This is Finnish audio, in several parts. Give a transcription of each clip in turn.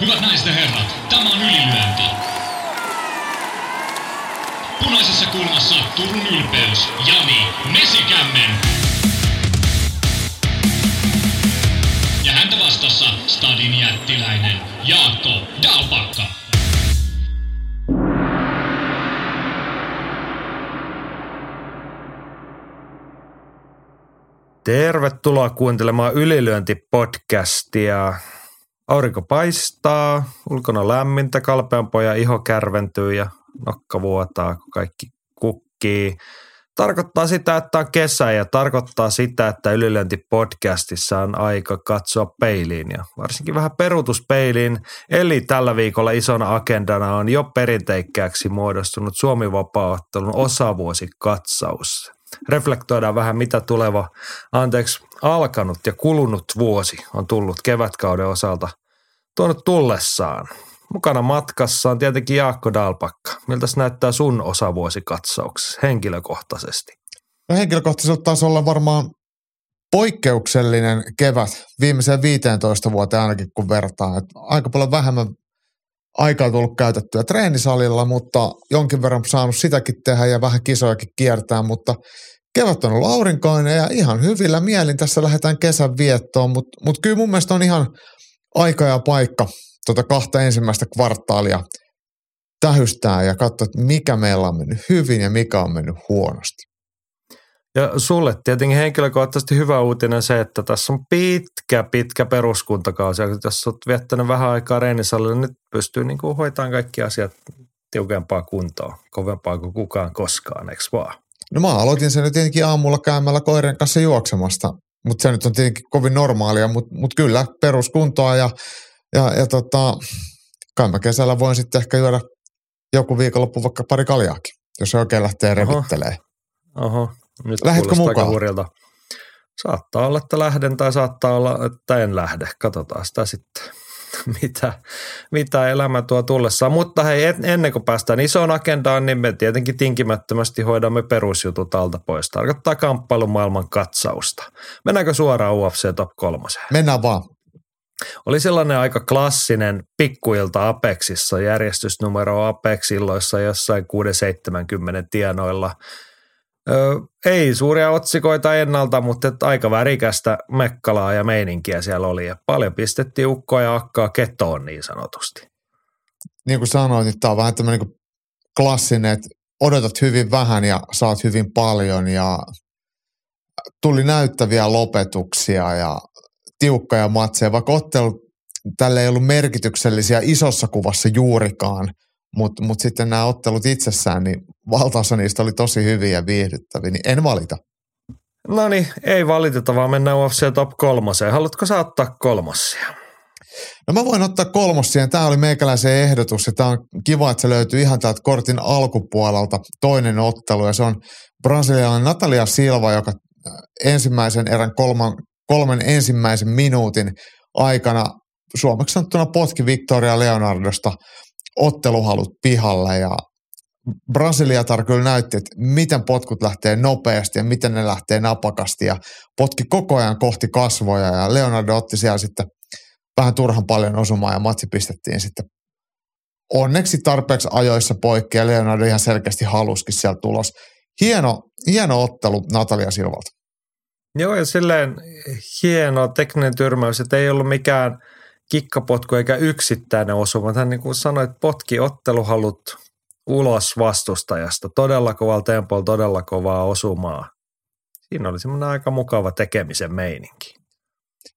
Hyvät naiset ja herrat, tämä on ylilyönti. Punaisessa kulmassa Turun ylpeys, Jani Mesikämmen. Ja häntä vastassa Stadin jättiläinen Jaakko Dalpakka. Tervetuloa kuuntelemaan Ylilyönti-podcastia. Aurinko paistaa, ulkona lämmintä, kalpean pojan iho kärventyy ja nokka vuotaa, kun kaikki kukkii. Tarkoittaa sitä, että on kesä ja tarkoittaa sitä, että Ylilyönti-podcastissa on aika katsoa peiliin ja varsinkin vähän peruutuspeiliin. Eli tällä viikolla isona agendana on jo perinteikkääksi muodostunut Suomi-vapaaottelun osavuosikatsaus reflektoidaan vähän, mitä tuleva, anteeksi, alkanut ja kulunut vuosi on tullut kevätkauden osalta tuonut tullessaan. Mukana matkassa on tietenkin Jaakko Dalpakka. Miltä näyttää sun osavuosikatsauksessa henkilökohtaisesti? No henkilökohtaisesti taisi olla varmaan poikkeuksellinen kevät viimeiseen 15 vuoteen ainakin kun vertaa. Että aika paljon vähemmän aikaa tullut käytettyä treenisalilla, mutta jonkin verran saanut sitäkin tehdä ja vähän kisojakin kiertää, mutta kevät on ollut aurinkoinen ja ihan hyvillä mielin tässä lähdetään kesän viettoon, mutta mut kyllä mun mielestä on ihan aika ja paikka tuota kahta ensimmäistä kvartaalia tähystää ja katsoa, että mikä meillä on mennyt hyvin ja mikä on mennyt huonosti. Ja sulle tietenkin henkilökohtaisesti hyvä uutinen se, että tässä on pitkä, pitkä peruskuntakausi. Ja jos olet viettänyt vähän aikaa reenisalilla, niin pystyy niin kuin hoitamaan kaikki asiat tiukempaa kuntoa, kovempaa kuin kukaan koskaan, eikö vaan? No mä aloitin sen nyt tietenkin aamulla käymällä koiren kanssa juoksemasta, mutta se nyt on tietenkin kovin normaalia, mutta mut kyllä peruskuntoa ja, ja, ja tota, kai mä kesällä voin sitten ehkä juoda joku viikonloppu vaikka pari kaljaakin, jos se oikein lähtee revittelee. Oho, nyt Lähdetkö kuulostaa aika mukaan? hurjalta. Saattaa olla, että lähden tai saattaa olla, että en lähde. Katsotaan sitä sitten, mitä, mitä elämä tuo tullessaan. Mutta hei, ennen kuin päästään isoon agendaan, niin me tietenkin tinkimättömästi hoidamme perusjutut alta pois. Tarkoittaa kamppailumaailman katsausta. Mennäänkö suoraan UFC Top 3? Mennään vaan. Oli sellainen aika klassinen pikkuilta Apexissa, järjestysnumero Apex-illoissa jossain 670 tienoilla. Ei suuria otsikoita ennalta, mutta aika värikästä mekkalaa ja meininkiä siellä oli. Ja paljon pistettiin ukkoa ja akkaa ketoon niin sanotusti. Niin kuin sanoin, niin tämä on vähän tämmöinen niin klassinen, että odotat hyvin vähän ja saat hyvin paljon ja tuli näyttäviä lopetuksia ja tiukkoja matseja, vaikka ottelu tälle ei ollut merkityksellisiä isossa kuvassa juurikaan, mutta mut sitten nämä ottelut itsessään, niin valtaosa niistä oli tosi hyviä ja viihdyttäviä, niin en valita. No niin, ei valiteta, vaan mennään UFC Top 3. Haluatko saattaa kolmosia? No mä voin ottaa kolmossien. Tämä oli meikäläisen ehdotus ja tämä on kiva, että se löytyy ihan täältä kortin alkupuolelta toinen ottelu ja se on brasilialainen Natalia Silva, joka äh, ensimmäisen erän kolman, kolmen ensimmäisen minuutin aikana suomeksi sanottuna potki Victoria Leonardosta otteluhalut pihalle ja Brasiliatar kyllä näytti, että miten potkut lähtee nopeasti ja miten ne lähtee napakasti ja potki koko ajan kohti kasvoja ja Leonardo otti siellä sitten vähän turhan paljon osumaan ja matsi pistettiin sitten onneksi tarpeeksi ajoissa poikki ja Leonardo ihan selkeästi haluskin sieltä tulos. Hieno, hieno ottelu Natalia Silvalta. Joo, ja silleen hieno tekninen tyrmäys, että ei ollut mikään kikkapotku eikä yksittäinen osuma. Hän niin kuin sanoit, potki otteluhalut ulos vastustajasta. Todella kovalla tempolla, todella kovaa osumaa. Siinä oli semmoinen aika mukava tekemisen meininki.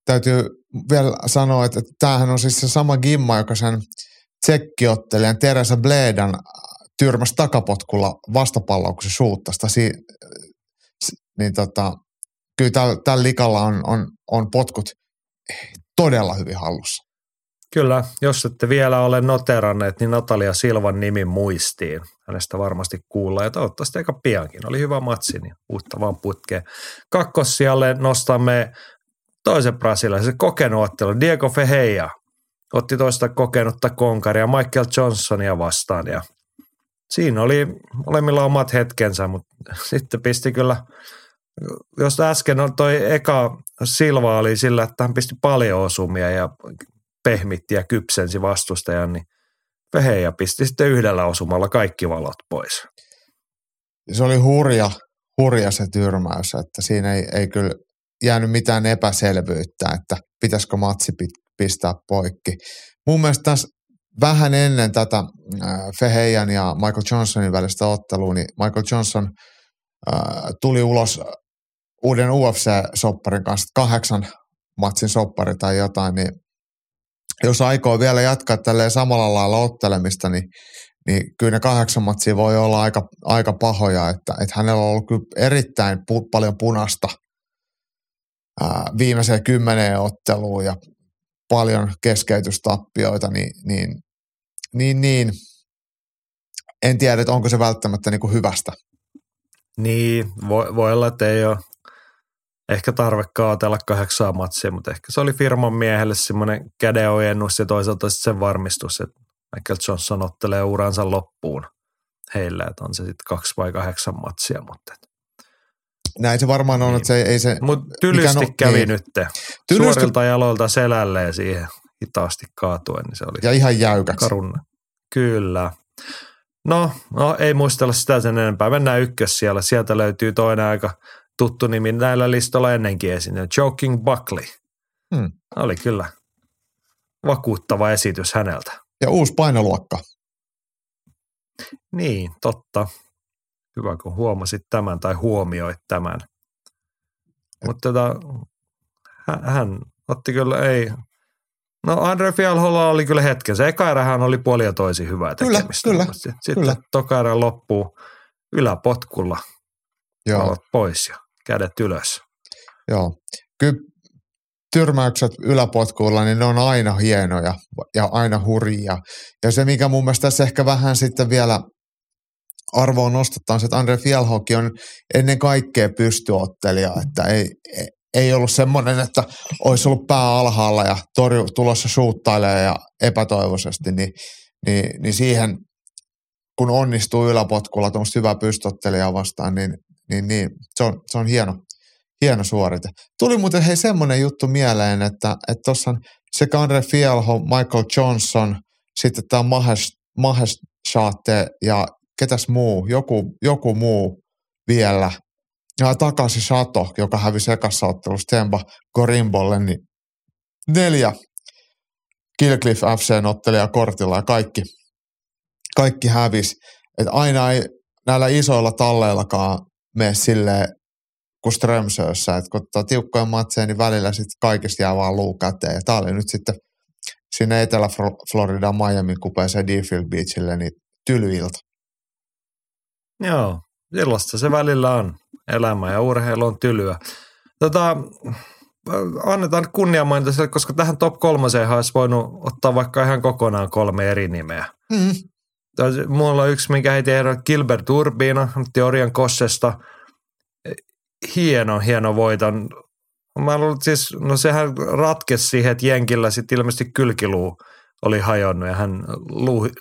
Täytyy vielä sanoa, että että tämähän on siis se sama gimma, joka sen tsekkiottelijan Teresa Bledan tyrmäsi takapotkulla se suuttasta. Si- niin tota, kyllä tällä, tällä likalla on, on, on potkut todella hyvin hallussa. Kyllä, jos ette vielä ole noteranneet, niin Natalia Silvan nimi muistiin. Hänestä varmasti kuullaan ja toivottavasti aika piankin. Oli hyvä matsi, niin uutta vaan putkeen. Kakkossijalle nostamme toisen brasilialaisen kokenut ottelu, Diego Feheia. Otti toista kokenutta konkaria Michael Johnsonia vastaan ja siinä oli molemmilla omat hetkensä, mutta sitten pisti kyllä, jos äsken on toi eka Silva oli sillä, että hän pisti paljon osumia ja pehmitti ja kypsensi vastustajan, niin Feheja pisti sitten yhdellä osumalla kaikki valot pois. Se oli hurja, hurja se tyrmäys, että siinä ei, ei kyllä jäänyt mitään epäselvyyttä, että pitäisikö matsi pistää poikki. Mun mielestä tässä vähän ennen tätä äh, Feheijan ja Michael Johnsonin välistä ottelua, niin Michael Johnson äh, tuli ulos uuden UFC-sopparin kanssa, kahdeksan matsin soppari tai jotain, niin jos aikoo vielä jatkaa tälleen samalla lailla ottelemista, niin, niin kyllä ne kahdeksan matsia voi olla aika, aika pahoja, että, että hänellä on ollut kyllä erittäin pu, paljon punasta ää, viimeiseen kymmeneen otteluun ja paljon keskeytystappioita, niin, niin, niin, niin en tiedä, että onko se välttämättä niin kuin hyvästä. Niin, voi, voi olla, että ei ole ehkä tarve kaatella kahdeksaa matsia, mutta ehkä se oli firman miehelle semmoinen kädenojennus ja toisaalta sen varmistus, että Michael Johnson ottelee uransa loppuun heille, että on se sitten kaksi vai kahdeksan matsia, mutta näin se varmaan on, niin. että se ei se... Mutta tylysti no, kävi niin. nyt. Tylysti... Suorilta jaloilta selälleen siihen hitaasti kaatuen, niin se oli... Ja ihan jäykäksi. Karunne. Kyllä. No, no, ei muistella sitä sen enempää. Mennään ykkös siellä. Sieltä löytyy toinen aika tuttu nimi näillä listoilla ennenkin esiin. Joking Buckley. Hmm. Oli kyllä vakuuttava esitys häneltä. Ja uusi painoluokka. Niin, totta. Hyvä, kun huomasit tämän tai huomioit tämän. Mutta tota, hän, hän otti kyllä, ei. No Andre Fialholla oli kyllä hetken. Se eka erähän oli puoli ja toisi hyvää tekemistä. Kyllä, kyllä. Sitten kyllä. toka erä loppuu yläpotkulla Joo. pois ja kädet ylös. Joo. Kyllä tyrmäykset yläpotkuilla, niin ne on aina hienoja ja aina hurjia. Ja se, mikä mun mielestä tässä ehkä vähän sitten vielä arvoon nostetaan se, että Andre Fjellhoki on ennen kaikkea pystyottelija, että ei, ei ollut semmoinen, että olisi ollut pää alhaalla ja torju, tulossa suuttailee ja epätoivoisesti, niin, niin, niin siihen kun onnistuu yläpotkulla tuommoista hyvää pystottelijaa vastaan, niin, niin, niin se, on, se on hieno, hieno suorite. Tuli muuten hei semmoinen juttu mieleen, että tuossa on sekä Andre Fielho, Michael Johnson, sitten tämä Mahesh, Mahesh Shate ja ketäs muu, joku, joku muu vielä. Ja takaisin Sato, joka hävisi ekassa ottelussa Temba Gorimbolle, niin neljä Killcliff FCn ottelijaa kortilla ja kaikki, kaikki hävisi. Et aina ei näillä isoilla talleillakaan mene silleen kuin Strömsössä, että kun ottaa tiukkoja matseja, niin välillä sitten kaikista jää vaan luu käteen. Ja tämä oli nyt sitten sinne Etelä-Florida Miami kupeeseen Deerfield Beachille, niin tylyilta. Joo, sellaista se välillä on. Elämä ja urheilu on tylyä. Tota, annetaan kunnia mainita sille, koska tähän top kolmoseen olisi voinut ottaa vaikka ihan kokonaan kolme eri nimeä. Mm. Mulla on yksi, minkä heti ehdon Gilbert Urbina, Teorian Kossesta. Hieno, hieno voiton. Mä luulen, siis, no sehän ratkesi siihen, että Jenkillä sitten ilmeisesti kylkiluu – oli hajonnut ja hän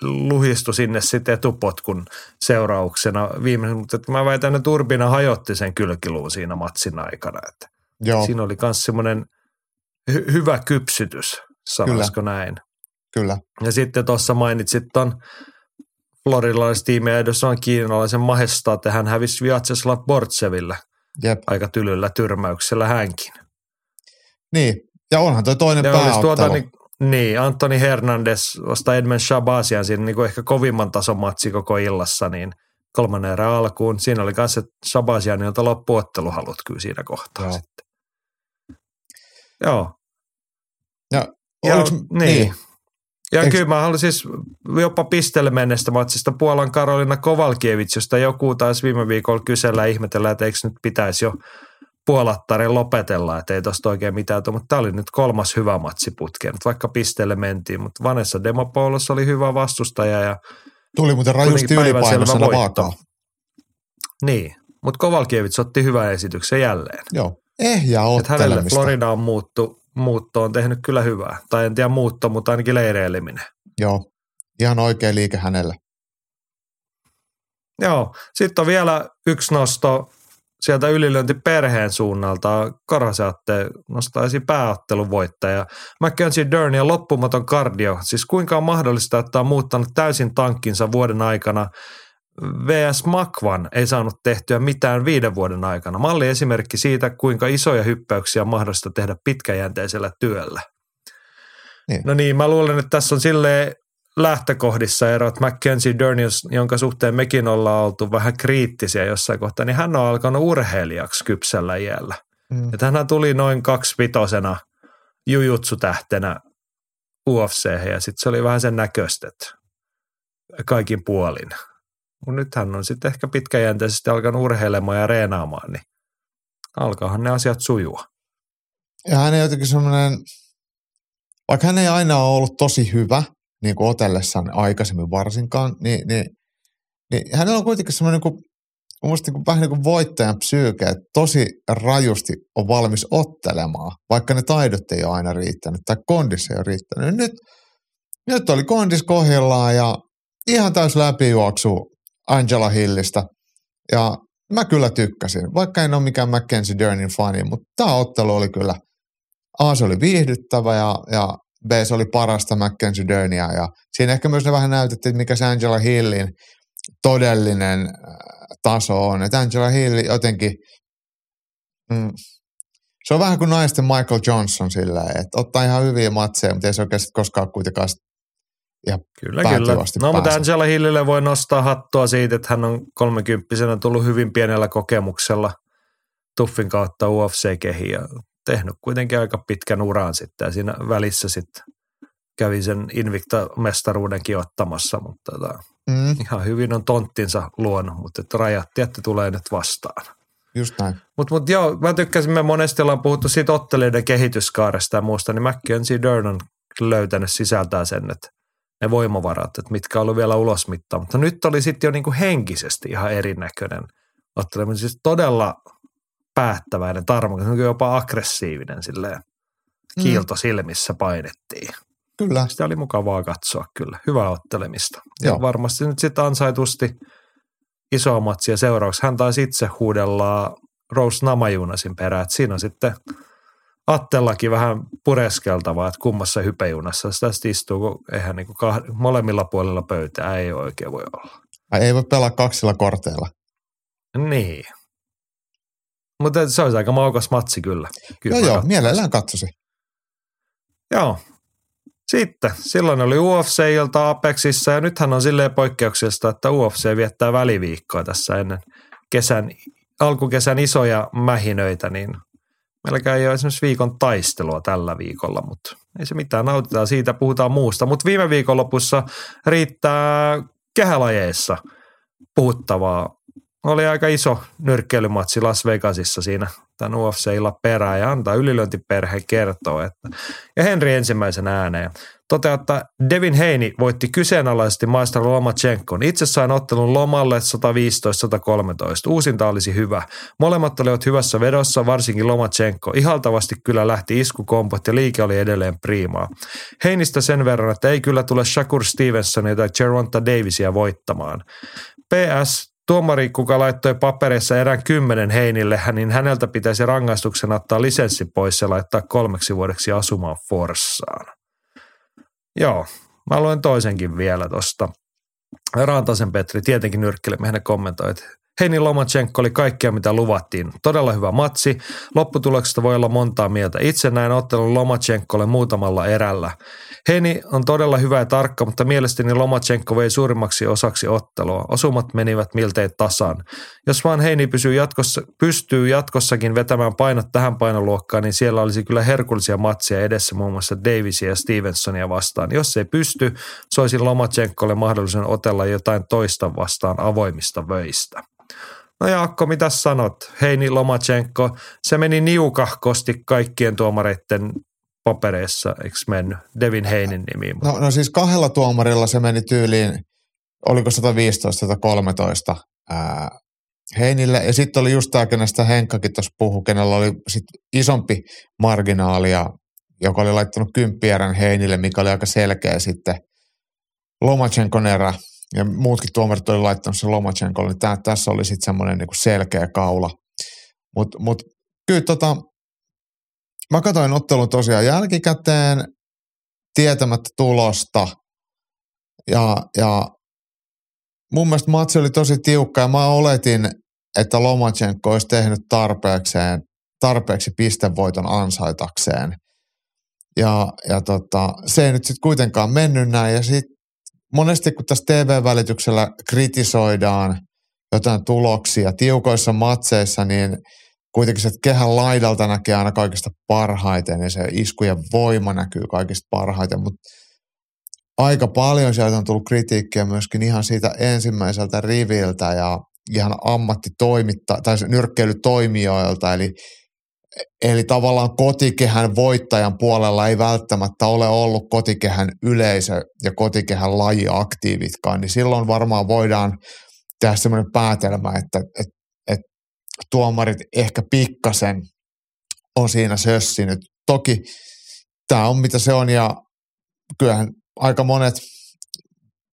luhistui sinne sitten etupotkun seurauksena viimeisen, mutta että mä väitän, että Urbina hajotti sen kylkiluun siinä matsin aikana. Että Joo. Siinä oli myös semmoinen hy- hyvä kypsytys, sanoisiko Kyllä. näin. Kyllä. Ja sitten tuossa mainitsit tuon floridalaistiimiä edessä kiinalaisen Mahestat, hän hävisi Vyacheslav Bortseville Jep. aika tylyllä tyrmäyksellä hänkin. Niin, ja onhan toi toinen ja pääottelu. Tuota, niin, niin, Antoni Hernandez vastaa Edmund Shabazian siinä niin kuin ehkä kovimman tason matsi koko illassa, niin kolmannen erän alkuun. Siinä oli myös Shabazianilta loppuotteluhalut kyllä siinä kohtaa Joo. sitten. Joo. Ja, ja oliks, niin. niin. Ja Eiks... kyllä mä haluan siis jopa pistelle mennestä matsista Puolan Karolina Kovalkiewicz, josta joku taisi viime viikolla kysellä ja ihmetellä, että eikö nyt pitäisi jo puolattarin lopetella, että ei tosta oikein mitään tule, mutta tämä oli nyt kolmas hyvä matsi putkeen, vaikka pisteelle mentiin, mutta Vanessa Demopoulos oli hyvä vastustaja ja Tuli muuten rajusti ylipainoisella vaakaa. Niin, mutta Kovalkiewicz otti hyvän esityksen jälleen. Joo, ehjää hänelle Florida on muuttu, muutto on tehnyt kyllä hyvää. Tai en tiedä muutto, mutta ainakin leireileminen. Joo, ihan oikea liike hänelle. Joo, sitten on vielä yksi nosto sieltä ylilöintiperheen suunnalta Karhaseatte nostaisi pääottelun voittaja. Mackenzie Dern ja loppumaton kardio. Siis kuinka on mahdollista, että on muuttanut täysin tankkinsa vuoden aikana – VS Makvan ei saanut tehtyä mitään viiden vuoden aikana. Malli esimerkki siitä, kuinka isoja hyppäyksiä on mahdollista tehdä pitkäjänteisellä työllä. Niin. No niin, mä luulen, että tässä on sille lähtökohdissa erot. Mackenzie Dernius, jonka suhteen mekin ollaan oltu vähän kriittisiä jossain kohtaa, niin hän on alkanut urheilijaksi kypsellä iällä. Mm. Että hän tuli noin kaksivitosena jujutsutähtenä UFC ja sitten se oli vähän sen näköistä, kaikin puolin. Mutta nyt hän on sitten ehkä pitkäjänteisesti alkanut urheilemaan ja reenaamaan, niin alkaahan ne asiat sujua. Ja hän ei jotenkin semmoinen, vaikka hän ei aina ole ollut tosi hyvä, niin kuin otellessaan aikaisemmin varsinkaan, niin, niin, niin hänellä on kuitenkin semmoinen niin kuin, musta niin vähän niin kuin voittajan psyyke, että tosi rajusti on valmis ottelemaan, vaikka ne taidot ei ole aina riittänyt tai kondissa ei ole riittänyt. Nyt, nyt oli kondis kohdillaan ja ihan täys läpijuoksu Angela Hillistä. Ja mä kyllä tykkäsin, vaikka en ole mikään Mackenzie Dernin fani, mutta tämä ottelu oli kyllä, A se oli viihdyttävä ja, ja B se oli parasta Mackenzie Dernia ja siinä ehkä myös ne vähän näytettiin, mikä se Angela Hillin todellinen äh, taso on. Että Angela Hill jotenkin, mm, se on vähän kuin naisten Michael Johnson sillä, että ottaa ihan hyviä matseja, mutta ei se oikeasti koskaan kuitenkaan ja kyllä, kyllä. No mutta Angela Hillille voi nostaa hattua siitä, että hän on kolmekymppisenä tullut hyvin pienellä kokemuksella Tuffin kautta UFC-kehiin ja tehnyt kuitenkin aika pitkän uran sitten ja siinä välissä sitten kävi sen Invicta-mestaruudenkin ottamassa, mutta tota, mm. ihan hyvin on tonttinsa luonut, mutta että rajat tietty tulee nyt vastaan. Just näin. Mutta mut joo, mä tykkäsin, me monesti ollaan puhuttu siitä ottelijoiden kehityskaaresta ja muusta, niin Dern on löytänyt sisältää sen, että ne voimavarat, että mitkä ollut vielä ulosmittaa. Mutta nyt oli sitten jo niin kuin henkisesti ihan erinäköinen otteleminen. Siis todella päättäväinen, tarmokas, jopa aggressiivinen silleen. Mm. Kiilto silmissä painettiin. Kyllä. Sitä oli mukavaa katsoa kyllä. Hyvää ottelemista. Joo. Ja varmasti nyt sitten ansaitusti isoa matsia seuraavaksi. Hän taisi itse huudella Rose Namajunasin perään. Siinä on sitten – Attellakin vähän pureskeltavaa, että kummassa hypejunassa sitä istuu, kun eihän niin kuin kah- molemmilla puolilla pöytää ei oikein voi olla. Ai ei voi pelaa kaksilla korteilla. Niin. Mutta se olisi aika maukas matsi kyllä. kyllä joo, joo, mielellään katsosi. Joo. Sitten, silloin oli UFC-ilta Apexissa ja nythän on silleen poikkeuksellista, että UFC viettää väliviikkoa tässä ennen kesän, alkukesän isoja mähinöitä, niin Meilläkään ei ole esimerkiksi viikon taistelua tällä viikolla, mutta ei se mitään, nautitaan siitä, puhutaan muusta. Mutta viime viikonlopussa riittää kehälajeissa puhuttavaa. Oli aika iso nyrkkeilymatsi Las Vegasissa siinä tämän UFC-illa perään ja antaa ylilöintiperhe kertoa. Että, ja Henri ensimmäisen ääneen. Toteaa, että Devin Heini voitti kyseenalaisesti maistari Lomachenkon. Itse sain ottelun lomalle 115-113. Uusinta olisi hyvä. Molemmat olivat hyvässä vedossa, varsinkin Lomachenko. Ihaltavasti kyllä lähti iskukompot ja liike oli edelleen priimaa. Heinistä sen verran, että ei kyllä tule Shakur Stevensonia tai Geronta Davisia voittamaan. PS, Tuomari, kuka laittoi paperissa erään kymmenen heinille, niin häneltä pitäisi rangaistuksen ottaa lisenssi pois ja laittaa kolmeksi vuodeksi asumaan Forssaan. Joo, mä luen toisenkin vielä tuosta. Rantasen Petri tietenkin nyrkkeli, hänen kommentoi, että Heini Lomachenko oli kaikkea, mitä luvattiin. Todella hyvä matsi. Lopputuloksesta voi olla montaa mieltä. Itse näin ottelun Lomachenkolle muutamalla erällä. Heini on todella hyvä ja tarkka, mutta mielestäni Lomachenko vei suurimmaksi osaksi ottelua. Osumat menivät miltei tasan. Jos vaan Heini pysyy jatkossa, pystyy jatkossakin vetämään painot tähän painoluokkaan, niin siellä olisi kyllä herkullisia matsia edessä muun muassa Davisia ja Stevensonia vastaan. Jos ei pysty, soisin Lomachenkolle mahdollisen otella jotain toista vastaan avoimista vöistä. No Jaakko, mitä sanot? Heini Lomachenko, se meni niukahkosti kaikkien tuomareiden papereissa, eikö mennyt? Devin Heinin nimi. No, no siis kahdella tuomarilla se meni tyyliin, oliko 115 tai 13 ää, Heinille. Ja sitten oli just tämä, kenestä Henkkakin tuossa puhui, kenellä oli sit isompi marginaalia, joka oli laittanut kymppierän Heinille, mikä oli aika selkeä sitten Lomachenkon erä ja muutkin tuomarit oli laittanut sen Lomachenkolle, niin tässä oli sitten semmoinen niinku selkeä kaula. Mutta mut, kyllä tota, mä katsoin ottelun tosiaan jälkikäteen tietämättä tulosta ja, ja mun mielestä matsi oli tosi tiukka ja mä oletin, että Lomachenko olisi tehnyt tarpeekseen, tarpeeksi pistevoiton ansaitakseen. Ja, ja tota, se ei nyt sitten kuitenkaan mennyt näin. Ja sitten monesti kun tässä TV-välityksellä kritisoidaan jotain tuloksia tiukoissa matseissa, niin kuitenkin se kehän laidalta näkee aina kaikista parhaiten ja se iskujen voima näkyy kaikista parhaiten, mutta aika paljon sieltä on tullut kritiikkiä myöskin ihan siitä ensimmäiseltä riviltä ja ihan ammattitoimitta tai nyrkkeilytoimijoilta, eli Eli tavallaan kotikehän voittajan puolella ei välttämättä ole ollut kotikehän yleisö ja kotikehän lajiaktiivitkaan, niin silloin varmaan voidaan tehdä semmoinen päätelmä, että, että, että tuomarit ehkä pikkasen on siinä sössinyt. Toki tämä on mitä se on ja kyllähän aika monet,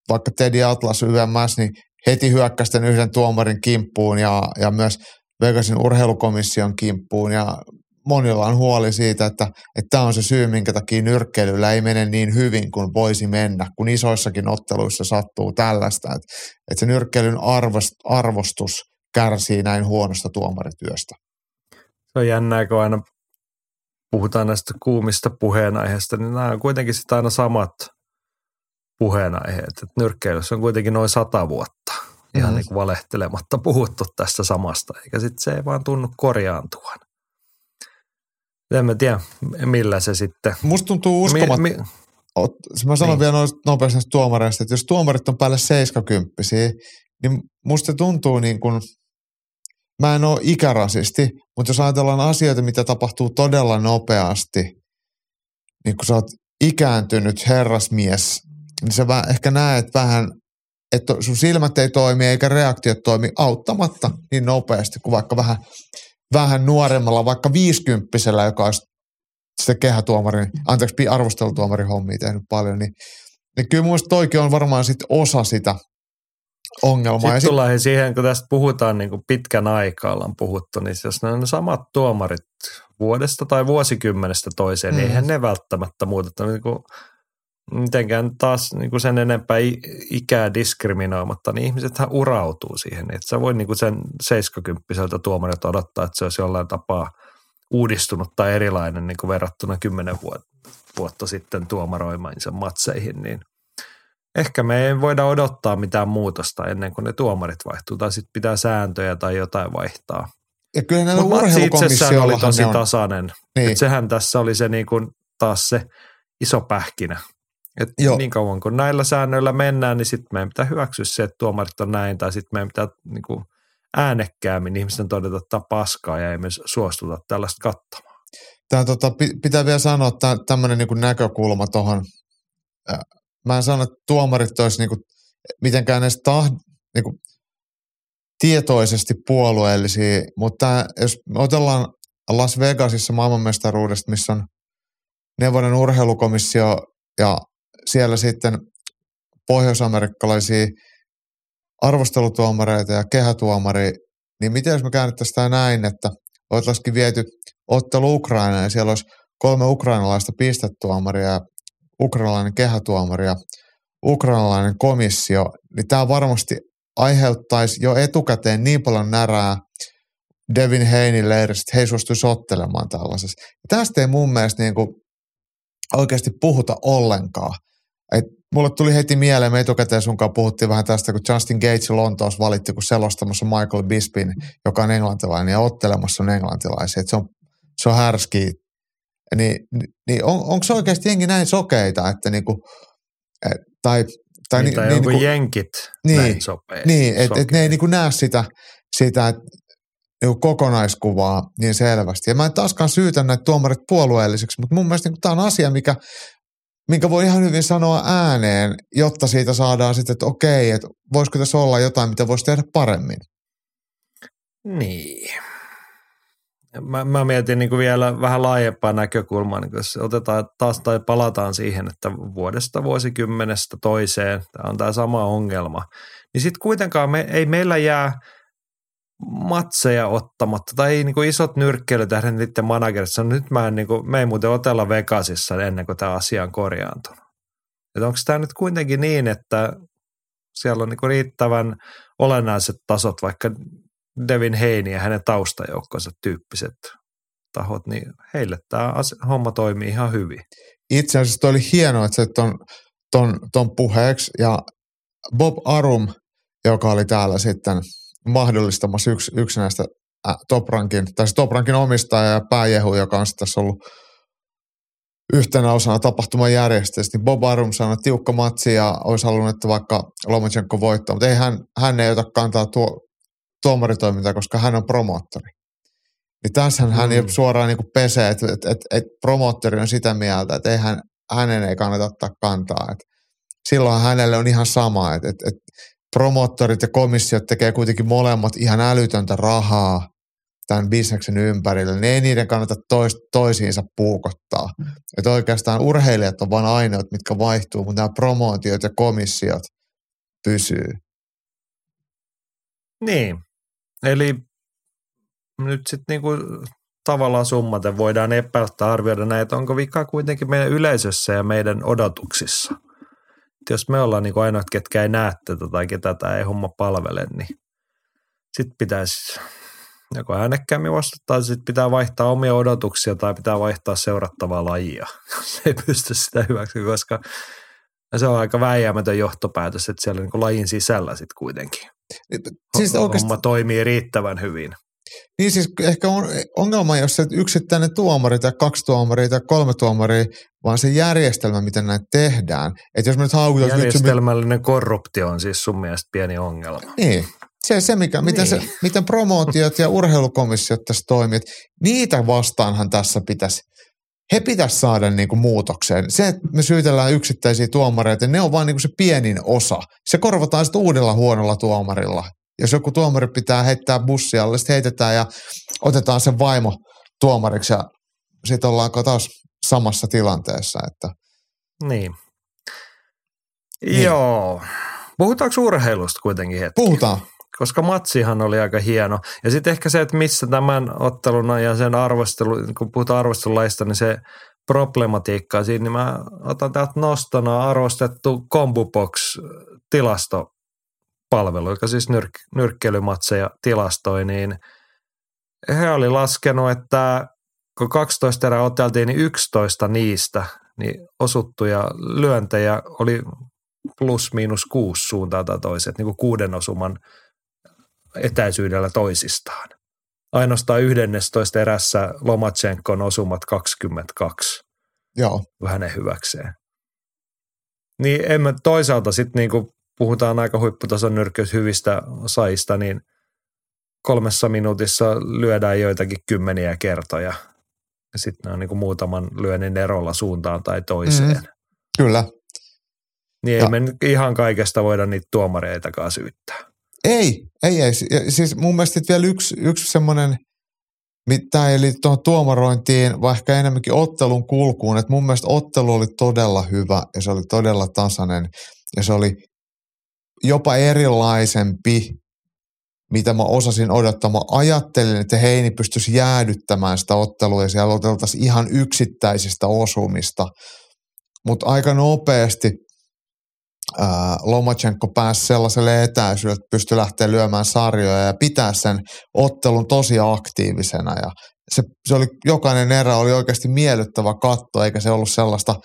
vaikka Teddy Atlas YMS, niin heti hyökkästen yhden tuomarin kimppuun ja, ja myös Vegasin urheilukomission kimppuun ja monilla on huoli siitä, että, tämä on se syy, minkä takia nyrkkeilyllä ei mene niin hyvin kuin voisi mennä, kun isoissakin otteluissa sattuu tällaista, että, että se nyrkkeilyn arvostus kärsii näin huonosta tuomarityöstä. Se on jännää, kun aina puhutaan näistä kuumista puheenaiheista, niin nämä on kuitenkin sitä aina samat puheenaiheet. Että nyrkkeilyssä on kuitenkin noin sata vuotta ihan niin kuin valehtelematta puhuttu tästä samasta, eikä sitten se ei vaan tunnu korjaantuvan. En mä tiedä, millä se sitten. Musta tuntuu uskomat... Mi, mi, mä sanon niin. vielä noista nopeasti tuomareista, että jos tuomarit on päälle 70 niin musta tuntuu niin kuin, mä en ole ikärasisti, mutta jos ajatellaan asioita, mitä tapahtuu todella nopeasti, niin kun sä oot ikääntynyt herrasmies, niin sä ehkä näet vähän että sun silmät ei toimi eikä reaktiot toimi auttamatta niin nopeasti kuin vaikka vähän, vähän nuoremmalla, vaikka viisikymppisellä, joka olisi se kehätuomarin, anteeksi, arvostelutuomarin hommia tehnyt paljon, niin, niin kyllä mun toikin on varmaan sit osa sitä ongelmaa. Sitten sit... tullaan siihen, kun tästä puhutaan niin kuin pitkän aikaa ollaan puhuttu, niin jos ne on samat tuomarit vuodesta tai vuosikymmenestä toiseen, mm. niin eihän ne välttämättä muuta. Niin kuin mitenkään taas niin kuin sen enempää ikää diskriminoimatta, niin ihmisethän urautuu siihen. Että sä voi niin kuin sen 70 tuomarilta odottaa, että se olisi jollain tapaa uudistunut tai erilainen niin kuin verrattuna 10 vuotta, sitten tuomaroimaansa matseihin, niin ehkä me ei voida odottaa mitään muutosta ennen kuin ne tuomarit vaihtuu, tai sitten pitää sääntöjä tai jotain vaihtaa. Ja kyllä näillä urheilukomissioilla oli tosi tasainen. Niin. Sehän tässä oli se niin kuin taas se iso pähkinä, et niin kauan kun näillä säännöillä mennään, niin sitten meidän pitää hyväksyä se, että tuomarit on näin, tai sitten meidän pitää niin kuin äänekkäämmin ihmisten todeta, että paskaa ja ei me suostuta tällaista katsomaan. Tämä tota, pitää vielä sanoa että tämmöinen niin näkökulma tuohon. Mä en sano, että tuomarit olisi niin kuin, mitenkään edes tahd, niin kuin, tietoisesti puolueellisia, mutta jos me otellaan Las Vegasissa maailmanmestaruudesta, missä on neuvonen urheilukomissio ja siellä sitten pohjoisamerikkalaisia arvostelutuomareita ja kehätuomari, niin miten jos me käännettäisiin tämä näin, että oltaisiin viety ottelu Ukraina ja siellä olisi kolme ukrainalaista pistetuomaria ukrainalainen kehätuomari ja ukrainalainen komissio, niin tämä varmasti aiheuttaisi jo etukäteen niin paljon närää Devin Heinin leiristä, että he suostuisi ottelemaan tällaisessa. Tästä ei mun mielestä niin kuin oikeasti puhuta ollenkaan. Et mulle tuli heti mieleen, me etukäteen sunkaan puhuttiin vähän tästä, kun Justin Gates Lontoossa valitti, kun selostamassa Michael Bispin, joka on englantilainen, ja ottelemassa on englantilaisia. Et se on, se on härski. Niin, niin on, onko se oikeasti jengi näin sokeita, että niinku, et, tai tai niin, niin, niin, niin jenkit niin, näin sopee. Niin, että et ne ei niin näe sitä, sitä niin kokonaiskuvaa niin selvästi. Ja mä en taaskaan syytä näitä tuomarit puolueellisiksi, mutta mun mielestä niin tämä on asia, mikä minkä voi ihan hyvin sanoa ääneen, jotta siitä saadaan sitten, että okei, että voisiko tässä olla jotain, mitä voisi tehdä paremmin. Niin. Mä, mä mietin niin kuin vielä vähän laajempaa näkökulmaa, niin jos otetaan taas tai palataan siihen, että vuodesta vuosikymmenestä toiseen, tämä on tämä sama ongelma, niin sitten kuitenkaan me, ei meillä jää matseja ottamatta, tai niin kuin isot nyrkkeilytähdet niiden managerit sanoo, nyt mä en, niin kuin, me ei muuten otella Vegasissa ennen kuin tämä asia on korjaantunut. Että onko tämä nyt kuitenkin niin, että siellä on niin kuin riittävän olennaiset tasot, vaikka Devin Heini ja hänen taustajoukkonsa tyyppiset tahot, niin heille tämä homma toimii ihan hyvin. Itse asiassa oli hienoa, että se ton, ton, ton puheeksi ja Bob Arum, joka oli täällä sitten mahdollistamassa yksi, yksi näistä äh, Toprankin, tai se Toprankin omistaja ja pääjehu, joka on tässä ollut yhtenä osana tapahtuman järjestäjistä, niin Bob Arum sanoi, että tiukka matsi ja olisi halunnut, että vaikka Lomachenko voittaa, mutta ei hän, hän ei ota kantaa tuo, tuomaritoimintaa, koska hän on promoottori. Niin tässähän hän mm. suoraan niin kuin pesee, että, että, että, että promoottori on sitä mieltä, että ei hän, hänen ei kannata ottaa kantaa. Että silloin hänelle on ihan sama, että, että, että promoottorit ja komissiot tekee kuitenkin molemmat ihan älytöntä rahaa tämän bisneksen ympärillä, niin ei niiden kannata tois, toisiinsa puukottaa. Mm. Että oikeastaan urheilijat on vain ainoat, mitkä vaihtuu, mutta nämä promootiot ja komissiot pysyy. Niin, eli nyt sitten niinku tavallaan summaten voidaan epäiltä arvioida näitä, onko vika kuitenkin meidän yleisössä ja meidän odotuksissa. Jos me ollaan niinku ainoat, ketkä ei näe tätä tai ketä tämä ei homma palvele, niin sitten pitäisi joko äänekkäämmin vastata, sitten pitää vaihtaa omia odotuksia tai pitää vaihtaa seurattavaa lajia. Se ei pysty sitä hyväksi, koska se on aika väijämätön johtopäätös, että siellä niin lajin sisällä sitten kuitenkin siis oikeasti... homma toimii riittävän hyvin. Niin siis ehkä on ongelma, jos se yksittäinen tuomari tai kaksi tuomaria tai kolme tuomaria, vaan se järjestelmä, miten näitä tehdään. Että jos me nyt haukutaan... Järjestelmällinen korruptio on siis sun mielestä pieni ongelma. Niin. Se, se mikä, niin. miten, se, miten promootiot ja urheilukomissiot tässä toimivat, niitä vastaanhan tässä pitäisi he pitäisi saada niin kuin muutokseen. Se, että me syytellään yksittäisiä tuomareita, ne on vain niin se pienin osa. Se korvataan sitten uudella huonolla tuomarilla. Jos joku tuomari pitää heittää bussia alle, sitten heitetään ja otetaan sen vaimo tuomariksi ja sitten ollaan taas samassa tilanteessa. Että. Niin. niin. Joo. Puhutaanko urheilusta kuitenkin hetki? Puhutaan koska matsihan oli aika hieno. Ja sitten ehkä se, että missä tämän ottelun ja sen arvostelu, kun puhutaan arvostelulaista, niin se problematiikka siinä, niin mä otan täältä nostona arvostettu Combobox tilastopalvelu, joka siis nyrk- nyrkkeilymatseja tilastoi, niin he oli laskenut, että kun 12 erää oteltiin, niin 11 niistä niin osuttuja lyöntejä oli plus miinus kuusi suuntaan tai toiset, niin kuin kuuden osuman etäisyydellä toisistaan. Ainoastaan 11 erässä Lomachenko osumat 22. Joo. Hänen hyväkseen. Niin emme toisaalta sitten niin kuin puhutaan aika huipputason nyrkkeys hyvistä saista, niin kolmessa minuutissa lyödään joitakin kymmeniä kertoja. Ja sitten ne on niin kuin muutaman lyönnin erolla suuntaan tai toiseen. Mm, kyllä. Niin ei ja. me ihan kaikesta voida niitä tuomareitakaan syyttää. Ei, ei, ei. Siis mun mielestä vielä yksi, yksi semmoinen, mitä eli tuohon tuomarointiin, vaikka enemmänkin ottelun kulkuun, että mun mielestä ottelu oli todella hyvä ja se oli todella tasainen ja se oli jopa erilaisempi, mitä mä osasin odottaa. Mä ajattelin, että Heini pystyisi jäädyttämään sitä ottelua ja siellä oteltaisiin ihan yksittäisistä osumista. Mutta aika nopeasti – Lomachenko pääsi sellaiselle etäisyydelle, että pystyi lähteä lyömään sarjoja ja pitää sen ottelun tosi aktiivisena. Ja se, se oli, jokainen erä oli oikeasti miellyttävä katto, eikä se ollut sellaista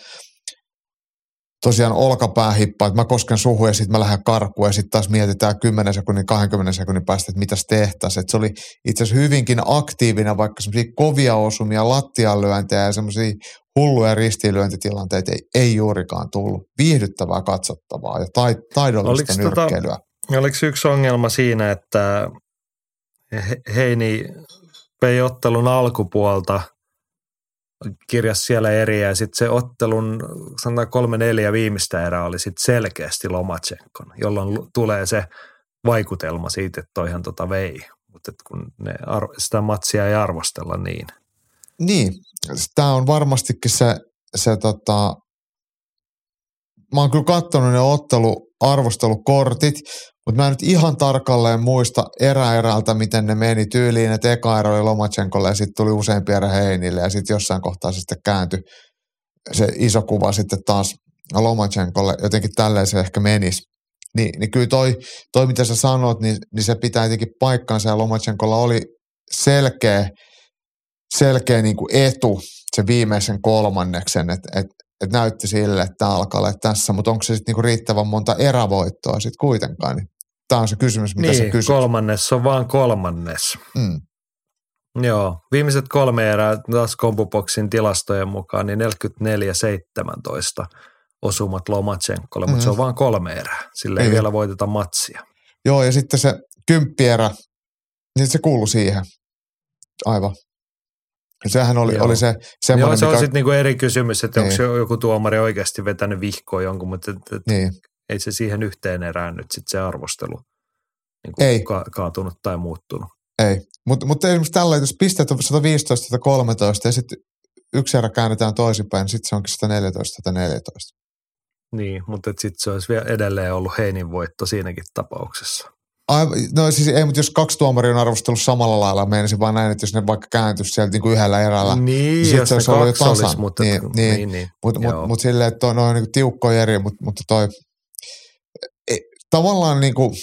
tosiaan olkapäähippaa, että mä kosken suhu ja sitten mä lähden karkuun ja sitten taas mietitään 10 sekunnin, 20 sekunnin päästä, että mitä tehtäisiin. se oli itse asiassa hyvinkin aktiivinen, vaikka semmoisia kovia osumia, lattianlyöntejä ja semmoisia hulluja ristiinlyöntitilanteita ei, ei juurikaan tullut. Viihdyttävää katsottavaa ja tai, taidollista oliko tota- nyrkkeilyä. Tota, oliko yksi ongelma siinä, että Heini vei ottelun alkupuolta, kirjas siellä eriä ja sitten se ottelun sanotaan kolme neljä viimeistä erää oli sitten selkeästi Lomachenko, jolloin tulee se vaikutelma siitä, että toihan tota vei. Mutta kun ne, sitä matsia ei arvostella niin. Niin, tämä on varmastikin se, se tota, mä oon kyllä katsonut ne ottelu, arvostelukortit, Mutta mä en nyt ihan tarkalleen muista erä erältä, miten ne meni tyyliin, että eka ero oli Lomachenkolle ja sitten tuli useampi erä Heinille ja sitten jossain kohtaa sitten kääntyi se iso kuva sitten taas Lomachenkolle, jotenkin tälleen se ehkä menisi. Ni, niin kyllä toi, toi, mitä sä sanot, niin, niin se pitää jotenkin paikkansa ja Lomachenkolla oli selkeä, selkeä niin kuin etu se viimeisen kolmanneksen, että et, et näytti sille, että alkaa olla tässä, mutta onko se sitten niinku riittävän monta erävoittoa sitten kuitenkaan, niin tämä on se kysymys, mitä niin, sä kysyt. kolmannes on vaan kolmannes. Mm. Joo, viimeiset kolme erää taas Kompuboxin tilastojen mukaan, niin 44-17 osumat Lomachenkolle, mm. mutta se on vaan kolme erää. Sillä ei, ei vielä voiteta matsia. Joo, ja sitten se kymppierä, niin se kuuluu siihen. Aivan. Sehän oli, oli se semmoinen, Joo, se mikä... on sitten niinku eri kysymys, että niin. onko joku tuomari oikeasti vetänyt vihkoa jonkun, mutta et, et niin. Ei se siihen yhteen erään nyt sitten se arvostelu niinku ei. Ka- kaatunut tai muuttunut. Ei, mutta mut esimerkiksi tällä, jos pisteet on 115 tai 13 ja sitten yksi erä käännetään toisinpäin, niin sitten se onkin 114 tai 14. Niin, mutta sitten se olisi vielä edelleen ollut Heinin voitto siinäkin tapauksessa. Aivan, no siis ei, mutta jos kaksi tuomaria on arvostellut samalla lailla, menisin vaan näin, että jos ne vaikka kääntyisi sieltä niin kuin yhdellä erällä, niin, niin jos se olisi ollut tasan. Olisi, mutta, niin, niin, niin, niin, mutta mut, mut silleen, että on, on niin tiukkoja eri, mutta, mutta toi, tavallaan niin kuin,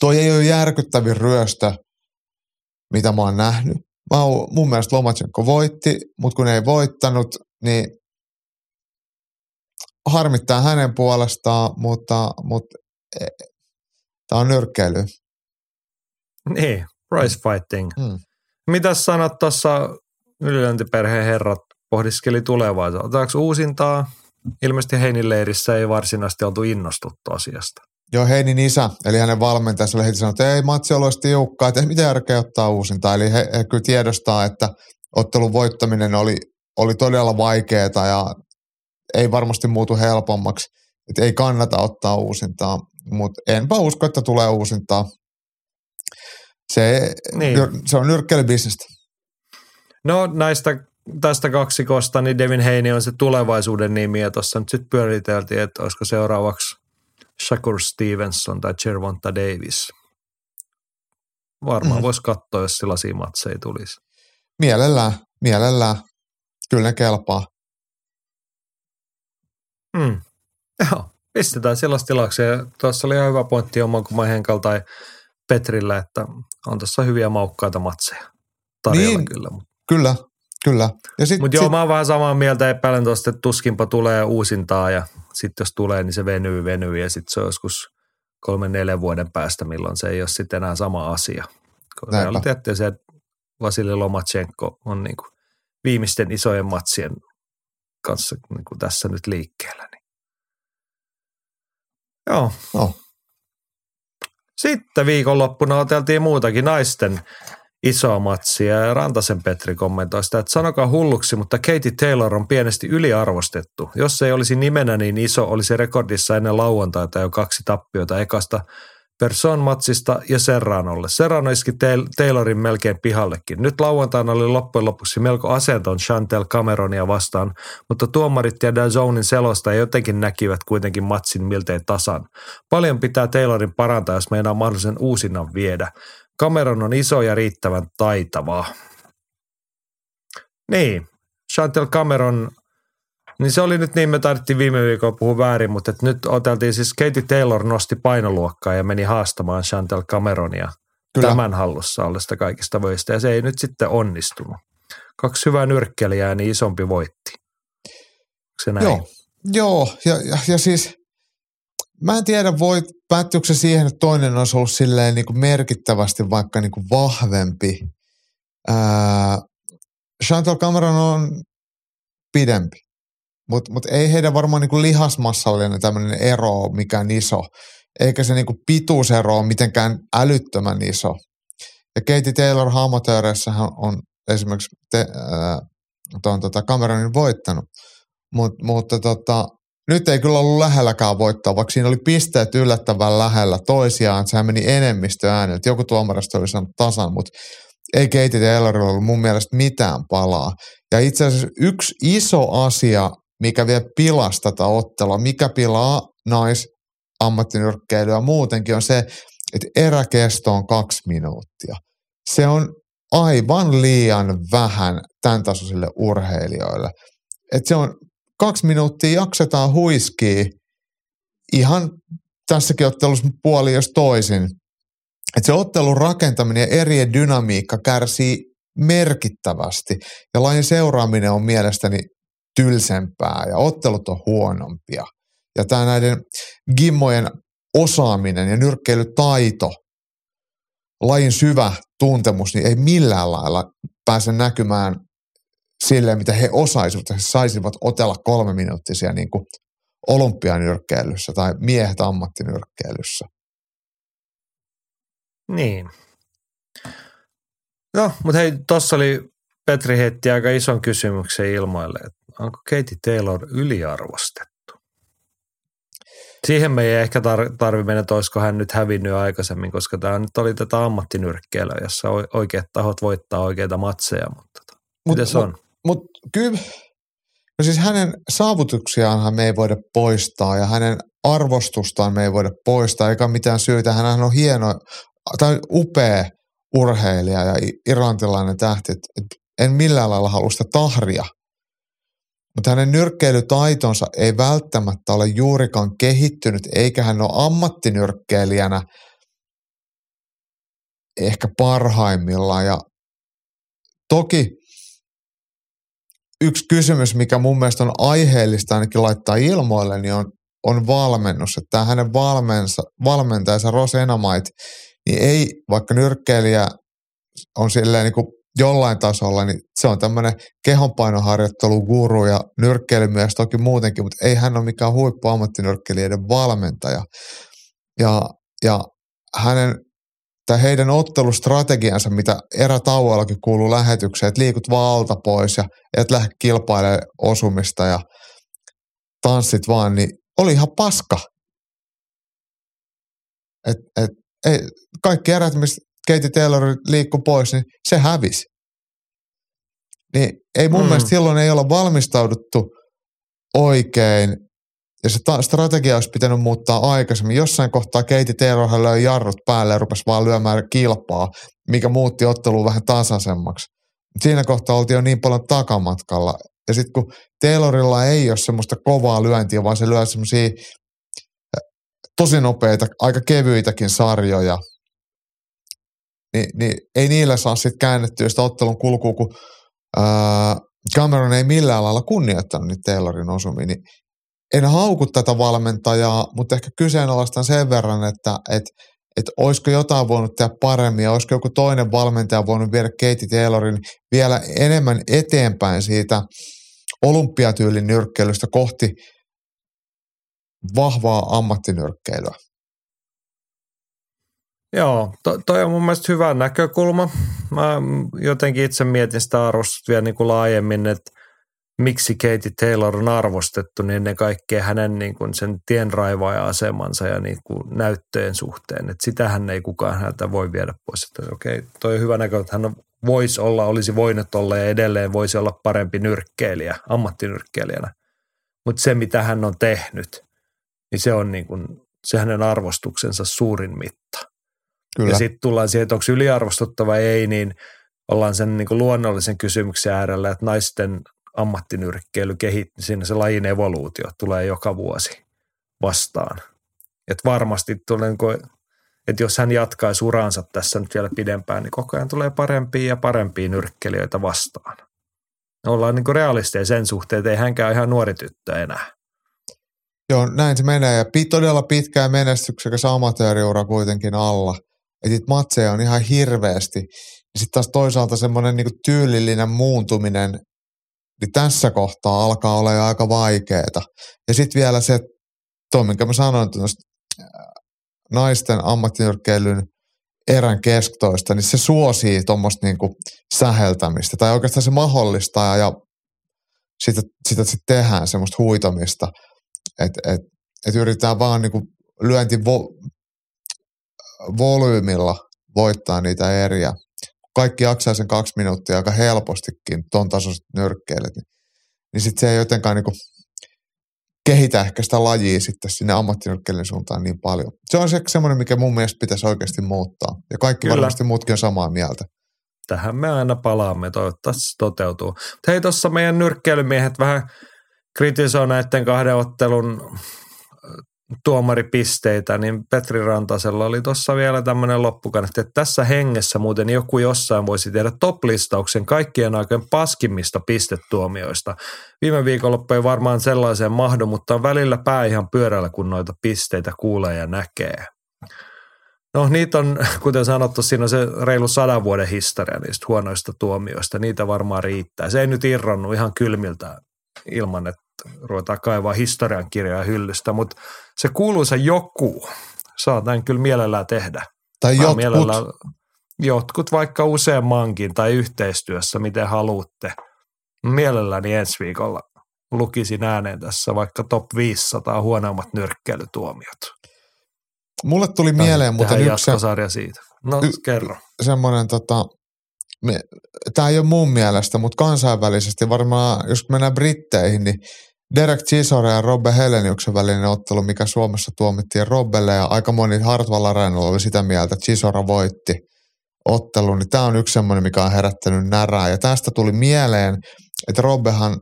toi ei ole järkyttävin ryöstö, mitä mä oon nähnyt. Mä oon, mun mielestä Lomachenko voitti, mutta kun ei voittanut, niin harmittaa hänen puolestaan, mutta, mutta e, Tämä on nyrkkeily. Niin, price fighting. Hmm. Mitä sanot tuossa ylilöntiperheen herrat pohdiskeli tulevaisuutta? Otetaanko uusintaa? Ilmeisesti Heinin leirissä ei varsinaisesti oltu innostuttu asiasta. Joo, Heinin isä, eli hänen valmentajansa oli heti sanonut, että ei matsi olisi tiukkaa, että ei mitään järkeä ottaa uusintaa. Eli he, he kyllä tiedostaa, että ottelun voittaminen oli, oli todella vaikeaa ja ei varmasti muutu helpommaksi. Että ei kannata ottaa uusintaa mutta enpä usko, että tulee uusintaa. Se, niin. se on nyrkkelybisnestä. No näistä tästä kaksikosta, niin Devin Heini on se tulevaisuuden nimi, ja tuossa nyt sitten pyöriteltiin, että olisiko seuraavaksi Shakur Stevenson tai Chervonta Davis. Varmaan mm. voisi katsoa, jos sellaisia matseja tulisi. Mielellään, mielellään. Kyllä ne kelpaa. Mm. Joo. Pistetään sellaista tilaksi. tuossa oli ihan hyvä pointti oman kuin Henkal tai Petrillä, että on tuossa hyviä maukkaita matseja tarjolla niin, kyllä. Kyllä, kyllä. Mutta joo, sit... mä oon vähän samaa mieltä, epäilen tuosta, että tuskinpa tulee uusintaa ja sitten jos tulee, niin se venyy, venyy ja sitten se on joskus kolmen, neljän vuoden päästä, milloin se ei ole sitten enää sama asia. Realiteetti se, että Vasili Lomachenko on niin kuin viimeisten isojen matsien kanssa niin kuin tässä nyt liikkeellä. Niin Joo. No. Sitten viikonloppuna oteltiin muutakin naisten isoa matsia ja Rantasen Petri kommentoi sitä, että sanokaa hulluksi, mutta Katie Taylor on pienesti yliarvostettu. Jos se ei olisi nimenä niin iso, olisi rekordissa ennen lauantaita jo kaksi tappiota ekasta Person-matsista ja Serranolle. Serrano iski Taylorin melkein pihallekin. Nyt lauantaina oli loppujen lopuksi melko asenton Chantel Cameronia vastaan, mutta tuomarit ja Dazonin selosta jotenkin näkivät kuitenkin matsin miltei tasan. Paljon pitää Taylorin parantaa, jos meinaa mahdollisen uusinnan viedä. Cameron on iso ja riittävän taitava. Niin, Chantel Cameron niin se oli nyt niin, me taidettiin viime viikolla puhua väärin, mutta nyt oteltiin siis Katie Taylor nosti painoluokkaa ja meni haastamaan Chantel Cameronia Kyllä. tämän hallussa ollesta kaikista voista ja se ei nyt sitten onnistunut. Kaksi hyvää nyrkkelijää, niin isompi voitti. Onko se näin? Joo, Joo. Ja, ja, ja siis mä en tiedä, voi, päättyykö se siihen, että toinen olisi ollut silleen niin kuin merkittävästi vaikka niin kuin vahvempi. Ää, Chantal Cameron on pidempi. Mutta mut ei heidän varmaan niinku lihasmassallinen tämmöinen ero ole mikään iso. Eikä se niinku pituusero ole mitenkään älyttömän iso. Ja Katie Taylor hahmotööreissähän on esimerkiksi te, äh, tuon tota Cameronin voittanut. Mut, mutta tota, nyt ei kyllä ollut lähelläkään voittaa, vaikka siinä oli pisteet yllättävän lähellä toisiaan. Sehän meni enemmistöääneltä. Joku tuomarista oli sanonut tasan, mutta ei Katie Taylorilla ollut mun mielestä mitään palaa. Ja itse asiassa yksi iso asia, mikä vielä pilasi tätä ottelua, mikä pilaa nais ammattinyrkkeilyä muutenkin on se, että eräkesto on kaksi minuuttia. Se on aivan liian vähän tämän tasoisille urheilijoille. Et se on kaksi minuuttia jaksetaan huiskii ihan tässäkin ottelussa puoli jos toisin. Että se ottelun rakentaminen ja eri dynamiikka kärsii merkittävästi ja lajin seuraaminen on mielestäni tylsempää ja ottelut on huonompia. Ja tämä näiden gimmojen osaaminen ja nyrkkeilytaito, lajin syvä tuntemus, niin ei millään lailla pääse näkymään silleen, mitä he osaisivat, he saisivat otella kolme minuuttisia niin kuin olympianyrkkeilyssä tai miehet ammattinyrkkeilyssä. Niin. No, mutta hei, tuossa oli Petri heitti aika ison kysymyksen ilmoille, että onko Katie Taylor yliarvostettu? Siihen me ei ehkä tar- tarvi mennä, että olisiko hän nyt hävinnyt aikaisemmin, koska tämä nyt oli tätä ammattinyrkkeilyä, jossa oikeat tahot voittaa oikeita matseja, mutta tota, mut, miten se on? Mutta kyllä, no siis hänen saavutuksiaanhan me ei voida poistaa ja hänen arvostustaan me ei voida poistaa, eikä mitään syytä. Hän on hieno tai upea urheilija ja irlantilainen tähti. En millään lailla halua sitä tahria – mutta hänen nyrkkeilytaitonsa ei välttämättä ole juurikaan kehittynyt, eikä hän ole ammattinyrkkeilijänä ehkä parhaimmillaan. Ja toki yksi kysymys, mikä mun mielestä on aiheellista ainakin laittaa ilmoille, niin on, on valmennus. Että tämä hänen valmensa, valmentajansa Ros Enamait, niin ei, vaikka nyrkkeilijä on silleen niin kuin jollain tasolla, niin se on tämmöinen kehonpainoharjoitteluguru ja nyrkkeilymies toki muutenkin, mutta ei hän ole mikään huippuammattinyrkkeilijöiden valmentaja. Ja, ja hänen tai heidän ottelustrategiansa, mitä erätauollakin kuuluu lähetykseen, että liikut vaan alta pois ja et lähde kilpailemaan osumista ja tanssit vaan, niin oli ihan paska. Et, et, ei, kaikki erät, mistä Katie Taylor liikkui pois, niin se hävisi. Niin ei mun mm. mielestä silloin ei olla valmistauduttu oikein ja se ta- strategia olisi pitänyt muuttaa aikaisemmin. Jossain kohtaa Katie Taylor löi jarrut päälle ja rupesi vaan lyömään kilpaa, mikä muutti ottelua vähän tasaisemmaksi. Siinä kohtaa oltiin jo niin paljon takamatkalla. Ja sitten kun Taylorilla ei ole semmoista kovaa lyöntiä, vaan se lyö semmoisia tosi nopeita, aika kevyitäkin sarjoja, niin, niin ei niillä saa sitten käännettyä sitä ottelun kulkua, kun ää, Cameron ei millään lailla kunnioittanut niitä Taylorin osumia, niin en hauku tätä valmentajaa, mutta ehkä kyseenalaistan sen verran, että et, et olisiko jotain voinut tehdä paremmin ja olisiko joku toinen valmentaja voinut viedä Katie Taylorin vielä enemmän eteenpäin siitä olympiatyylin nyrkkeilystä kohti vahvaa ammattinyrkkeilyä. Joo, to, toi on mun mielestä hyvä näkökulma. Mä jotenkin itse mietin sitä arvostusta vielä niin kuin laajemmin, että miksi Katie Taylor on arvostettu, niin ennen kaikkea hänen niin kuin sen tienraivaaja-asemansa ja niin kuin näyttöjen suhteen. Että sitähän ei kukaan häntä voi viedä pois. Että okei, toi on hyvä näkö, että hän voisi olla, olisi voinut olla ja edelleen voisi olla parempi nyrkkeilijä, ammattinyrkkeilijänä. Mutta se, mitä hän on tehnyt, niin se on niin kuin, se hänen arvostuksensa suurin mitta. Kyllä. Ja sitten tullaan siihen, että onko yliarvostettu vai ei, niin ollaan sen niin kuin luonnollisen kysymyksen äärellä, että naisten ammattinyrkkeily kehittyy, siinä se lajin evoluutio tulee joka vuosi vastaan. Että varmasti tulee, niin että jos hän jatkaa uransa tässä nyt vielä pidempään, niin koko ajan tulee parempia ja parempia nyrkkelijöitä vastaan. Ollaan niin realisteja sen suhteen, että ei hänkään ihan nuori tyttö enää. Joo, näin se menee. Ja todella pitkään menestyksekäs amatööriura kuitenkin alla – että matseja on ihan hirveästi. Ja sitten taas toisaalta semmoinen niin tyylillinen muuntuminen, niin tässä kohtaa alkaa olla jo aika vaikeeta. Ja sitten vielä se, tuo minkä mä sanoin naisten ammattinyrkkeilyn erän kestoista, niin se suosii tuommoista niinku säheltämistä. Tai oikeastaan se mahdollistaa ja sitä, sitä sitten tehdään semmoista huitamista. Että et, et yritetään vaan niinku lyönti vo, voittaa niitä eriä. Kaikki jaksaa sen kaksi minuuttia aika helpostikin, ton tasoiset nyrkkeilet, niin, niin sitten se ei jotenkaan niinku kehitä ehkä sitä lajia sitten sinne ammattinyrkkeilyn suuntaan niin paljon. Se on se semmoinen, mikä mun mielestä pitäisi oikeasti muuttaa. Ja kaikki Kyllä. varmasti muutkin on samaa mieltä. Tähän me aina palaamme, toivottavasti se toteutuu. Mutta hei, tuossa meidän nyrkkeilymiehet vähän kritisoi näiden kahden ottelun tuomaripisteitä, niin Petri Rantasella oli tuossa vielä tämmöinen loppukanetti, että tässä hengessä muuten joku jossain voisi tehdä top-listauksen kaikkien aikojen paskimmista pistetuomioista. Viime viikonloppu ei varmaan sellaiseen mahdu, mutta on välillä pää ihan pyörällä, kun noita pisteitä kuulee ja näkee. No niitä on, kuten sanottu, siinä on se reilu sadan vuoden historia niistä huonoista tuomioista. Niitä varmaan riittää. Se ei nyt irronnut ihan kylmiltä ilman, että ruvetaan kaivaa historian kirjaa hyllystä, mutta se kuuluisa joku saa tämän kyllä mielellään tehdä. Tai Mä jotkut, mielellään- jotkut vaikka useammankin tai yhteistyössä, miten haluatte. Mielelläni ensi viikolla lukisin ääneen tässä vaikka top 500 huonoimmat nyrkkeilytuomiot. mulle tuli mieleen muuten yksi se- jatkosarja siitä. No Y- kerro. semmoinen, tota, me, tämä ei ole mun mielestä, mutta kansainvälisesti varmaan, jos mennään Britteihin, niin Derek Chisore ja Robbe Heleniuksen välinen ottelu, mikä Suomessa tuomittiin Robbelle ja aika moni Hartwall Arenalla oli sitä mieltä, että Chisora voitti ottelun, niin tämä on yksi semmoinen, mikä on herättänyt närää. Ja tästä tuli mieleen, että Robbehan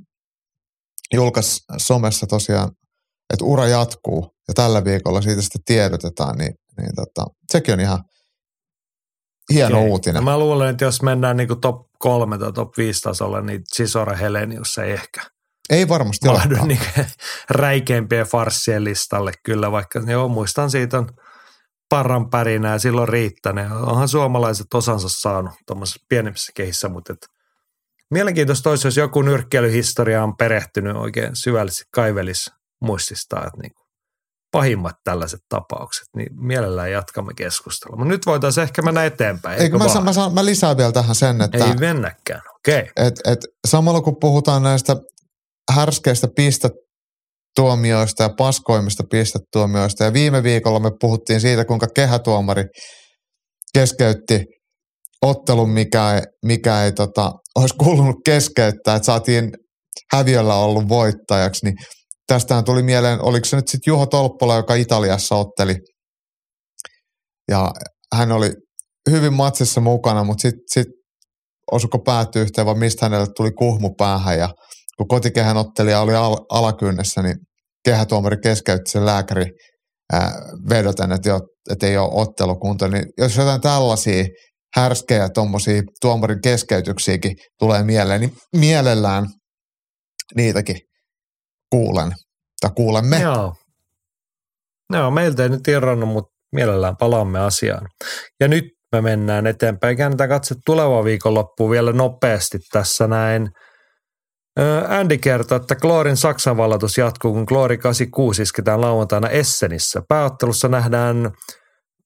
julkaisi somessa tosiaan, että ura jatkuu ja tällä viikolla siitä sitten tiedotetaan, niin, niin tota, sekin on ihan hieno Okei. uutinen. No mä luulen, että jos mennään niin top 3 tai top 5 tasolla, niin Chisora Helenius ei ehkä Ei varmasti mahdu niin räikeimpien farssien listalle kyllä, vaikka joo, muistan siitä on parran pärinää silloin riittänyt. Onhan suomalaiset osansa saanut tuommoisissa pienemmissä kehissä, mutta et mielenkiintoista olisi, jos joku nyrkkeilyhistoria on perehtynyt oikein syvällisesti kaivelis muististaa, että niin pahimmat tällaiset tapaukset, niin mielellään jatkamme keskustelua. Mutta nyt voitaisiin ehkä mennä eteenpäin, eikö, mä, saan, mä, saan, mä lisään vielä tähän sen, että Ei mennäkään, okei. Okay. et, et samalla kun puhutaan näistä härskeistä pistetuomioista ja paskoimmista pistetuomioista, ja viime viikolla me puhuttiin siitä, kuinka kehätuomari keskeytti ottelun, mikä ei, mikä ei tota, olisi kuulunut keskeyttää, että saatiin häviöllä ollut voittajaksi, niin tästähän tuli mieleen, oliko se nyt sitten Juho Tolppola, joka Italiassa otteli, ja hän oli hyvin matsissa mukana, mutta sitten sit osuko päätty yhteen, vai mistä hänelle tuli kuhmu päähän, ja kun kotikehän ottelija oli al- alakynnessä, niin kehätuomari keskeytti sen lääkäri ää, vedoten, että, jo, että ei ole ottelukunto, niin jos jotain tällaisia härskejä tuommoisia tuomarin keskeytyksiäkin tulee mieleen, niin mielellään niitäkin kuulen, tai kuulemme. Joo. Joo, meiltä ei nyt irronnut, mutta mielellään palaamme asiaan. Ja nyt me mennään eteenpäin. Käännetään katse tulevaan viikonloppuun vielä nopeasti tässä näin. Andy kertoo, että Kloorin Saksan vallatus jatkuu, kun Kloori 86 isketään lauantaina Essenissä. Pääottelussa nähdään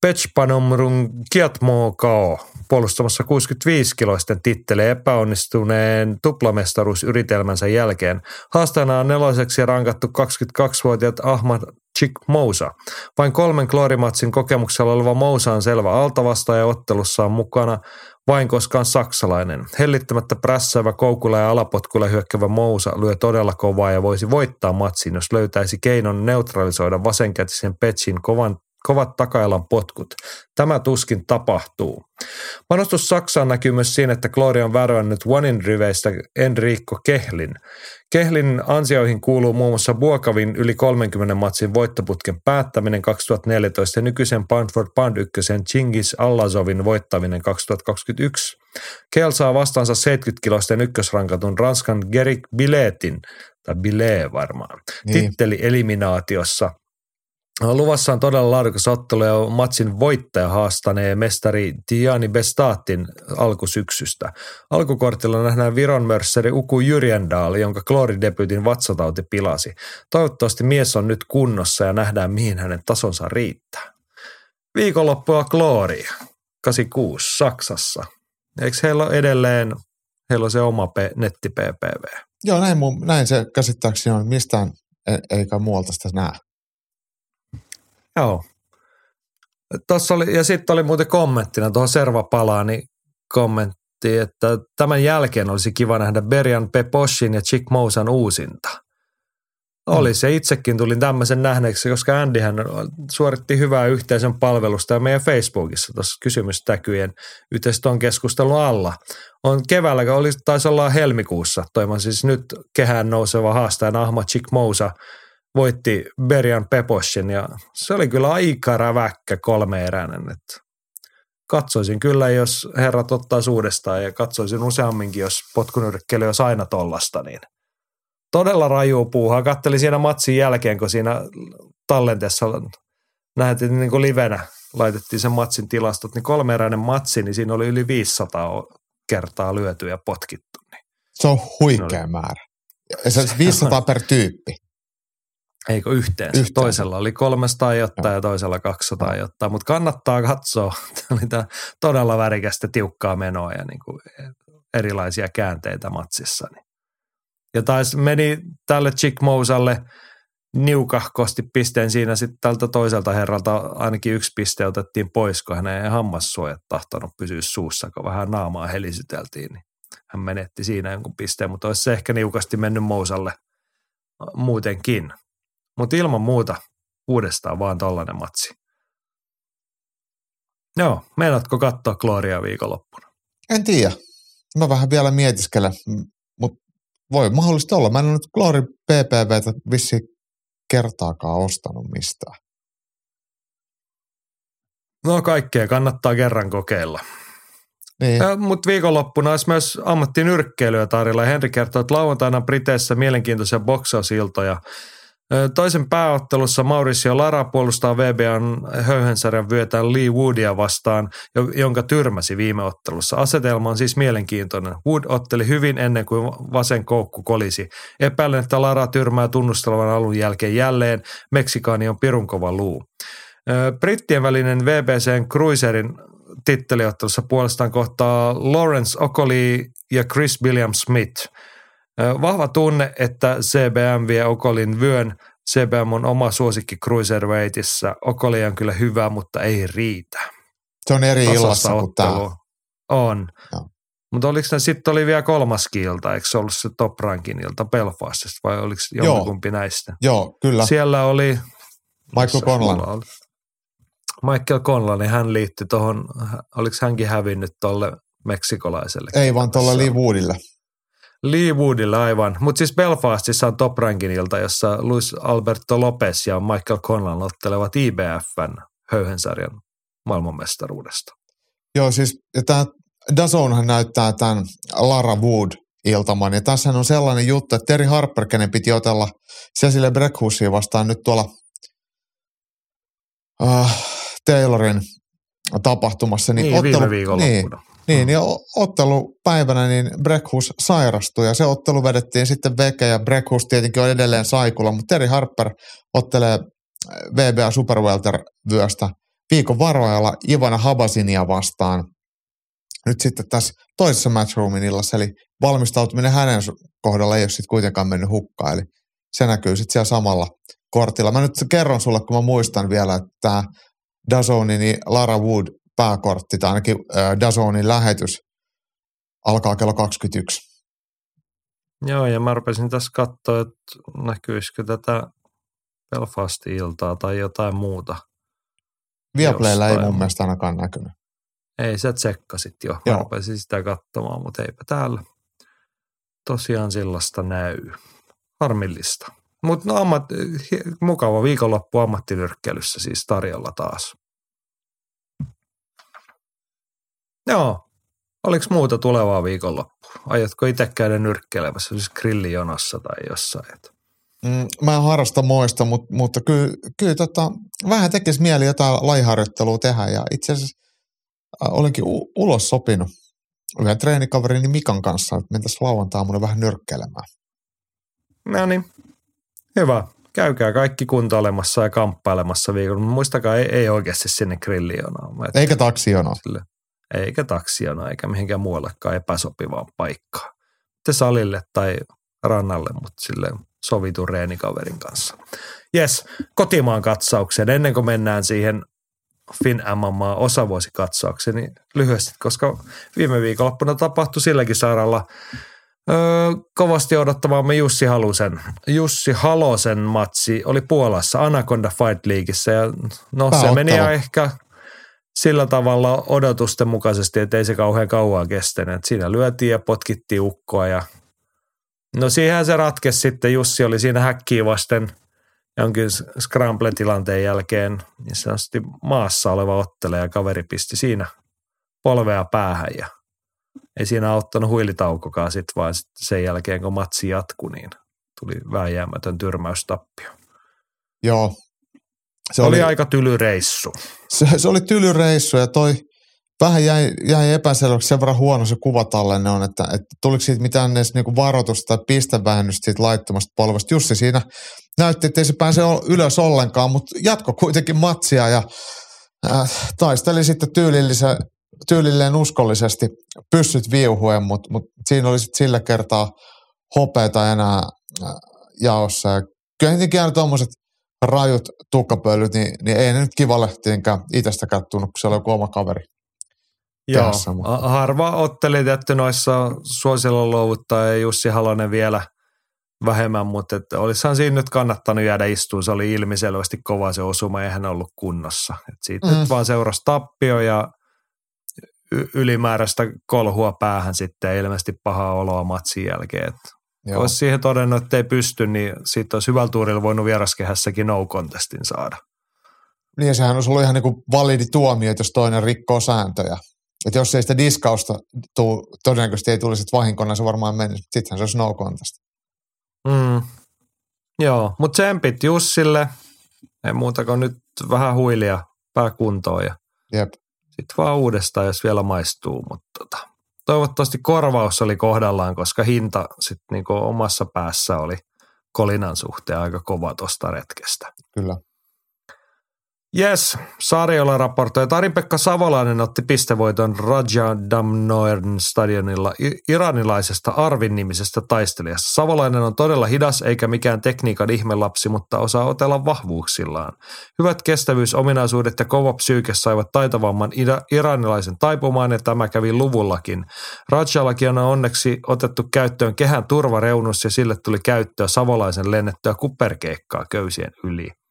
Pechpanomrun Kiatmo Kao puolustamassa 65-kiloisten tittele epäonnistuneen tuplamestaruusyritelmänsä jälkeen. Haastajana on neloseksi rankattu 22-vuotiaat Ahmad Chik Mousa. Vain kolmen kloorimatsin kokemuksella oleva Mousa on selvä altavastaaja ottelussa on mukana vain koska on saksalainen. Hellittämättä prässäävä koukulla ja alapotkulla hyökkävä Mousa lyö todella kovaa ja voisi voittaa matsin, jos löytäisi keinon neutralisoida vasenkätisen Petsin kovan kovat takailan potkut. Tämä tuskin tapahtuu. Panostus Saksaan näkyy myös siinä, että Gloria on värvännyt Onein riveistä Enrico Kehlin. Kehlin ansioihin kuuluu muun muassa Buokavin yli 30 matsin voittoputken päättäminen 2014 ja nykyisen for Pound ykkösen Chingis Allazovin voittaminen 2021. Kehl saa vastaansa 70-kiloisten ykkösrankatun Ranskan Gerik Biletin, tai Bilet varmaan, Niin. titteli eliminaatiossa – Luvassa on todella laadukas ottelu ja matsin voittaja haastanee mestari Tiani Bestatin alkusyksystä. Alkukortilla nähdään Viron mörsseri Uku Jyrjendal, jonka klooridebytin vatsatauti pilasi. Toivottavasti mies on nyt kunnossa ja nähdään mihin hänen tasonsa riittää. Viikonloppua kloori, 86 Saksassa. Eikö heillä ole edelleen, heillä on se oma P- netti PPV? Joo, näin, mun, näin se käsittääkseni on. Mistään e- eikä muualta sitä näe. Joo. Tossa oli, ja sitten oli muuten kommenttina tuohon Serva niin kommentti, että tämän jälkeen olisi kiva nähdä Berjan Peposhin ja Chick Mousan uusinta. Oli se, itsekin tulin tämmöisen nähneeksi, koska Andyhän suoritti hyvää yhteisön palvelusta ja meidän Facebookissa tuossa kysymystäkyjen yhteistyön keskustelun alla. On keväällä, oli, taisi olla helmikuussa, toiman siis nyt kehään nouseva haastaja Ahmad Chikmousa voitti Berian Peposhin ja se oli kyllä aika räväkkä kolmeeräinen. Että katsoisin kyllä, jos herrat ottaa uudestaan ja katsoisin useamminkin, jos potkunyrkkely olisi aina tollasta, niin todella raju puuhaa. Kattelin siinä matsin jälkeen, kun siinä tallenteessa nähtiin niin kuin livenä, laitettiin sen matsin tilastot, niin kolmeeräinen matsi, niin siinä oli yli 500 kertaa lyöty ja potkittu. Niin. Se on huikea määrä. Se on 500 per tyyppi. Eikö yhteensä? yhteensä. Toisella oli 300 jotta ja toisella 200 jotta, mutta kannattaa katsoa. Tämä oli tämä todella värikästä tiukkaa menoa ja niin kuin erilaisia käänteitä matsissa. Niin. Ja taisi meni tälle Chick Mousalle niukahkosti pisteen siinä sitten tältä toiselta herralta ainakin yksi piste otettiin pois, kun hänen hammassuojat tahtonut pysyä suussa, kun vähän naamaa helisyteltiin. Niin hän menetti siinä jonkun pisteen, mutta olisi se ehkä niukasti mennyt Mousalle muutenkin. Mutta ilman muuta uudestaan vaan tollainen matsi. Joo, meinaatko katsoa Gloria viikonloppuna? En tiedä. Mä vähän vielä mietiskelen, mutta voi mahdollisesti olla. Mä en ole nyt Glory PPVtä vissi kertaakaan ostanut mistään. No kaikkea kannattaa kerran kokeilla. Niin. Mutta viikonloppuna olisi myös ammattinyrkkeilyä tarjolla. Henri kertoo, että lauantaina Briteissä mielenkiintoisia boksausiltoja – Toisen pääottelussa Mauricio Lara puolustaa VBAn höyhensarjan vyötään Lee Woodia vastaan, jonka tyrmäsi viime ottelussa. Asetelma on siis mielenkiintoinen. Wood otteli hyvin ennen kuin vasen koukku kolisi. Epäilen, että Lara tyrmää tunnustelevan alun jälkeen jälleen. Meksikaani on pirunkova luu. Brittien välinen VBCn Cruiserin titteliottelussa puolestaan kohtaa Lawrence Okoli ja Chris William Smith – Vahva tunne, että CBM vie Okolin vyön. CBM on oma suosikki Cruiserweightissa. Okoli on kyllä hyvä, mutta ei riitä. Se on eri illassa kuin tämä. On. Mutta oliko ne sitten oli vielä kolmas ilta, eikö se ollut se Top Rankin ilta Belfastista vai oliko jompikumpi näistä? Joo, kyllä. Siellä oli... Michael Conlan. Michael Conlan, niin hän liittyi tuohon, oliko hänkin hävinnyt tuolle meksikolaiselle? Ei vaan tuolla Lee Woodille. Lee Woodilla aivan. Mutta siis Belfastissa on Top Rankinilta, jossa Luis Alberto Lopez ja Michael Conlan ottelevat IBFn höyhensarjan maailmanmestaruudesta. Joo, siis tämä Dazonhan näyttää tämän Lara Wood iltaman. Ja tässä on sellainen juttu, että Terry Harper, kenen piti otella Cecilia Breckhusia vastaan nyt tuolla uh, Taylorin tapahtumassa. Niin, niin ottelu, viime niin, niin, ja ottelupäivänä niin Breckhus sairastui ja se ottelu vedettiin sitten veke ja Breckhus tietenkin on edelleen saikulla, mutta Terry Harper ottelee VBA Super Welter-vyöstä viikon varoajalla Ivana Habasinia vastaan nyt sitten tässä toisessa matchroomin illassa, eli valmistautuminen hänen kohdalla ei ole sitten kuitenkaan mennyt hukkaan, eli se näkyy sitten siellä samalla kortilla. Mä nyt kerron sulle, kun mä muistan vielä, että tämä niin Lara Wood pääkortti tai ainakin Dazonin lähetys alkaa kello 21. Joo, ja mä rupesin tässä katsoa, että näkyisikö tätä Belfast-iltaa tai jotain muuta. Viaplaylla ei mun mielestä ainakaan näkynyt. Ei, sä tsekkasit jo. Joo. Mä rupesin sitä katsomaan, mutta eipä täällä tosiaan sellaista näy. Harmillista. Mutta no, ammat, mukava viikonloppu ammattinyrkkeilyssä siis tarjolla taas. Joo. Oliko muuta tulevaa viikonloppua? Aiotko itse käydä nyrkkeilemässä siis grillijonossa tai jossain? Mm, mä en harrasta moista, mutta, mutta kyllä, kyllä tota, vähän tekisi mieli jotain laiharjoittelua tehdä. Ja itse asiassa olenkin u- ulos sopinut yhden treenikaverini Mikan kanssa, että mentäisiin lauantaamuna vähän nyrkkeilemään. No niin, hyvä. Käykää kaikki kuntoilemassa ja kamppailemassa viikolla. Muistakaa, ei, ei oikeasti sinne grillijonoon. Eikä taksijonoon eikä taksiona eikä mihinkään muuallekaan epäsopivaan paikkaan. Te salille tai rannalle, mutta sille sovitun reenikaverin kanssa. Jes, kotimaan katsaukseen ennen kuin mennään siihen Fin MMA osavuosikatsaukseen, niin lyhyesti, koska viime viikonloppuna tapahtui silläkin saaralla Öö, kovasti odottamamme Jussi Halusen, Jussi Halosen matsi oli Puolassa Anaconda Fight Leagueissä ja no se meni ehkä sillä tavalla odotusten mukaisesti, että ei se kauhean kauan kestänyt. Siinä lyötiin ja potkittiin ukkoa ja no siihen se ratkesi sitten. Jussi oli siinä häkkiä vasten jonkin scramble-tilanteen jälkeen niin on maassa oleva ottele ja kaveri pisti siinä polvea päähän ja ei siinä auttanut huilitaukokaan sit vaan sit sen jälkeen kun matsi jatkui, niin tuli vääjäämätön tyrmäystappio. Joo. Se oli, oli aika tyly reissu. Se, se oli tyly reissu ja toi vähän jäi, jäi epäselväksi sen verran huono se kuvatallenne on, että, että tuliko siitä mitään edes niinku varoitusta tai pistevähennystä siitä laittomasta polvesta. Jussi siinä näytti, että ei se pääse ylös ollenkaan, mutta jatko kuitenkin matsia ja äh, taisteli sitten tyylillisen, tyylilleen uskollisesti pyssyt viuhuen, mutta, mutta siinä oli sitten sillä kertaa hopeita enää äh, jaossa. Ja kyllä tietenkin aina tuommoiset rajut tukkapölyt, niin, niin ei ne nyt kivalle tietenkään itsestäkään tunnu, kun siellä on joku oma kaveri. Joo, tehässä, mutta. harva otteli tietty noissa suosilla luovuttaa ja Jussi Halonen vielä vähemmän, mutta että olisihan siinä nyt kannattanut jäädä istuun. Se oli ilmiselvästi kova se osuma, ei hän ollut kunnossa. Et siitä mm. nyt vaan seurasi tappio ja ylimääräistä kolhua päähän sitten ilmeisesti pahaa oloa matsin jälkeen. Et olisi siihen todennut, että ei pysty, niin siitä olisi hyvällä tuurilla voinut vieraskehässäkin no contestin saada. Niin ja sehän olisi ollut ihan niin kuin validi tuomio, että jos toinen rikkoo sääntöjä. Että jos ei sitä diskausta tuu, todennäköisesti ei tulisi vahinkona, se varmaan menisi. Sittenhän se olisi no contest. Mm. Joo, mutta tsempit Jussille. Ei muuta kuin nyt vähän huilia pääkuntoon ja Jep. sitten vaan uudestaan, jos vielä maistuu. Mutta tota, toivottavasti korvaus oli kohdallaan, koska hinta sitten niinku omassa päässä oli kolinan suhteen aika kova tuosta retkestä. Kyllä. Yes, Sarjola raportoi. Tari-Pekka Savolainen otti pistevoiton Raja Damnoern stadionilla iranilaisesta Arvin nimisestä taistelijasta. Savolainen on todella hidas eikä mikään tekniikan ihmelapsi, mutta osaa otella vahvuuksillaan. Hyvät kestävyysominaisuudet ja kova psyyke saivat taitavamman iranilaisen taipumaan ja tämä kävi luvullakin. Rajallakin on onneksi otettu käyttöön kehän turvareunus ja sille tuli käyttöä Savolaisen lennettyä kuperkeikkaa köysien yli.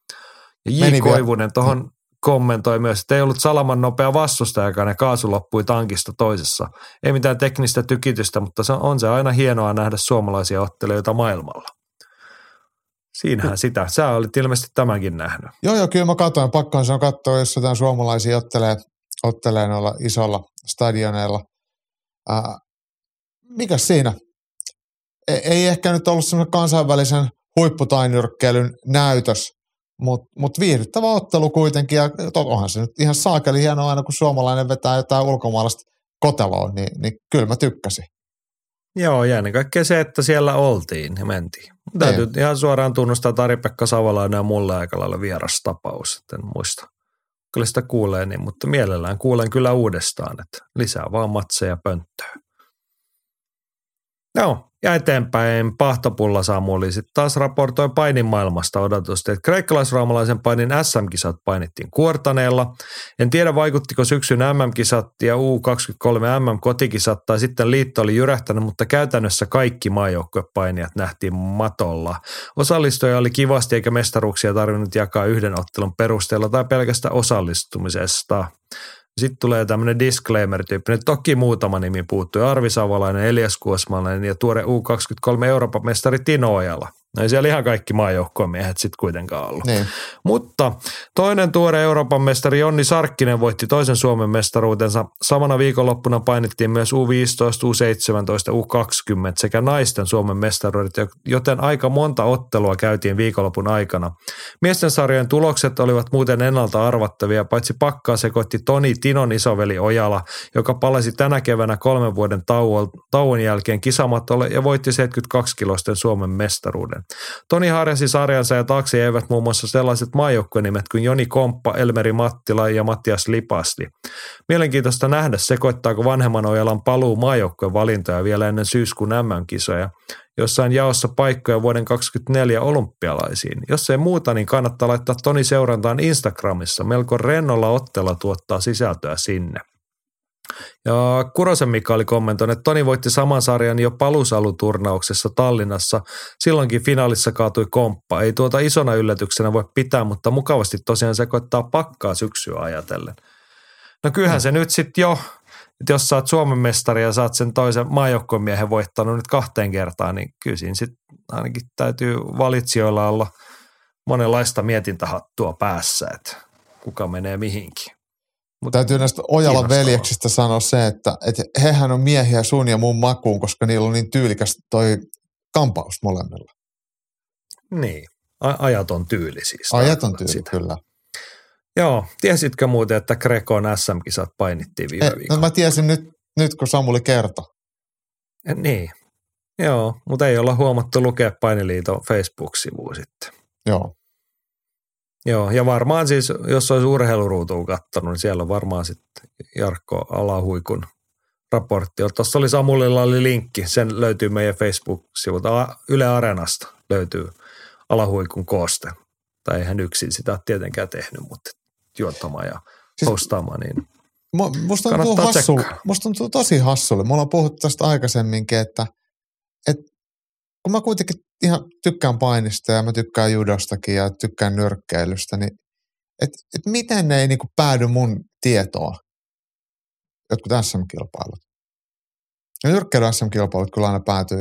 Ja J. Koivunen tuohon kommentoi myös, että ei ollut Salaman nopea vastustajakaan ja kaasu loppui tankista toisessa. Ei mitään teknistä tykitystä, mutta se on se aina hienoa nähdä suomalaisia ottelijoita maailmalla. Siinähän sitä. Sä olit ilmeisesti tämänkin nähnyt. Joo, joo, kyllä mä katsoin. Pakkohan se on katsoa, jos jotain suomalaisia ottelee, ottelee noilla isolla stadioneilla. Äh, mikä siinä? Ei, ei ehkä nyt ollut semmoinen kansainvälisen huipputainyrkkeilyn näytös, mutta mut viihdyttävä ottelu kuitenkin, ja onhan se nyt ihan saakeli hienoa aina, kun suomalainen vetää jotain ulkomaalaista koteloon, niin, niin kyllä mä tykkäsin. Joo, ja ennen kaikkea se, että siellä oltiin ja mentiin. Täytyy niin. ihan suoraan tunnustaa Tari-Pekka Savolainen ja mulle aika lailla vieras tapaus, että en muista. Kyllä sitä kuulee niin, mutta mielellään kuulen kyllä uudestaan, että lisää vaan matseja pönttöä. Joo, ja eteenpäin Pahtopulla Samuli sitten taas raportoi painin maailmasta odotusta, että kreikkalaisraamalaisen painin SM-kisat painittiin kuortaneella. En tiedä vaikuttiko syksyn MM-kisat ja U23 MM-kotikisat tai sitten liitto oli jyrähtänyt, mutta käytännössä kaikki maajoukkuepainijat nähtiin matolla. Osallistujia oli kivasti eikä mestaruuksia tarvinnut jakaa yhden ottelun perusteella tai pelkästä osallistumisesta. Sitten tulee tämmöinen disclaimer-tyyppinen. Toki muutama nimi puuttui. Arvi Savolainen, Elias Kuosmalainen ja tuore U23 Euroopan mestari Tino Ojala – No ei siellä ihan kaikki maajoukkojen miehet sitten kuitenkaan ollut. Niin. Mutta toinen tuore Euroopan mestari Jonni Sarkkinen voitti toisen Suomen mestaruutensa. Samana viikonloppuna painittiin myös U15, U17, U20 sekä naisten Suomen mestaruudet, joten aika monta ottelua käytiin viikonlopun aikana. Miesten sarjojen tulokset olivat muuten ennalta arvattavia, paitsi pakkaa sekoitti Toni Tinon isoveli Ojala, joka palasi tänä keväänä kolmen vuoden tauon, tauon jälkeen kisamatolle ja voitti 72-kilosten Suomen mestaruuden. Toni harjasi sarjansa ja taakse jäivät muun muassa sellaiset maajoukkuenimet kuin Joni Komppa, Elmeri Mattila ja Mattias Lipasti. Mielenkiintoista nähdä, sekoittaako vanhemman Ojalan paluu maajoukkueen valintoja vielä ennen syyskuun MM-kisoja, jossain jaossa paikkoja vuoden 2024 olympialaisiin. Jos ei muuta, niin kannattaa laittaa Toni seurantaan Instagramissa. Melko rennolla ottella tuottaa sisältöä sinne. Ja Kurosen Mika oli kommentoinut, että Toni voitti saman sarjan jo palusaluturnauksessa Tallinnassa. Silloinkin finaalissa kaatui komppa. Ei tuota isona yllätyksenä voi pitää, mutta mukavasti tosiaan sekoittaa pakkaa syksyä ajatellen. No kyllähän se nyt sitten jo, että jos sä oot Suomen mestari ja saat sen toisen miehen voittanut nyt kahteen kertaan, niin kyllä siinä sitten ainakin täytyy valitsijoilla olla monenlaista mietintähattua päässä, että kuka menee mihinkin. Mutta täytyy näistä Ojalan veljeksistä sanoa se, että, että hehän on miehiä sun ja mun makuun, koska niillä on niin tyylikäs toi kampaus molemmilla. Niin, ajaton tyyli siis. Ajaton tyyli, sitä. kyllä. Joo, tiesitkö muuten, että Grekon SM-kisat painittiin viime Ei, No mä tiesin nyt, nyt kun Samuli kertoi. Niin, joo, mutta ei olla huomattu lukea Painiliiton Facebook-sivua sitten. Joo. Joo, ja varmaan siis, jos olisi urheiluruutuun katsonut, niin siellä on varmaan sitten Jarkko Alahuikun raportti. Tuossa oli Samulilla oli linkki, sen löytyy meidän Facebook-sivulta. Yle Areenasta löytyy Alahuikun kooste. Tai eihän yksin sitä tietenkään tehnyt, mutta juottamaan ja siis, postaamaan, niin musta tuntuu, hassu, musta tuntuu tosi hassulle. Me ollaan puhuttu tästä aikaisemminkin, että, että kun mä kuitenkin ihan tykkään painista ja mä tykkään judostakin ja tykkään nyrkkeilystä, niin että et miten ne ei niinku päädy mun tietoa, jotkut SM-kilpailut. Ja nyrkkeily SM-kilpailut kyllä aina päätyy,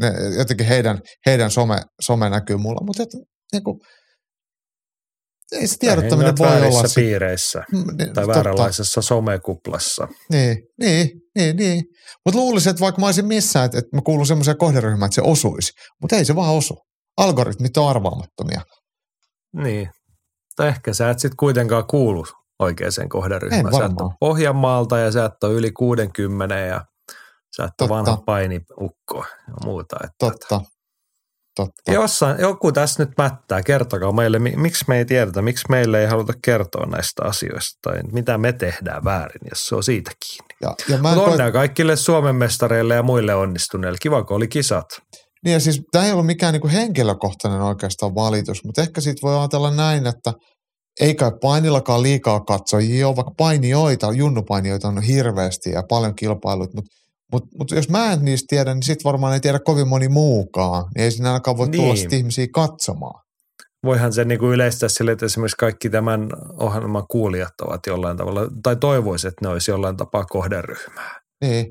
ne, jotenkin heidän, heidän some, some näkyy mulla, mutta et, niinku, ei se tiedottaminen voi olla. piireissä mm, niin, tai vääränlaisessa somekuplassa. Niin, niin, niin, niin. Mutta luulisin, että vaikka mä olisin missään, että, että mä kuulun semmoiseen kohderyhmään, että se osuisi. Mutta ei se vaan osu. Algoritmit on arvaamattomia. Niin. Tai ehkä sä et sitten kuitenkaan kuulu oikeaan kohderyhmään. Sä et ole Pohjanmaalta ja sä et ole yli 60 ja sä et ole vanha painiukko ja muuta. Että Totta. Totta. Jossain, joku tässä nyt mättää, kertokaa meille, miksi me ei tiedetä, miksi meille ei haluta kertoa näistä asioista tai mitä me tehdään väärin, jos se on siitä kiinni. Ja, ja mä Mutta onnea koet... kaikille Suomen mestareille ja muille onnistuneille. Kiva, kun oli kisat. Niin ja siis tämä ei ollut mikään niinku henkilökohtainen oikeastaan valitus, mutta ehkä siitä voi ajatella näin, että ei kai painillakaan liikaa katsojia ole, vaikka painijoita, junnupainijoita on hirveästi ja paljon kilpailut, mutta mutta mut jos mä en niistä tiedä, niin sitten varmaan ei tiedä kovin moni muukaan. Niin ei siinä ainakaan voi niin. tulla ihmisiä katsomaan. Voihan se niinku yleistää sille, että esimerkiksi kaikki tämän ohjelman kuulijat ovat jollain tavalla, tai toivoisi, että ne olisi jollain tapaa kohderyhmää. Niin.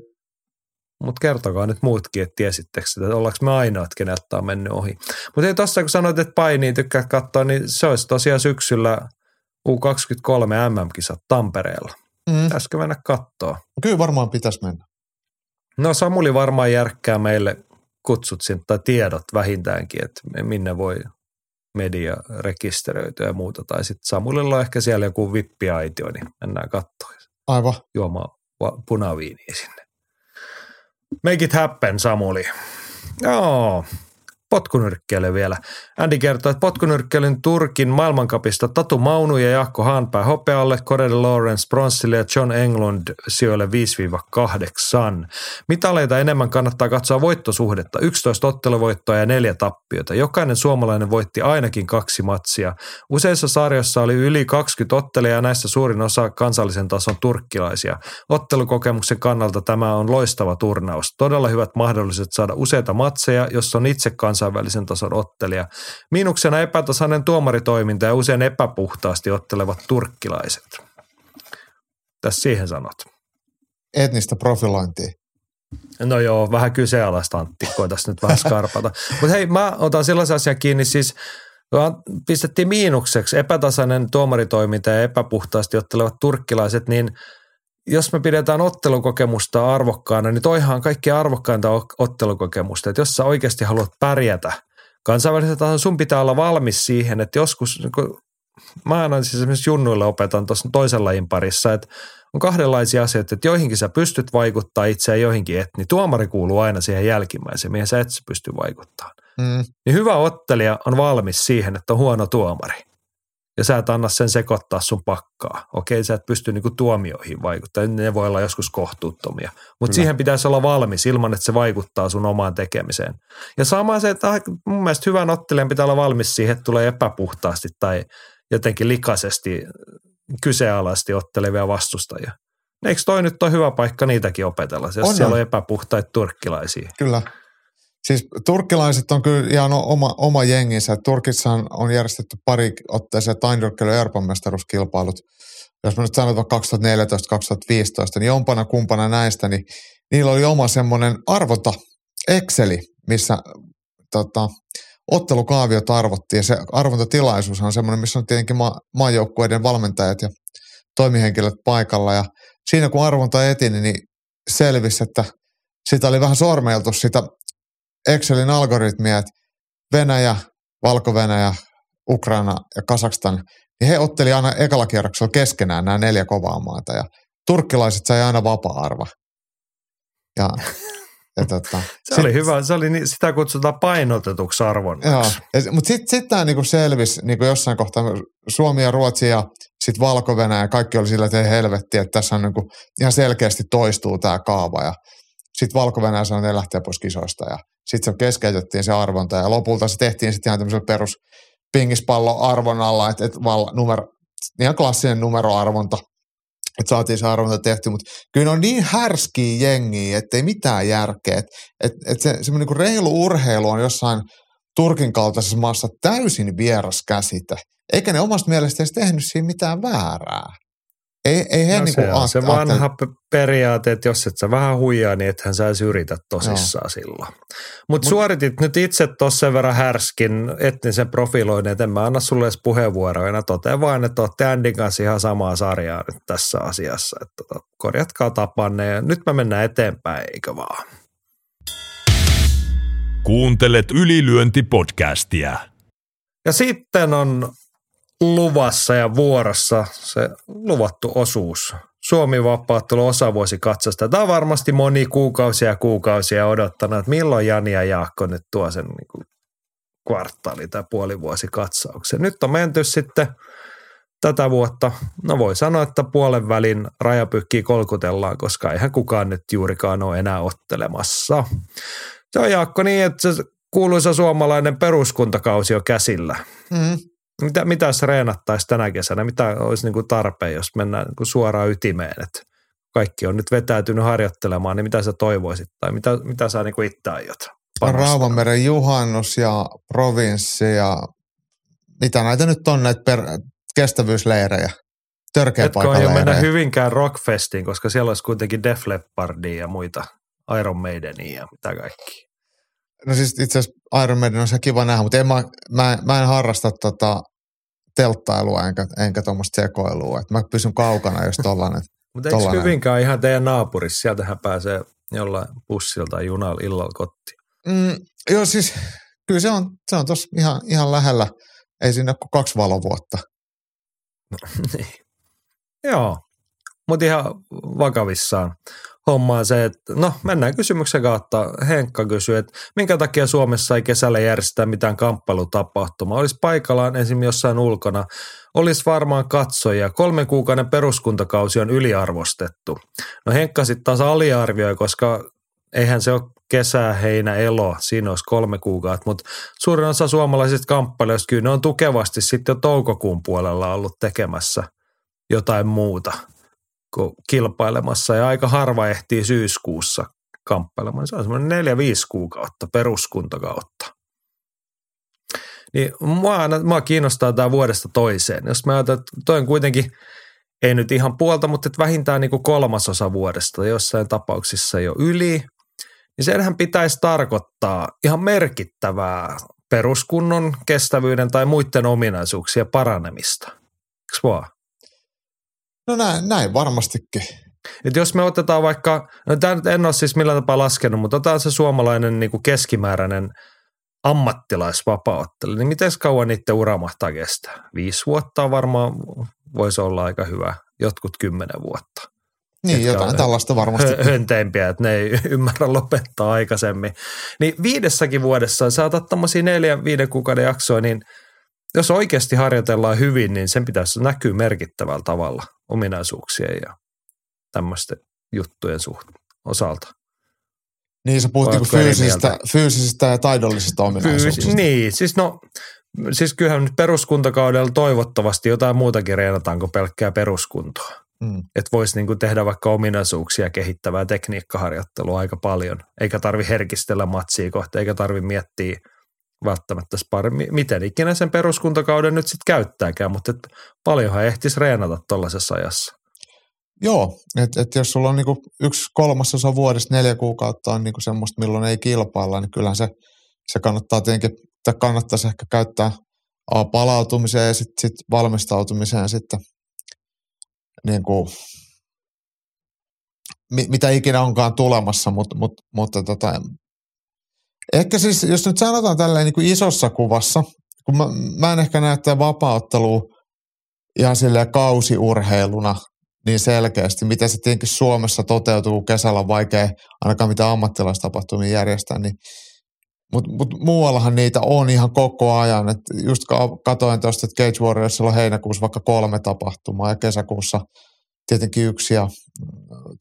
Mutta kertokaa nyt muutkin, että tiesittekö että ollaanko me ainoat, keneltä on mennyt ohi. Mutta ei tossa, kun sanoit, että painii tykkää katsoa, niin se olisi tosiaan syksyllä U23 MM-kisat Tampereella. Mm. Pitäisikö mennä katsoa? Kyllä varmaan pitäisi mennä. No Samuli varmaan järkkää meille kutsut sinne, tai tiedot vähintäänkin, että minne voi media rekisteröityä ja muuta. Tai sitten Samulilla on ehkä siellä joku vippiaitio, niin mennään katsoa. Aivan. Juomaan punaviiniä sinne. Make it happen, Samuli. Joo potkunyrkkeily vielä. Andy kertoo, että potkunyrkkeilyn Turkin maailmankapista Tatu Maunu ja Jaakko Haanpää hopealle, Corey Lawrence bronssille ja John Englund sijoille 5-8. Mitaleita enemmän kannattaa katsoa voittosuhdetta. 11 otteluvoittoa ja neljä tappiota. Jokainen suomalainen voitti ainakin kaksi matsia. Useissa sarjoissa oli yli 20 ottelijaa ja näistä suurin osa kansallisen tason turkkilaisia. Ottelukokemuksen kannalta tämä on loistava turnaus. Todella hyvät mahdollisuudet saada useita matseja, jos on itse kanssa kansainvälisen tason ottelija. Miinuksena epätasainen tuomaritoiminta ja usein epäpuhtaasti ottelevat turkkilaiset. Tässä siihen sanot. Etnistä profilointia. No joo, vähän kyseenalaista Antti, tässä nyt vähän skarpata. Mutta hei, mä otan sellaisen asian kiinni, siis pistettiin miinukseksi epätasainen tuomaritoiminta ja epäpuhtaasti ottelevat turkkilaiset, niin – jos me pidetään ottelukokemusta arvokkaana, niin toihan on kaikkein arvokkainta ottelukokemusta. Että jos sä oikeasti haluat pärjätä kansainvälisellä tasolla, sun pitää olla valmis siihen, että joskus, niin kun, mä aina siis esimerkiksi junnuille opetan tuossa toisen lajin parissa, että on kahdenlaisia asioita, että joihinkin sä pystyt vaikuttaa itse ja joihinkin et, niin tuomari kuuluu aina siihen jälkimmäiseen, mihin sä et pysty vaikuttamaan. Mm. Niin hyvä ottelija on valmis siihen, että on huono tuomari ja sä et anna sen sekoittaa sun pakkaa. Okei, sä et pysty niinku tuomioihin vaikuttamaan, ne voi olla joskus kohtuuttomia, mutta siihen pitäisi olla valmis ilman, että se vaikuttaa sun omaan tekemiseen. Ja sama se, että mun mielestä hyvän ottelijan pitää olla valmis siihen, että tulee epäpuhtaasti tai jotenkin likaisesti kyseenalaisesti ottelevia vastustajia. Eikö toi nyt ole hyvä paikka niitäkin opetella, jos On, siellä on. on epäpuhtaita turkkilaisia? Kyllä. Siis turkkilaiset on kyllä ihan oma, oma jenginsä. Turkissa on järjestetty pari otteeseen tainyrkkeilyn Euroopan mestaruuskilpailut. Jos mä nyt sanon vaikka 2014-2015, niin jompana kumpana näistä, niin niillä oli oma semmoinen arvota Exceli, missä tota, ottelukaaviot arvottiin. Ja se arvontatilaisuus on semmoinen, missä on tietenkin ma- maajoukkueiden valmentajat ja toimihenkilöt paikalla. Ja siinä kun arvonta etini, niin selvisi, että sitä oli vähän sormeiltu sitä Excelin algoritmia, että Venäjä, Valko-Venäjä, Ukraina ja Kazakstan, niin he otteli aina ekalla kierroksella keskenään nämä neljä kovaa maata ja turkkilaiset sai aina vapaa-arva. Ja, ja tota, Se oli hyvä, se oli, sitä kutsutaan painotetuksi arvonnaksi. Joo, mutta sitten sit tämä niinku selvisi niinku jossain kohtaa Suomi ja Ruotsi ja sitten valko ja kaikki oli sillä, että helvetti, että tässä on niinku ihan selkeästi toistuu tämä kaava ja sitten valko sanoi, että lähtee pois kisoista ja sitten se keskeytettiin se arvonta ja lopulta se tehtiin sitten ihan tämmöisellä perus pingispalloarvonnalla, että et val, numero, ihan klassinen numeroarvonta, että saatiin se arvonta tehty, mutta kyllä on niin härskiä jengiä, ettei mitään järkeä. Että et, et se semmoinen niin reilu urheilu on jossain Turkin kaltaisessa maassa täysin vieras käsite. Eikä ne omasta mielestä edes tehnyt siinä mitään väärää. Ei, ei he No niin se on se vanha pe- periaate, että jos et sä vähän huijaa, niin ethän sä edes yritä tosissaan silloin. Mutta suoritit nyt itse tuossa sen verran härskin etnisen profiloinnin, että en mä anna sulle edes puheenvuoroina. Totean vaan, että olette Andin kanssa ihan samaa sarjaa nyt tässä asiassa. Että tota, korjatkaa tapanne ja nyt me mennään eteenpäin, eikö vaan? Kuuntelet ylilyöntipodcastia. Ja sitten on luvassa ja vuorossa se luvattu osuus. Suomi vapaattelu osavuosikatsasta. Tämä on varmasti moni kuukausia ja kuukausia odottanut, että milloin Jani ja Jaakko nyt tuo sen niin kuin kvartaali- tai puolivuosikatsauksen. Nyt on menty sitten tätä vuotta, no voi sanoa, että puolen välin rajapykkiä kolkutellaan, koska eihän kukaan nyt juurikaan ole enää ottelemassa. Se on Jaakko niin, että se kuuluisa suomalainen peruskuntakausi on käsillä. Mm. Mitä, mitä jos reenattaisiin tänä kesänä? Mitä olisi niin kuin tarpeen, jos mennään niin kuin suoraan ytimeen? Että kaikki on nyt vetäytynyt harjoittelemaan, niin mitä sä toivoisit? Tai mitä, mitä sä niin kuin itse aiot? panostaa? Rauvanmeren juhannus ja provinssi ja mitä näitä nyt on näitä per, kestävyysleirejä. Törkeä Etkö jo mennä. Hyvinkään Rockfestiin, koska siellä olisi kuitenkin Def Leppardia ja muita Iron Maidenia ja mitä kaikki. No siis itse asiassa Iron Maiden on se kiva nähdä, mutta en mä, mä, mä en harrasta tota telttailua enkä, enkä tuommoista sekoilua. Et mä pysyn kaukana jos tollanen. Mutta eikö Tollainen. Hyvinkään ihan teidän naapurissa? Sieltähän pääsee jollain bussilla tai junalla illalla kotiin. Mm, joo siis kyllä se on, se on tossa ihan, ihan lähellä. Ei siinä ole kuin kaksi valovuotta. niin. Joo, mutta ihan vakavissaan homma on se, että no mennään kysymyksen kautta. Henkka kysyy, että minkä takia Suomessa ei kesällä järjestetä mitään kamppailutapahtumaa? Olisi paikallaan esim. jossain ulkona. Olisi varmaan katsojia. Kolmen kuukauden peruskuntakausi on yliarvostettu. No Henkka sitten taas aliarvioi, koska eihän se ole kesä, heinä, elo, siinä olisi kolme kuukautta, mutta suurin osa suomalaisista kamppailijoista kyllä ne on tukevasti sitten jo toukokuun puolella ollut tekemässä jotain muuta kilpailemassa ja aika harva ehtii syyskuussa kamppailemaan. Se on semmoinen neljä, viisi kuukautta peruskuntakautta. Niin mua, aina, mua kiinnostaa tämä vuodesta toiseen. Jos mä ajatellaan, että toi on kuitenkin, ei nyt ihan puolta, mutta että vähintään niin kuin kolmasosa vuodesta, jossain tapauksissa jo yli, niin senhän pitäisi tarkoittaa ihan merkittävää peruskunnon kestävyyden tai muiden ominaisuuksien paranemista. Eikö vaan? No näin, näin varmastikin. Et jos me otetaan vaikka, no tämä nyt en ole siis millään tapaa laskenut, mutta otetaan se suomalainen niin kuin keskimääräinen ammattilaisvapaaottelu, niin miten kauan niiden ura mahtaa kestää? Viisi vuotta varmaan voisi olla aika hyvä, jotkut kymmenen vuotta. Niin, jotain tällaista varmasti. Hö- hönteimpiä, että ne ei ymmärrä lopettaa aikaisemmin. Niin viidessäkin vuodessa, sä otat tämmöisiä neljän, viiden kuukauden jaksoja, niin jos oikeasti harjoitellaan hyvin, niin sen pitäisi näkyä merkittävällä tavalla ominaisuuksien ja tämmöisten juttujen suht osalta. Niin sä puhut niinku fyysisistä, fyysisistä ja taidollisista ominaisuuksista. Fyys- niin, siis no, siis kyllähän nyt peruskuntakaudella toivottavasti jotain muutakin reenataan kuin pelkkää peruskuntoa. Mm. Että voisi niin tehdä vaikka ominaisuuksia kehittävää tekniikkaharjoittelua aika paljon, eikä tarvi herkistellä matsia kohta, eikä tarvi miettiä välttämättä spari, miten ikinä sen peruskuntakauden nyt sitten käyttääkään, mutta et paljonhan ehtisi reenata tuollaisessa ajassa. Joo, että et jos sulla on niinku yksi kolmasosa vuodesta neljä kuukautta on niinku semmoista, milloin ei kilpailla, niin kyllähän se, se kannattaa tietenkin, tai kannattaisi ehkä käyttää A, palautumiseen ja sitten sit valmistautumiseen sitten niin kuin, mitä ikinä onkaan tulemassa, mutta, mutta, mutta tota, ehkä siis, jos nyt sanotaan tälleen niin kuin isossa kuvassa, kun mä, mä en ehkä näe tätä vapauttelua ihan silleen kausiurheiluna niin selkeästi, mitä se tietenkin Suomessa toteutuu, kun kesällä on vaikea ainakaan mitä ammattilaistapahtumia järjestää, niin mutta mut muuallahan niitä on ihan koko ajan. Et just katoin tuosta, että Cage Warriorsilla on heinäkuussa vaikka kolme tapahtumaa ja kesäkuussa tietenkin yksi ja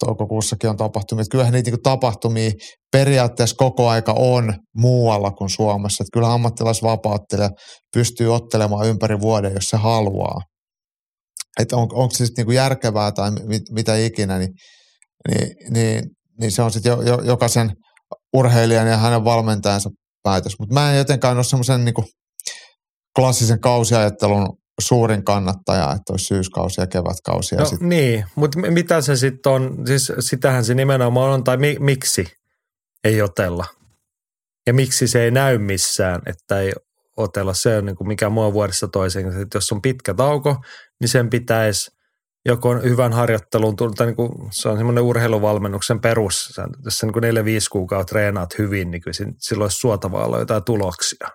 toukokuussakin on tapahtumia. Et kyllähän niitä niinku tapahtumia periaatteessa koko aika on muualla kuin Suomessa. Et kyllä ammattilaisvapauttelija pystyy ottelemaan ympäri vuoden, jos se haluaa. Että on, onko se sitten niinku järkevää tai mit, mitä ikinä, niin, niin, niin, niin se on sitten jo, jo, jokaisen urheilijan ja hänen valmentajansa päätös. Mutta mä en jotenkaan ole semmoisen niin klassisen kausiajattelun suurin kannattaja, että olisi syyskausi ja kevätkausi. No sit... niin, mutta mitä se sitten on, siis sitähän se nimenomaan on, tai mi- miksi ei otella? Ja miksi se ei näy missään, että ei otella. Se on niin kuin mikä mua vuodesta toiseen, että jos on pitkä tauko, niin sen pitäisi joko hyvän harjoittelun, tai niin kuin, se on semmoinen urheiluvalmennuksen perus, jos sä niin neljä viisi kuukautta treenaat hyvin, niin kyllä silloin olisi suotavaa olla jotain tuloksia.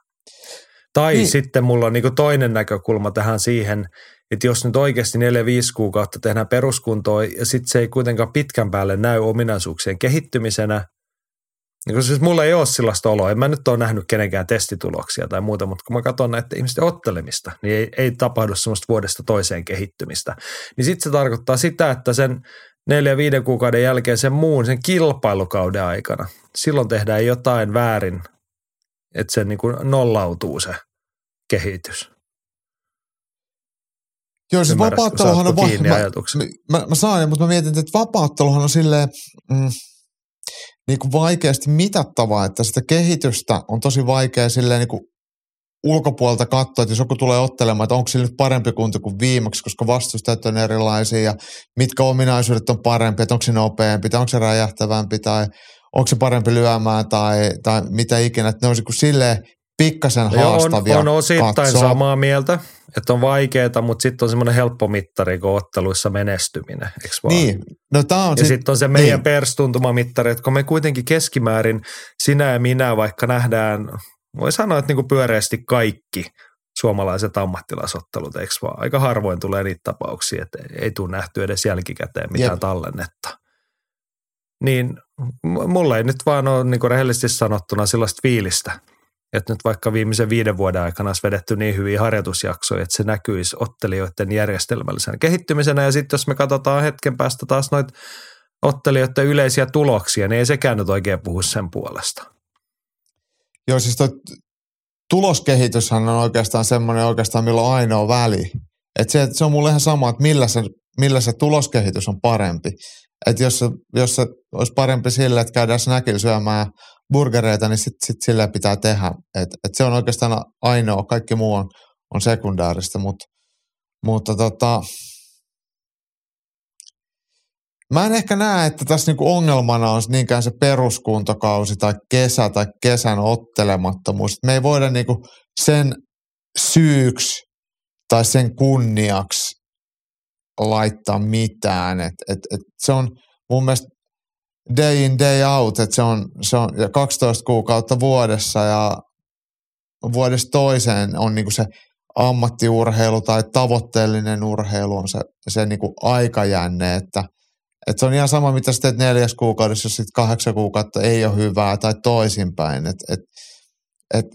Tai niin. sitten mulla on niin toinen näkökulma tähän siihen, että jos nyt oikeasti 4-5 kuukautta tehdään peruskuntoa ja sitten se ei kuitenkaan pitkän päälle näy ominaisuuksien kehittymisenä, niin siis mulla ei ole sellaista oloa. En mä nyt ole nähnyt kenenkään testituloksia tai muuta, mutta kun mä katson näiden ihmisten ottelemista, niin ei, ei tapahdu semmoista vuodesta toiseen kehittymistä. Niin sitten se tarkoittaa sitä, että sen neljä viiden kuukauden jälkeen sen muun, sen kilpailukauden aikana, silloin tehdään jotain väärin, että se niin kuin nollautuu se kehitys. Joo, siis vapautteluhan on... Va- mä, mä, mä saan, mutta mä mietin, että vapautteluhan on silleen, mm, niin kuin vaikeasti mitattavaa, että sitä kehitystä on tosi vaikea silleen niin kuin ulkopuolelta katsoa, että jos joku tulee ottelemaan, että onko sillä nyt parempi kunto kuin viimeksi, koska vastustajat on erilaisia ja mitkä ominaisuudet on parempi, että onko se nopeampi tai onko se räjähtävämpi tai onko se parempi lyömään tai, tai mitä ikinä. Että ne on silleen pikkasen haastavia on, on osittain katsoa. samaa mieltä, että on vaikeaa, mutta sitten on semmoinen helppo mittari kuin otteluissa menestyminen, eikö vaan? Niin. No, tää on ja sitten sit on se meidän niin. perstuntumamittari, että kun me kuitenkin keskimäärin sinä ja minä vaikka nähdään, voi sanoa, että niinku pyöreästi kaikki suomalaiset ammattilaisottelut, eikö vaan? Aika harvoin tulee niitä tapauksia, että ei tule nähty edes jälkikäteen mitään Jep. tallennetta. Niin mulla ei nyt vaan ole niin rehellisesti sanottuna sellaista fiilistä – että nyt vaikka viimeisen viiden vuoden aikana olisi vedetty niin hyviä harjoitusjaksoja, että se näkyisi ottelijoiden järjestelmällisenä kehittymisenä. Ja sitten jos me katsotaan hetken päästä taas noita ottelijoiden yleisiä tuloksia, niin ei sekään nyt oikein puhu sen puolesta. Joo, siis toi tuloskehityshän on oikeastaan semmoinen oikeastaan, millä on ainoa väli. Et se, se on mulle ihan sama, että millä se, millä se tuloskehitys on parempi. Että jos, jos se olisi parempi sille, että käydään snäkillä syömään – burgereita, niin sitten sit sillä pitää tehdä. Et, et se on oikeastaan ainoa, kaikki muu on, on sekundaarista, mut, mutta tota, Mä en ehkä näe, että tässä niinku ongelmana on niinkään se peruskuntokausi tai kesä tai kesän ottelemattomuus. Me ei voida niinku sen syyksi tai sen kunniaksi laittaa mitään. Et, et, et se on mun mielestä day in day out, että se on, se on 12 kuukautta vuodessa ja vuodesta toiseen on niinku se ammattiurheilu tai tavoitteellinen urheilu on se, se niinku aikajänne, että, että se on ihan sama, mitä sä teet neljäs kuukaudessa, jos sitten kahdeksan kuukautta ei ole hyvää tai toisinpäin. Et, et, et,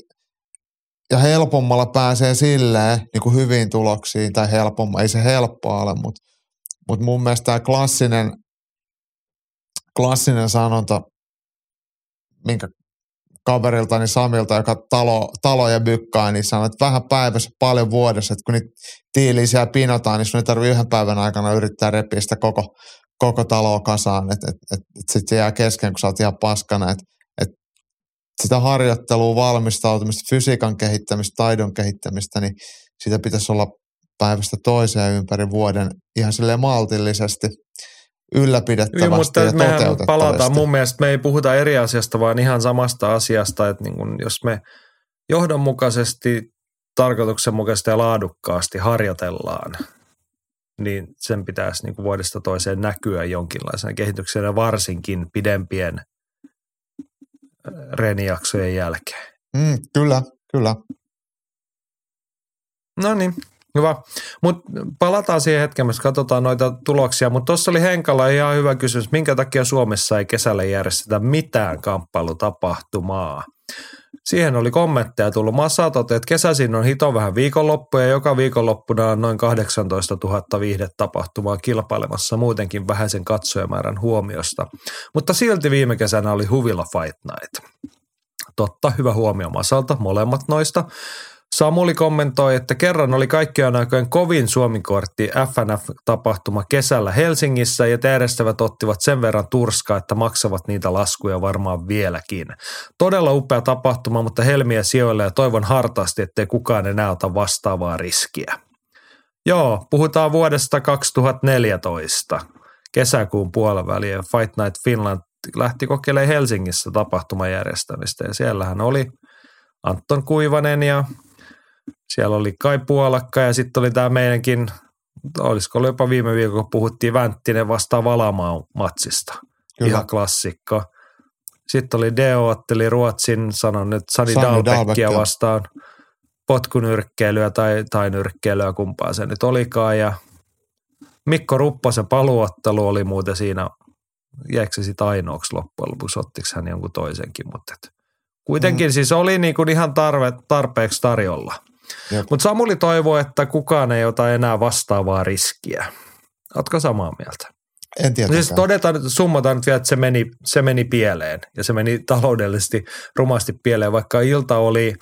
ja helpommalla pääsee silleen niin kuin hyviin tuloksiin, tai helpomma, ei se helppoa ole, mutta mut mun mielestä tämä klassinen klassinen sanonta, minkä kaveriltani Samilta, joka talo, taloja bykkaa, niin sanoo, että vähän päivässä, paljon vuodessa, että kun niitä tiiliä siellä pinotaan, niin sun ei tarvitse yhden päivän aikana yrittää repiä sitä koko, koko taloa kasaan, että et, et, et sitten jää kesken, kun sä oot ihan paskana, että et sitä harjoittelua, valmistautumista, fysiikan kehittämistä, taidon kehittämistä, niin sitä pitäisi olla päivästä toiseen ympäri vuoden ihan sille maltillisesti ylläpidettävästi Joo, mutta ja mehän palataan mun mielestä, me ei puhuta eri asiasta, vaan ihan samasta asiasta, että niin kun, jos me johdonmukaisesti, tarkoituksenmukaisesti ja laadukkaasti harjoitellaan, niin sen pitäisi niin vuodesta toiseen näkyä jonkinlaisena kehityksenä, varsinkin pidempien reenijaksojen jälkeen. Mm, kyllä, kyllä. No niin, Hyvä. Mutta palataan siihen hetken, jos katsotaan noita tuloksia. Mutta tuossa oli Henkalla ihan hyvä kysymys. Minkä takia Suomessa ei kesällä järjestetä mitään kamppailutapahtumaa? Siihen oli kommentteja tullut. Massa toteaa, että kesäisin on hito vähän viikonloppuja. Joka viikonloppuna on noin 18 000 viihdetapahtumaa kilpailemassa muutenkin vähäisen katsojamäärän huomiosta. Mutta silti viime kesänä oli Huvila Fight Night. Totta, hyvä huomio Masalta, molemmat noista. Samuli kommentoi, että kerran oli kaikkien aikojen kovin Suomikortti FNF-tapahtuma kesällä Helsingissä ja järjestävät ottivat sen verran turskaa, että maksavat niitä laskuja varmaan vieläkin. Todella upea tapahtuma, mutta helmiä sijoille ja toivon hartaasti, ettei kukaan enää ota vastaavaa riskiä. Joo, puhutaan vuodesta 2014, kesäkuun puoliväliä. Fight Night Finland lähti kokeilemaan Helsingissä tapahtuman järjestämistä ja siellähän oli Anton Kuivanen ja siellä oli Kai Puolakka ja sitten oli tämä meidänkin, olisiko ollut jopa viime viikolla, kun puhuttiin Vänttinen vastaan Valamaan matsista. Kyllä. Ihan klassikko. Sitten oli Deo otteli Ruotsin, sanon nyt Sani, Sani Dalbeckia vastaan potkunyrkkeilyä tai, tai nyrkkeilyä, kumpaa se nyt olikaan. Ja Mikko Ruppasen paluottelu oli muuten siinä, jäikö se sitten ainoaksi loppujen lopuksi, ottiko hän jonkun toisenkin, mutta et, kuitenkin mm. siis oli niinku ihan tarve, tarpeeksi tarjolla – mutta Samuli toivoo, että kukaan ei ota enää vastaavaa riskiä. Oletko samaa mieltä? En tiedä. Siis todetaan, summataan nyt vielä, että se meni, se meni pieleen ja se meni taloudellisesti rumasti pieleen, vaikka ilta oli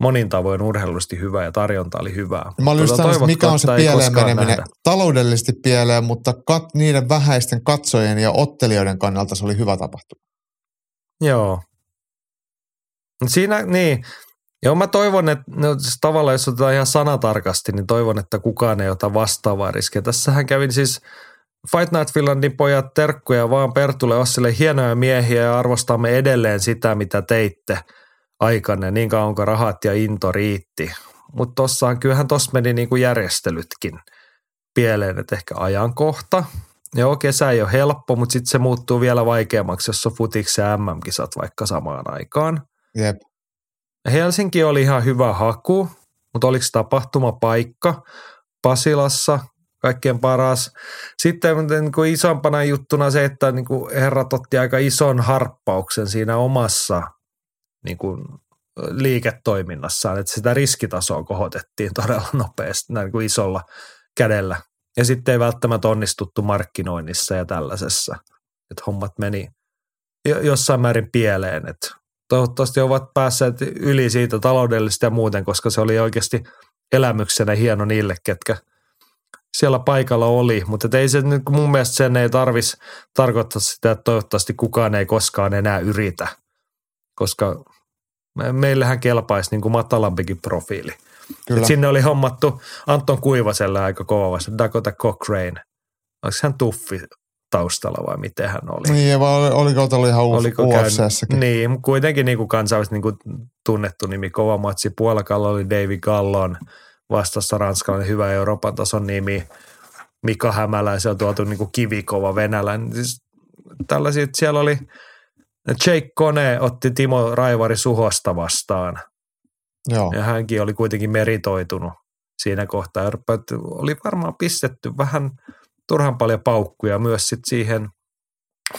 monin tavoin urheilullisesti hyvä ja tarjonta oli hyvää. Mä olin tuota, just mikä on se pieleen meneminen. Nähdä. Taloudellisesti pieleen, mutta kat, niiden vähäisten katsojien ja ottelijoiden kannalta se oli hyvä tapahtuma. Joo. Siinä, niin, Joo, mä toivon, että no, siis tavallaan jos otetaan ihan sanatarkasti, niin toivon, että kukaan ei ota vastaavaa riskiä. Tässähän kävin siis Fight Night Finlandin pojat terkkuja vaan Pertulle Ossille hienoja miehiä ja arvostamme edelleen sitä, mitä teitte aikanne, niin kauan kuin rahat ja into riitti. Mutta tossahan kyllähän tossa meni niinku järjestelytkin pieleen, että ehkä ajankohta. Joo, kesä ei ole helppo, mutta sitten se muuttuu vielä vaikeammaksi, jos on futiksi ja MM-kisat vaikka samaan aikaan. Jep. Helsinki oli ihan hyvä haku, mutta oliko tapahtumapaikka Pasilassa kaikkein paras. Sitten niin kuin isompana juttuna se, että niin kuin herrat otti aika ison harppauksen siinä omassa niin kuin liiketoiminnassaan, että sitä riskitasoa kohotettiin todella nopeasti näin kuin isolla kädellä. Ja sitten ei välttämättä onnistuttu markkinoinnissa ja tällaisessa, että hommat meni jossain määrin pieleen, että toivottavasti ovat päässeet yli siitä taloudellisesti ja muuten, koska se oli oikeasti elämyksenä hieno niille, ketkä siellä paikalla oli. Mutta ei se nyt mun mielestä sen ei tarvitsisi tarkoittaa sitä, että toivottavasti kukaan ei koskaan enää yritä, koska meillähän kelpaisi niin kuin matalampikin profiili. Kyllä. sinne oli hommattu Anton Kuivaselle aika kova Dakota Cochrane. Onko hän tuffi taustalla vai miten hän oli. Niin, vai oliko ollut ihan Oliko UFCssäkin? Niin, kuitenkin niin kuin kansainvälisesti niin kuin tunnettu nimi, kova matsi. Puolakalla oli David Gallon, vastassa ranskalainen hyvä Euroopan tason nimi. Mika Hämäläisen on tuotu niin kuin kivikova venäläinen. Siis tällaisia, siellä oli Jake Kone otti Timo Raivari Suhosta vastaan. Joo. Ja hänkin oli kuitenkin meritoitunut siinä kohtaa. Oli varmaan pistetty vähän – turhan paljon paukkuja myös sit siihen,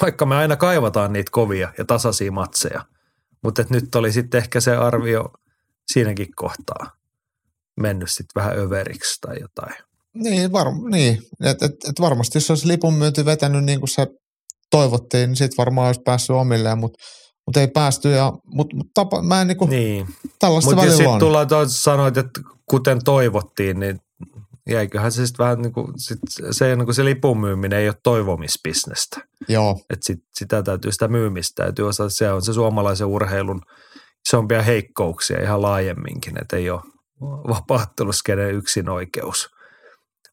vaikka me aina kaivataan niitä kovia ja tasaisia matseja. Mutta nyt oli sitten ehkä se arvio siinäkin kohtaa mennyt sitten vähän överiksi tai jotain. Niin, var, niin. Et, et, et varmasti jos olisi lipun myynti vetänyt niin kuin se toivottiin, niin sitten varmaan olisi päässyt omilleen, mutta mutta ei päästy. Ja, mutta, mutta tapa, mä en niinku, niin. tällaista Mutta välillä sitten on. tullaan, sanoit, että kuten toivottiin, niin jäiköhän se sitten vähän niin kuin, sit se, niin kuin se lipun myyminen ei ole toivomisbisnestä. Joo, Että sit, sitä täytyy, sitä myymistä täytyy osata. Se on se suomalaisen urheilun isompia heikkouksia ihan laajemminkin, että ei ole vapaatteluskenen yksin oikeus.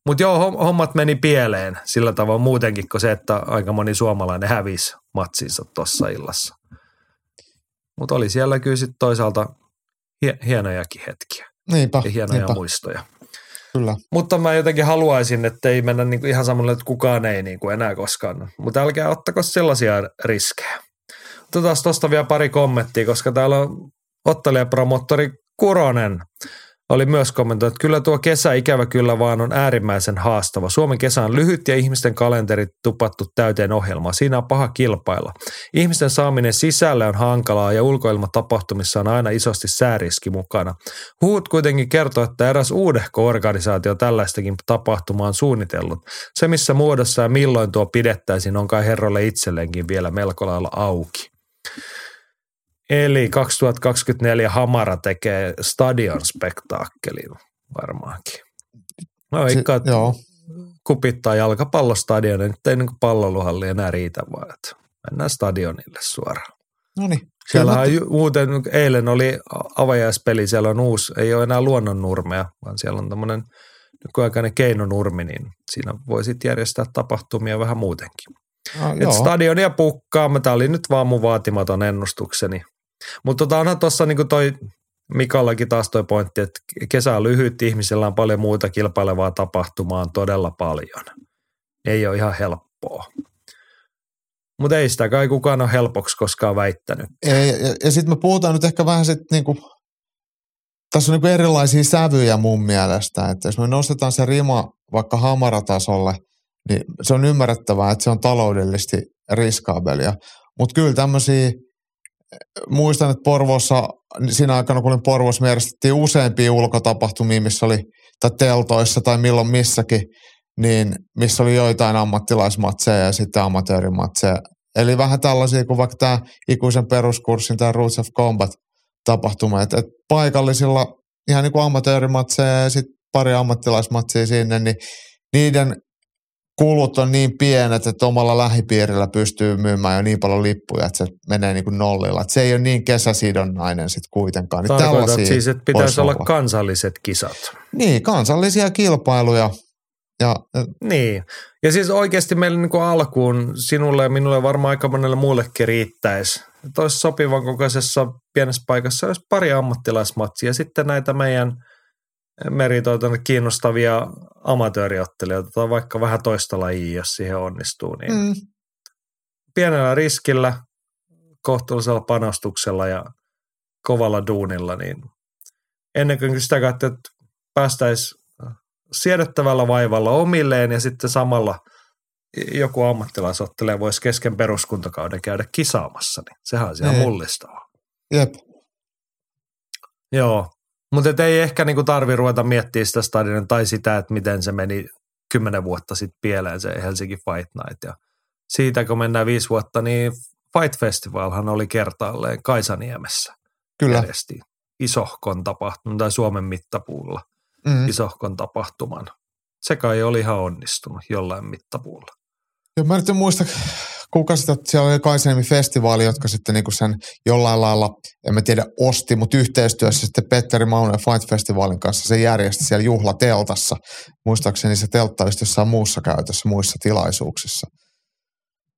Mutta joo, hom- hommat meni pieleen sillä tavalla muutenkin kuin se, että aika moni suomalainen hävisi matsinsa tuossa illassa. Mutta oli siellä kyllä sitten toisaalta hie- hienojakin hetkiä niinpä, ja hienoja niinpä muistoja. Kyllä. Mutta mä jotenkin haluaisin, että ei mennä niinku ihan samalle, että kukaan ei niinku enää koskaan. Mutta älkää ottako sellaisia riskejä. Otetaan tuosta vielä pari kommenttia, koska täällä on ottelijapromottori Kuronen oli myös kommentoinut, että kyllä tuo kesä ikävä kyllä vaan on äärimmäisen haastava. Suomen kesä on lyhyt ja ihmisten kalenterit tupattu täyteen ohjelmaa. Siinä on paha kilpailla. Ihmisten saaminen sisälle on hankalaa ja ulkoilmatapahtumissa on aina isosti sääriski mukana. Huut kuitenkin kertoo, että eräs uudehko organisaatio tällaistakin tapahtumaa on suunnitellut. Se, missä muodossa ja milloin tuo pidettäisiin, on kai herrolle itselleenkin vielä melko lailla auki. Eli 2024 Hamara tekee stadion spektaakkelin varmaankin. No eikä Si- joo, kupittaa jalkapallostadionin, nyt ei niin palloluhalli enää riitä vaan, että mennään stadionille suoraan. no niin. Siellä on muuten, eilen oli avajaispeli, siellä on uusi, ei ole enää luonnonnurmea, vaan siellä on tämmöinen nykyaikainen keinonurmi, niin siinä voi sitten järjestää tapahtumia vähän muutenkin. Ah, Et joo. stadionia pukkaa, tämä oli nyt vaan mun vaatimaton ennustukseni. Mutta tota onhan tuossa niinku toi Mikallakin taas toi pointti, että kesä on lyhyt, ihmisillä on paljon muuta kilpailevaa tapahtumaa on todella paljon. Ei ole ihan helppoa. Mutta ei sitä kai kukaan ole helpoksi koskaan väittänyt. Ei, ja, ja sitten me puhutaan nyt ehkä vähän sitten niinku, tässä on niinku erilaisia sävyjä mun mielestä, että jos me nostetaan se rima vaikka hamaratasolle, niin se on ymmärrettävää, että se on taloudellisesti riskaabelia. Mutta kyllä tämmöisiä, muistan, että Porvossa, siinä aikana kun olin Porvossa, me järjestettiin useampia ulkotapahtumia, missä oli, tai teltoissa tai milloin missäkin, niin missä oli joitain ammattilaismatseja ja sitten amatöörimatseja. Eli vähän tällaisia kuin vaikka tämä ikuisen peruskurssin, tämä Roots of Combat tapahtuma, että et paikallisilla ihan niin kuin amatöörimatseja ja sitten pari ammattilaismatsia sinne, niin niiden kulut on niin pienet, että omalla lähipiirillä pystyy myymään jo niin paljon lippuja, että se menee niin kuin nollilla. Että se ei ole niin kesäsidonnainen sitten kuitenkaan. Niin Tarkoitat siis, että pitäisi olla kansalliset kisat. Niin, kansallisia kilpailuja. Ja, Niin. Ja siis oikeasti meillä niin alkuun sinulle ja minulle varmaan aika monelle muullekin riittäisi. Että olisi sopivan kokoisessa pienessä paikassa olisi pari ammattilaismatsia ja sitten näitä meidän meritoitunut kiinnostavia amatööriottelijoita tai vaikka vähän toista lajia, jos siihen onnistuu. Niin mm. mm, Pienellä riskillä, kohtuullisella panostuksella ja kovalla duunilla, niin ennen kuin sitä kautta, että päästäisiin siedettävällä vaivalla omilleen ja sitten samalla joku ammattilaisottelija voisi kesken peruskuntakauden käydä kisaamassa, niin sehän on ihan Niin. mullistavaa. jep. Joo, mutta ei ehkä niinku tarvi ruveta miettimään sitä stadionia tai sitä, että miten se meni kymmenen vuotta sitten pieleen se Helsinki Fight Night. Ja siitä kun mennään viisi vuotta, niin Fight Festivalhan oli kertaalleen Kaisaniemessä. Kyllä. Järjesti isohkon tapahtuman tai Suomen mittapuulla Mm. isohkon tapahtuman. Se kai oli ihan onnistunut jollain mittapuulla. Ja mä nyt en muista, kuka sitä, siellä oli Kaisenemi festivaali, jotka sitten niinku sen jollain lailla, en mä tiedä, osti, mutta yhteistyössä sitten Petteri Maunen Fight Festivalin kanssa se järjesti siellä juhlateltassa. Muistaakseni se teltta olisi jossain muussa käytössä, muissa tilaisuuksissa.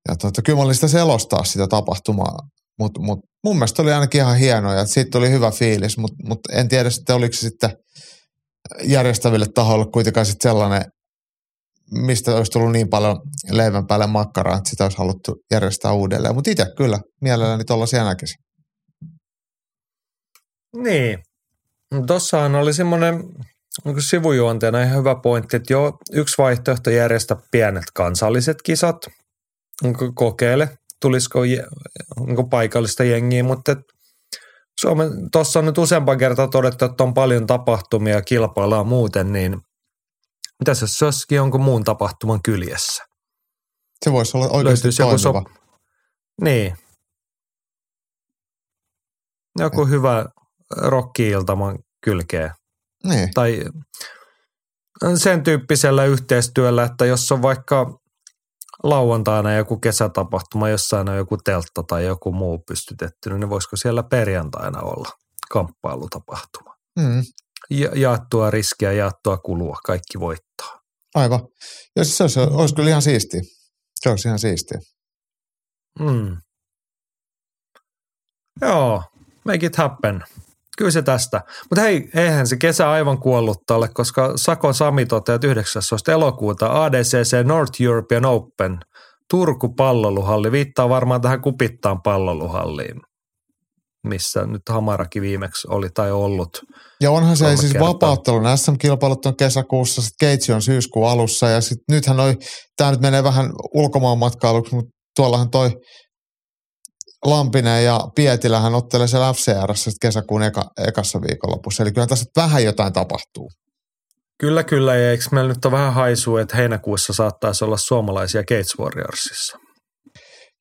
Ja tuota, kyllä mä olin sitä selostaa sitä tapahtumaa, mutta mut, mun mielestä oli ainakin ihan hienoa ja siitä tuli hyvä fiilis, mutta mut en tiedä sitten oliko se sitten järjestäville tahoille kuitenkaan sitten sellainen mistä olisi tullut niin paljon leivän päälle makkaraa, että sitä olisi haluttu järjestää uudelleen. Mutta itse kyllä, mielelläni tuollaisia näkisin. Niin. Tuossahan oli semmoinen sivujuonteena ihan hyvä pointti, että joo, yksi vaihtoehto järjestää pienet kansalliset kisat, Onko kokeile, tulisiko niin paikallista jengiä, mutta Suomen, tuossa on nyt useampaan kertaa todettu, että on paljon tapahtumia kilpaillaan muuten, niin mitäs jos se olisikin jonkun muun tapahtuman kyljessä? Se voisi olla oikeasti Löytyisi joku sop- Niin. joku hyvä rokki-iltaman kylkeen. Niin. Tai sen tyyppisellä yhteistyöllä, että jos on vaikka lauantaina joku kesätapahtuma, jossain on joku teltta tai joku muu pystytetty, niin voisiko siellä perjantaina olla kamppailutapahtuma? Mm. Ja, jaettua riskiä, jaettua kulua, kaikki voittaa. Aivan. Ja siis se olisi, olisi kyllä ihan siistiä. Se olisi ihan siistiä. Mm. Joo, make it happen. Kyllä se tästä. Mutta hei, eihän se kesä aivan kuollut tälle, koska Sako Sami toteaa, että 19. elokuuta ADCC North European Open Turku palloluhalli. Viittaa varmaan tähän kupittaan palloluhalliin, missä nyt Hamarakin viimeksi oli tai ollut. Ja onhan se siis kertaa. vapauttelun SM-kilpailut on kesäkuussa, sitten Keitsi on syyskuun alussa ja sitten nythän noi, tämä nyt menee vähän ulkomaan matkailuksi, mutta tuollahan toi Lampinen ja Pietilähän ottelee siellä sit kesäkuun eka, ekassa viikonlopussa. Eli kyllä tässä vähän jotain tapahtuu. Kyllä, kyllä. Ja eikö meillä nyt ole vähän haisua, että heinäkuussa saattaisi olla suomalaisia Gates Warriorsissa?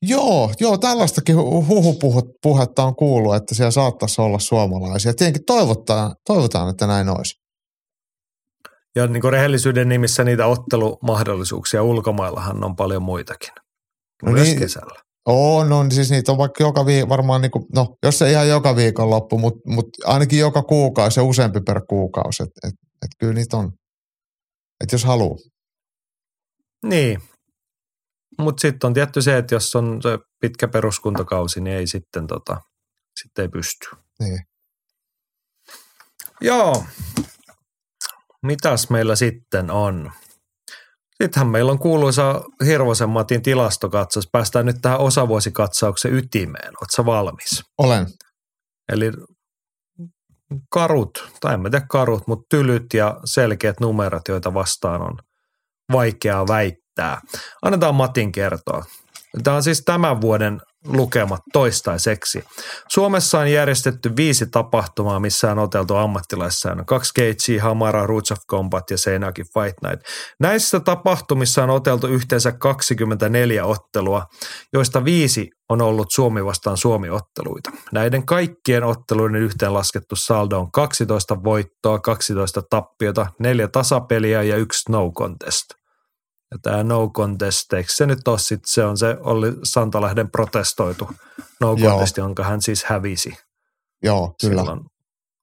Joo, joo, tällaistakin hu- huhupuhetta on kuullut, että siellä saattaisi olla suomalaisia. Tietenkin toivotaan, toivotaan että näin olisi. Ja niin kuin rehellisyyden nimissä niitä ottelumahdollisuuksia ulkomaillahan on paljon muitakin. No Myös niin. kesällä. On, on, siis niitä on vaikka joka viikko, varmaan niin kuin, no jos ei ihan joka viikonloppu, mutta mut ainakin joka kuukausi ja useampi per kuukausi, että et, et kyllä niitä on. Että jos haluaa. Niin. Mutta sitten on tietty se, että jos on se pitkä peruskuntokausi, niin ei sitten, tota, sitten ei pysty. Niin. Joo. Mitäs meillä sitten on? Sittenhän meillä on kuuluisa Hirvosen Matin tilastokatsaus. Päästään nyt tähän osavuosikatsauksen ytimeen. Oletko valmis? Olen. Eli karut, tai en tiedä karut, mutta tylyt ja selkeät numerot, joita vastaan on vaikeaa väittää. Annetaan Matin kertoa. Tämä on siis tämän vuoden lukemat toistaiseksi. Suomessa on järjestetty viisi tapahtumaa, missä on oteltu ammattilaissäännön. Kaksi Keitsi, Hamara, Roots of Combat ja Seinäjoki Fight Night. Näissä tapahtumissa on oteltu yhteensä 24 ottelua, joista viisi on ollut Suomi vastaan Suomi-otteluita. Näiden kaikkien otteluiden yhteenlaskettu saldo on 12 voittoa, 12 tappiota, neljä tasapeliä ja yksi no contest. Ja tämä no contest, eikö se nyt ole sit, se on se Olli Santalahden protestoitu no Joo. contest, jonka hän siis hävisi Joo, kyllä. silloin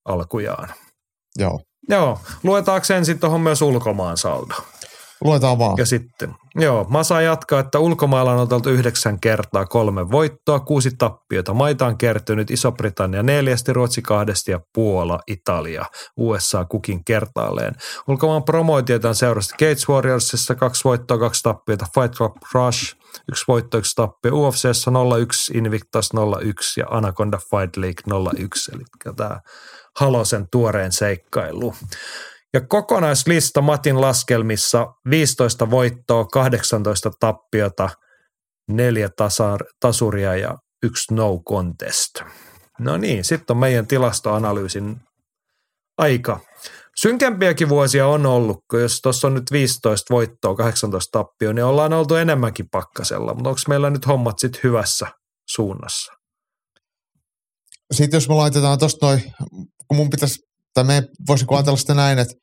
alkujaan. Joo. Joo, luetaanko ensin tuohon myös ulkomaan saldo? Luetaan vaan. Ja sitten, joo, Masa jatkaa, että ulkomailla on oteltu yhdeksän kertaa kolme voittoa, kuusi tappiota. Maita on kertynyt Iso-Britannia neljästi, Ruotsi kahdesti ja Puola, Italia, USA kukin kertaalleen. Ulkomaan promoitioita on seurasta Gates Warriorsissa kaksi voittoa, kaksi tappiota, Fight Club Rush, yksi voitto, yksi tappio, UFCssä 01, Invictus 01 ja Anaconda Fight League 01, eli tämä Halosen tuoreen seikkailu. Ja kokonaislista Matin laskelmissa 15 voittoa, 18 tappiota, neljä tasar, tasuria ja yksi no contest. No niin, sitten on meidän tilastoanalyysin aika. Synkempiäkin vuosia on ollut, kun jos tuossa on nyt 15 voittoa, 18 tappio, niin ollaan oltu enemmänkin pakkasella. Mutta onko meillä nyt hommat sitten hyvässä suunnassa? Sitten jos me laitetaan tuosta noin, kun mun pitäisi, tai me voisin ajatella sitä näin, että,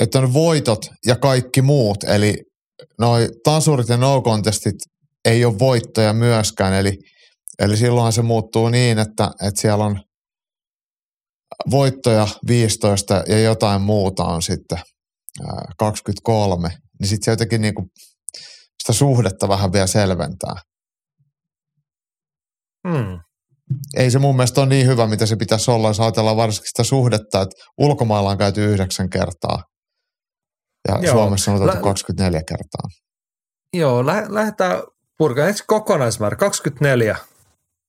että on voitot ja kaikki muut, eli noi tasurit ja no contestit ei ole voittoja myöskään, eli, eli silloin se muuttuu niin, että, että siellä on voittoja 15 ja jotain muuta on sitten ää, 23, niin sitten se jotenkin niinku sitä suhdetta vähän vielä selventää. Hmm. ei se mun mielestä ole niin hyvä, mitä se pitäisi olla, jos ajatellaan varsinkin sitä suhdetta, että ulkomailla on käyty yhdeksän kertaa ja Joo. Joo. Suomessa on otettu Lä- 24 kertaa. Joo, lä- lähdetään purkaan. Eikö kokonaismäärä 24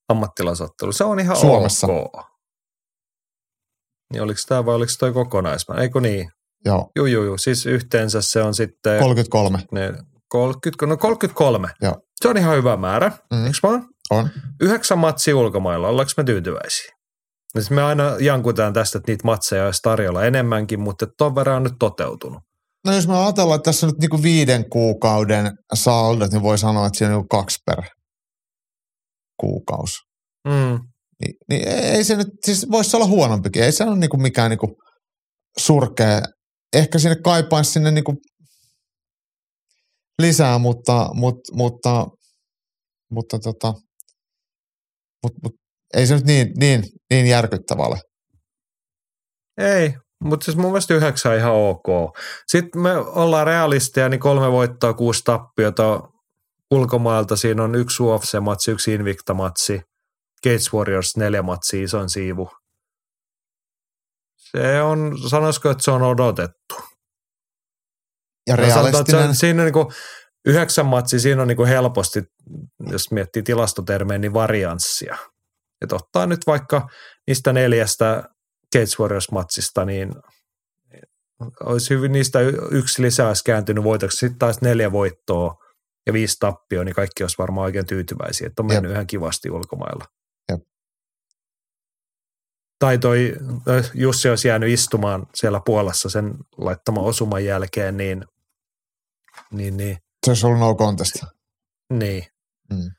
ammattilaisottelu? Se on ihan Suomessa. ok. Niin oliko tämä vai oliko toi kokonaismäärä? Eikö niin? Joo, Juu, juu, juu. Siis yhteensä se on sitten 33 ne 30, no 33. Joo. Se on ihan hyvä määrä, mm. Mm. eikö vaan? on. Yhdeksän matsia ulkomailla, ollaanko me tyytyväisiä? Ja sit me aina jankutaan tästä, että niitä matseja olisi tarjolla enemmänkin, mutta ton verran on nyt toteutunut. No jos me ajatellaan, että tässä on nyt niinku viiden kuukauden saldot, niin voi sanoa, että siinä on niinku kaksi per kuukausi. Mm. Niin, niin ei se nyt, siis voisi olla huonompikin. Ei se ole niinku mikään niinku surkea. Ehkä sinne kaipaisi sinne niinku lisää, mutta, mutta, mutta, mutta tota, mutta, mutta ei se nyt niin, niin, niin järkyttävä ole. Ei, mutta siis mun mielestä yhdeksän on ihan ok. Sitten me ollaan realistia, niin kolme voittoa, kuusi tappiota ulkomailta. Siinä on yksi UFC-matsi, yksi Invicta-matsi. Gates Warriors neljä matsia, ison siivu. Se on, sanoisiko, että se on odotettu. Ja sanotaan, realistinen. on, siinä on niin yhdeksän matsia, siinä on niin helposti, jos miettii tilastotermejä, niin varianssia. Että ottaa nyt vaikka niistä neljästä Gates Warriors-matsista, niin olisi hyvin niistä yksi lisää olisi kääntynyt voitoksi. Sitten taas neljä voittoa ja viisi tappioa, niin kaikki olisi varmaan oikein tyytyväisiä, että on mennyt ihan kivasti ulkomailla. Jep. Tai toi äh, Jussi olisi jäänyt istumaan siellä Puolassa sen laittaman osuman jälkeen, niin, niin, niin Se olisi ollut no contest. niin. Mm.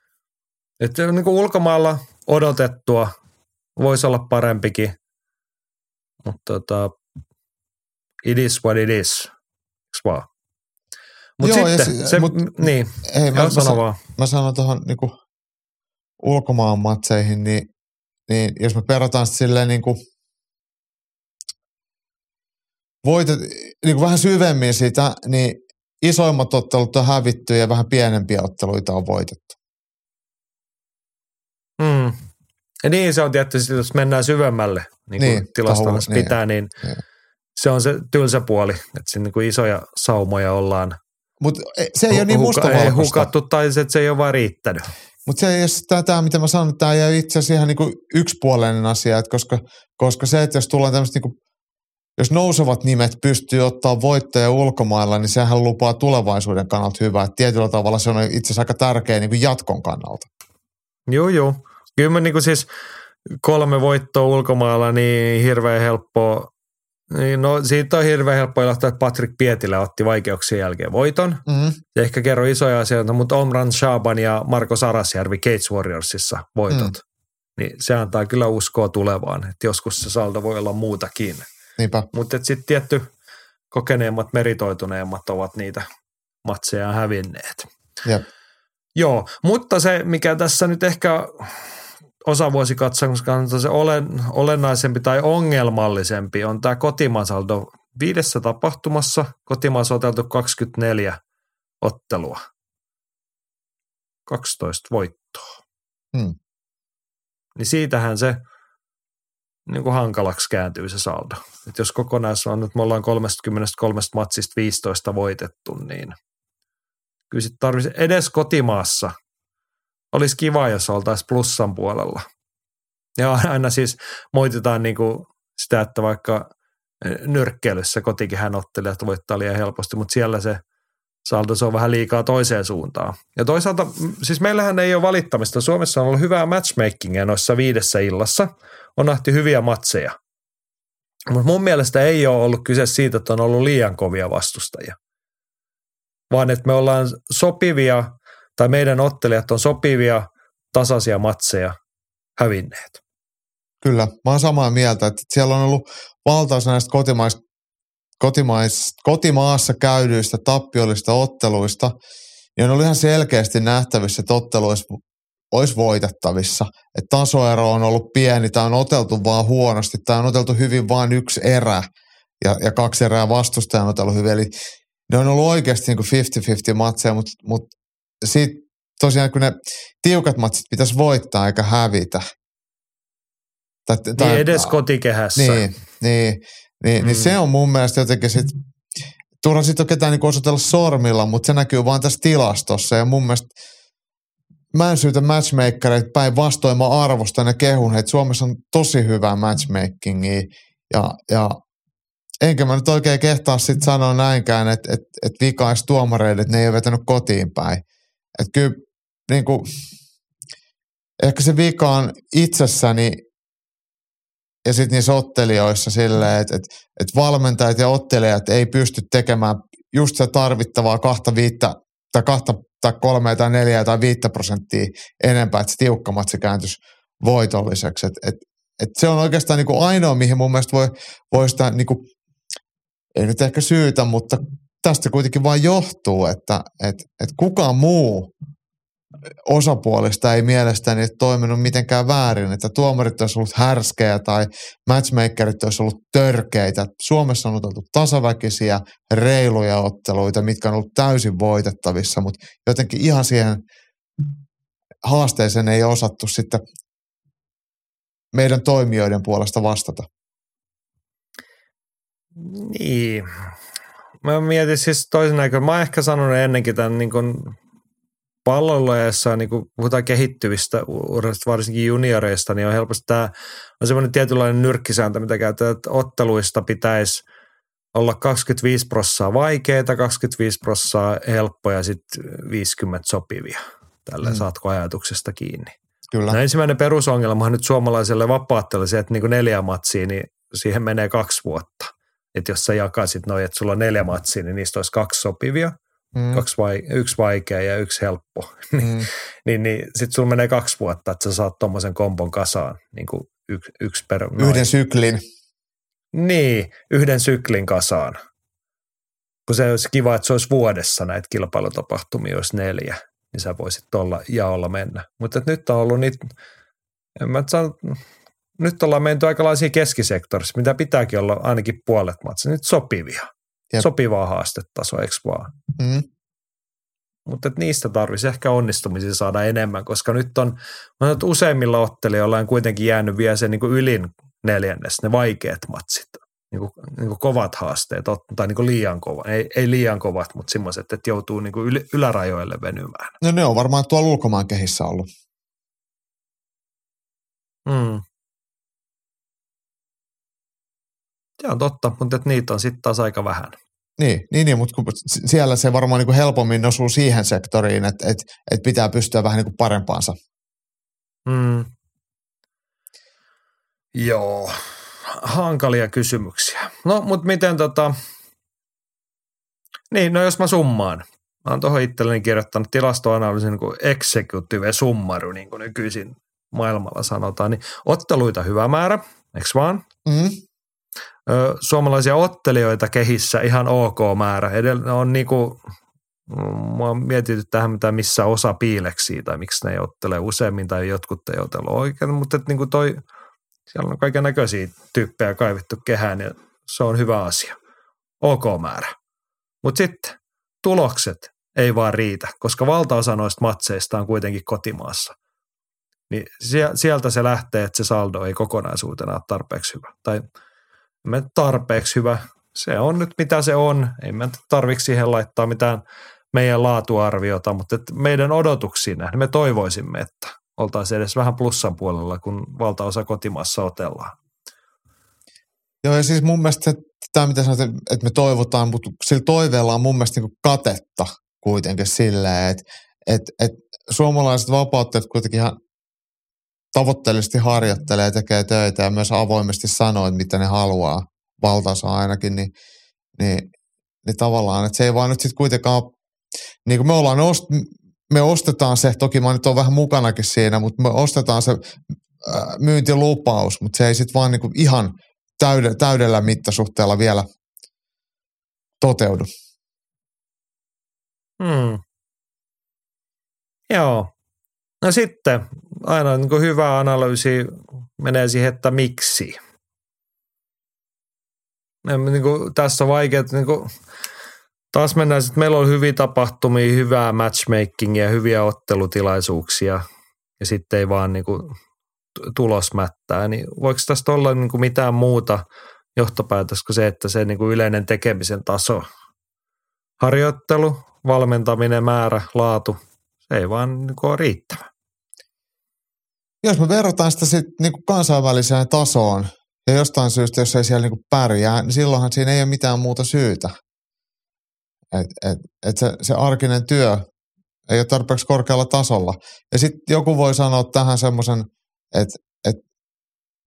Että niin kuin ulkomailla odotettua voisi olla parempikin, mutta tota, it is what it is, vaan? Mutta Joo, ja sitten, si- se, mut- mut, niin, Ei, mä, mä, sano sa- vaan. mä sanon tuohon niinku ulkomaan matseihin, niin, niin jos me perataan silleen niinku voitet, niinku vähän syvemmin sitä, niin isoimmat ottelut on hävitty ja vähän pienempiä otteluita on voitettu. Mm. Ja niin se on tietysti, jos mennään syvemmälle, niin kuin Niin, niin, tilastollisesti tahu- pitää, niin, Niin. se on se tylsä puoli, että siinä niin kuin isoja saumoja ollaan Mutta se ei ole niin huka- ei hukattu tai se, että se ei ole vaan riittänyt. Mutta se ei ole sitä, tämä, mitä mä sanon, tämä ei ole itse asiassa ihan niinku yksipuolinen asia, että koska, koska se, että jos tullaan tämmöistä niinku, jos nousevat nimet pystyy ottaa voittoja ulkomailla, niin sehän lupaa tulevaisuuden kannalta hyvää. Et tietyllä tavalla se on itse asiassa aika tärkeä niinku jatkon kannalta. Joo, joo. Kyllä mä niin siis kolme voittoa ulkomailla, niin hirveän helppoa. Niin no siitä on hirveän helppo ilahtaa, että Patrick Pietilä otti vaikeuksien jälkeen voiton. Mm. Ja ehkä kerro isoja asioita, mutta Omran Shaban ja Marko Sarasjärvi Gates Warriorsissa voitot. Mm. Niin se antaa kyllä uskoa tulevaan, että joskus se saldo voi olla muutakin. Niinpä. Mutta sitten tietty kokeneemmat, meritoituneemmat ovat niitä matseja hävinneet. Jep. Joo, mutta se, mikä tässä nyt ehkä osavuosikatsauksen kannalta se olen, olennaisempi tai ongelmallisempi on tämä kotimaansaldo. Viidessä tapahtumassa kotimaassa on oteltu 24 ottelua. 12 voittoa. Hmm. Niin siitähän se niin kuin hankalaksi kääntyy se saldo. Et jos kokonaisuus nyt me ollaan 33 matsista 15 voitettu, niin kyllä sitten tarvitsisi edes kotimaassa. Olisi kiva, jos oltaisiin plussan puolella. Ja aina siis moititaan niin kuin sitä, että vaikka nyrkkeilyssä kotikinhän ottelijat voittaa liian helposti, mutta siellä se saldo se on vähän liikaa toiseen suuntaan. Ja toisaalta, siis meillähän ei ole valittamista. Suomessa on ollut hyvää matchmakingia noissa viidessä illassa. On nähty hyviä matseja. Mutta mun mielestä ei ole ollut kyse siitä, että on ollut liian kovia vastustajia. Vaan että me ollaan sopivia, tai meidän ottelijat on sopivia, tasaisia matseja hävinneet. Kyllä, mä oon samaa mieltä, että siellä on ollut valtaus näistä kotimais, kotimais, kotimaassa käydyistä tappiollisista otteluista, ja on ollut ihan selkeästi nähtävissä, että ottelu olisi, olisi voitettavissa. Että tasoero on ollut pieni, tai on oteltu vaan huonosti, tai on oteltu hyvin vain yksi erä, ja, ja kaksi erää vastustajan on otellut hyvin. Eli ne on ollut oikeasti niin 50-50 matseja, mutta, mutta sitten tosiaan kun ne tiukat matsit pitäisi voittaa eikä hävitä. Tai, Niin edes kotikehässä. Niin, niin, niin, mm. niin se on mun mielestä jotenkin sit, turha sitten on ketään niin osoitella sormilla, mutta se näkyy vaan tässä tilastossa ja mun mielestä mä en syytä matchmakereita päinvastoin, mä arvostan ja kehun, että Suomessa on tosi hyvää matchmakingia ja, ja enkä mä nyt oikein kehtaa sitten sanoa näinkään, että et, et vika olisi tuomareille, että ne ei ole vetänyt kotiin päin. Että kyllä niin kuin, ehkä se vika on itsessäni ja sitten niissä ottelijoissa silleen, että et, et valmentajat ja ottelijat ei pysty tekemään just se tarvittavaa kahta viittä tai kahta tai kolme tai neljä tai viittä prosenttia enempää, että se tiukkamat se kääntyisi voitolliseksi. Et, et, et se on oikeastaan niin kuin ainoa, mihin mun mielestä voi, voi sitä, niin kuin, ei nyt ehkä syytä, mutta tästä kuitenkin vain johtuu, että et, et kukaan muu osapuolista ei mielestäni toiminut mitenkään väärin, että tuomarit olisi ollut härskejä tai matchmakerit olisi ollut törkeitä. Suomessa on oltu tasaväkisiä, reiluja otteluita, mitkä on ollut täysin voitettavissa, mutta jotenkin ihan siihen haasteeseen ei osattu sitten meidän toimijoiden puolesta vastata. Niin. Mä mietin siis toisen näkö. Mä oon ehkä sanonut ennenkin tämän niin kuin palloilujassa, niin kun puhutaan kehittyvistä urheista, varsinkin junioreista, niin on helposti tämä on semmoinen tietynlainen nyrkkisääntö, mitä käytetään, että otteluista pitäisi olla 25 prossaa vaikeita, 25 prossaa helppoja, sitten 50 sopivia. Tällä mm. saatko ajatuksesta kiinni. Kyllä. No ensimmäinen perusongelma on nyt suomalaiselle vapaattelulle se, että niin kuin neljä matsia, niin siihen menee kaksi vuotta. Että jos sä jakaisit noin, että sulla on neljä matsia, niin niistä olisi kaksi sopivia – mm. kaksi vai, yksi vaikea ja yksi helppo, niin, mm. niin, niin sitten sulla menee kaksi vuotta, että sä saat tuommoisen kompon kasaan, niin kuin yksi, yksi per... Noin. Yhden syklin. Niin, yhden syklin kasaan. Kun se olisi kiva, että se olisi vuodessa näitä kilpailutapahtumia, olisi neljä, niin sä voisit olla jaolla mennä. Mutta nyt on ollut niitä, en mä sano, nyt ollaan menty aikalaisia keskisektorissa, mitä pitääkin olla ainakin puolet matsia, nyt sopivia. Jep. sopivaa haastetasoa, eikö vaan? Mm. Mutta niistä tarvitsisi ehkä onnistumisia saada enemmän, koska nyt on, on useimmilla ottelijoilla on kuitenkin jäänyt vielä se niin kuin ylin neljännes, ne vaikeat matsit, niin kuin, niin kuin kovat haasteet, tai niin kuin liian kova, ei, ei liian kovat, mutta semmoiset, että joutuu niin kuin yl, ylärajoille venymään. No ne on varmaan tuolla ulkomaan kehissä ollut. Mm. Se on totta, mutta niitä on sitten taas aika vähän. Niin, niin, niin mutta siellä se varmaan niin kuin helpommin osuu siihen sektoriin, että, että, että pitää pystyä vähän niin kuin parempaansa. Mm. Joo, hankalia kysymyksiä. No, mutta miten tota, niin, no jos mä summaan. Mä oon tuohon itselleni kirjoittanut tilastoanalyysin niin kuin executive summaru, niin kuin nykyisin maailmalla sanotaan, niin otteluita hyvä määrä, eikö vaan? Mm suomalaisia ottelijoita kehissä ihan ok määrä. Edellä on niinku, mua on mietitty tähän, mitä missä osa piileksi tai miksi ne ei ottele useammin tai jotkut ei otella oikein, mutta että niinku toi, siellä on kaiken näköisiä tyyppejä kaivettu kehään ja se on hyvä asia. Ok määrä. Mutta sitten tulokset ei vaan riitä, koska valtaosa noista matseista on kuitenkin kotimaassa. Niin sieltä se lähtee, että se saldo ei kokonaisuutena ole tarpeeksi hyvä. Tai me tarpeeksi hyvä. Se on nyt mitä se on. Ei me tarvitse siihen laittaa mitään meidän laatuarviota, mutta meidän odotuksiin nähden me toivoisimme, että oltaisiin edes vähän plussan puolella, kun valtaosa kotimaassa otellaan. Joo, ja siis mun mielestä tämä, mitä sanoit, että me toivotaan, mutta sillä toiveella on mun mielestä niin katetta kuitenkin silleen, että että, että suomalaiset vapauttajat kuitenkin ihan tavoitteellisesti harjoittelee, tekee töitä ja myös avoimesti sanoo, että mitä ne haluaa, valtaosa ainakin, niin, niin, niin tavallaan, että se ei vaan nyt sitten kuitenkaan, niin kuin me ollaan ost, me ostetaan se, toki mä nyt olen vähän mukanakin siinä, mutta me ostetaan se myyntilupaus, mutta se ei sitten vaan niin kuin ihan täydellä, täydellä mittasuhteella vielä toteudu. Hmm. Joo, No sitten aina niin kuin hyvä analyysi menee siihen, että miksi. Niin kuin, tässä on vaikea, niin kuin, taas mennään, että meillä on hyviä tapahtumia, hyvää matchmakingia, hyviä ottelutilaisuuksia ja sitten ei vaan niin kuin, tulos mättää. Niin voiko tästä olla niin kuin mitään muuta johtopäätös kuin se, että se niin kuin yleinen tekemisen taso, harjoittelu, valmentaminen, määrä, laatu, se ei vaan niin kuin, ole riittävä jos me verrataan sitä niin kansainväliseen tasoon ja jostain syystä, jos ei siellä niin kuin pärjää, niin silloinhan siinä ei ole mitään muuta syytä. Et, et, et se, se arkinen työ ei ole tarpeeksi korkealla tasolla. Ja sitten joku voi sanoa tähän semmoisen, että et,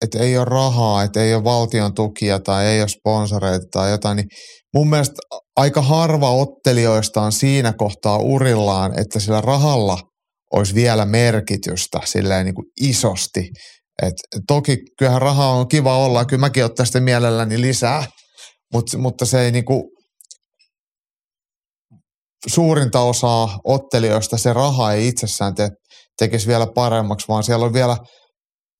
et ei ole rahaa, että ei ole valtion tukia tai ei ole sponsoreita tai jotain, niin mun mielestä aika harva ottelijoista on siinä kohtaa urillaan, että sillä rahalla olisi vielä merkitystä silleen niin kuin isosti. Et toki kyllähän rahaa on kiva olla, kyllä mäkin ottaisin sitä mielelläni lisää, mutta, mutta se ei niin kuin, suurinta osaa ottelijoista se raha ei itsessään te, tekisi vielä paremmaksi, vaan siellä on vielä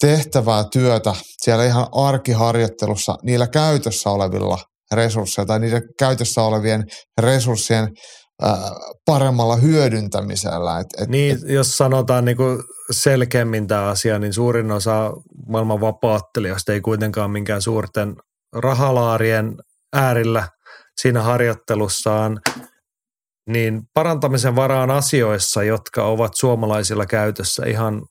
tehtävää työtä siellä ihan arkiharjoittelussa niillä käytössä olevilla resursseilla tai niiden käytössä olevien resurssien paremmalla hyödyntämisellä. Et, et, niin, et, jos sanotaan niin kuin selkeämmin tämä asia, niin suurin osa maailman vapaattelijoista ei kuitenkaan minkään suurten rahalaarien äärillä siinä harjoittelussaan, niin parantamisen varaan asioissa, jotka ovat suomalaisilla käytössä ihan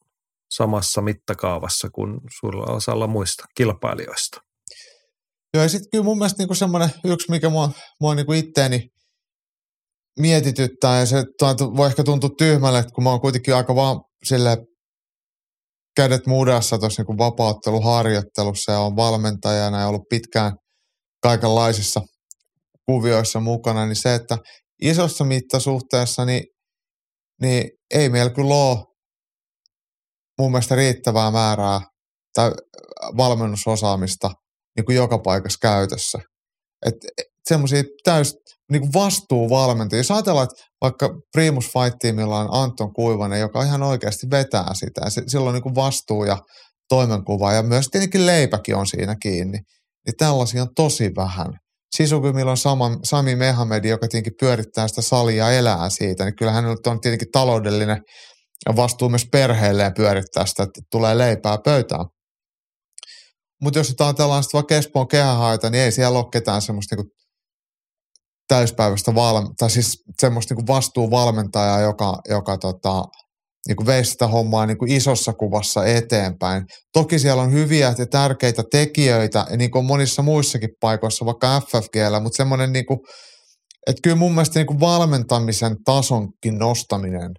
samassa mittakaavassa kuin suurella osalla muista kilpailijoista. Joo, ja sitten kyllä mun mielestä niinku semmoinen yksi, mikä mua, mua niinku itteeni mietityttää, ja se voi ehkä tuntua tyhmälle, kun mä oon kuitenkin aika vaan sille kädet mudassa tuossa niin vapautteluharjoittelussa ja on valmentajana ja ollut pitkään kaikenlaisissa kuvioissa mukana, niin se, että isossa mittasuhteessa niin, niin ei meillä kyllä ole mun mielestä riittävää määrää tai valmennusosaamista niin kuin joka paikassa käytössä. Että semmoisia täys niin kuin vastuuvalmentajia. Jos ajatellaan, että vaikka Primus Fight Teamilla on Anton Kuivanen, joka ihan oikeasti vetää sitä, ja silloin niin kuin vastuu ja toimenkuva, ja myös tietenkin leipäkin on siinä kiinni, niin tällaisia on tosi vähän. Sisukymillä on sama, Sami Mehamedi, joka tietenkin pyörittää sitä salia ja elää siitä, niin kyllä hänellä on tietenkin taloudellinen vastuu myös perheelleen pyörittää sitä, että tulee leipää pöytään. Mutta jos ajatellaan sitten vaikka Espoon kehähaita, niin ei siellä ole ketään semmoista niinku täyspäiväistä valm- tai siis semmoista niinku vastuuvalmentajaa, joka, joka tota, niinku veisi sitä hommaa niinku isossa kuvassa eteenpäin. Toki siellä on hyviä ja tärkeitä tekijöitä, ja niin kuin monissa muissakin paikoissa, vaikka FFGllä, mutta semmoinen, niinku, että kyllä mun mielestä niinku valmentamisen tasonkin nostaminen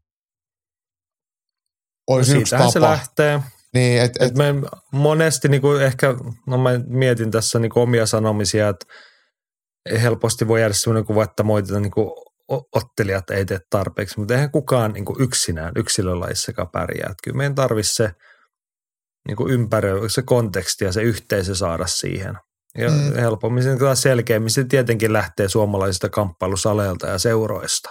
olisi no yksi tapa. se lähtee. Niin, et, et, et me monesti niin kuin ehkä, no mä mietin tässä niin kuin omia sanomisia, että helposti voi jäädä sellainen kuva, että moitetaan niin kuin ottelijat ei tee tarpeeksi, mutta eihän kukaan niin kuin yksinään yksilölaissakaan pärjää. Että kyllä meidän tarvitsisi se niin kuin ympärö, se konteksti ja se yhteisö saada siihen. Ja mm. helpommin, selkeämmin se tietenkin lähtee suomalaisista kamppailusaleilta ja seuroista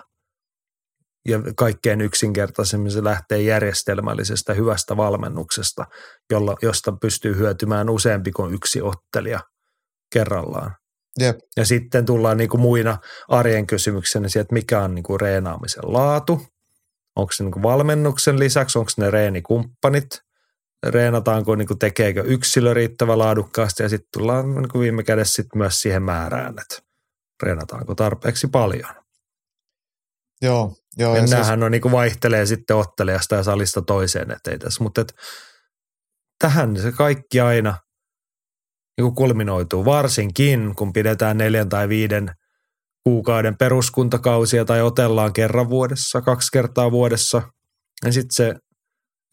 ja kaikkein yksinkertaisemmin se lähtee järjestelmällisestä hyvästä valmennuksesta, jolla, josta pystyy hyötymään useampi kuin yksi ottelija kerrallaan. Jep. Ja sitten tullaan niin kuin muina arjen kysymyksenä että mikä on niin kuin reenaamisen laatu, onko se niin kuin valmennuksen lisäksi, onko ne reenikumppanit, reenataanko, niin kuin tekeekö yksilö riittävä laadukkaasti ja sitten tullaan niin kuin viime kädessä sitten myös siihen määrään, että reenataanko tarpeeksi paljon. Joo, joo. Ja, ja siis... on niin kuin vaihtelee sitten ottelijasta ja salista toiseen, ettei tässä. Mutta et, tähän se kaikki aina niin kuin kulminoituu, varsinkin kun pidetään neljän tai viiden kuukauden peruskuntakausia tai otellaan kerran vuodessa, kaksi kertaa vuodessa. Ja sitten se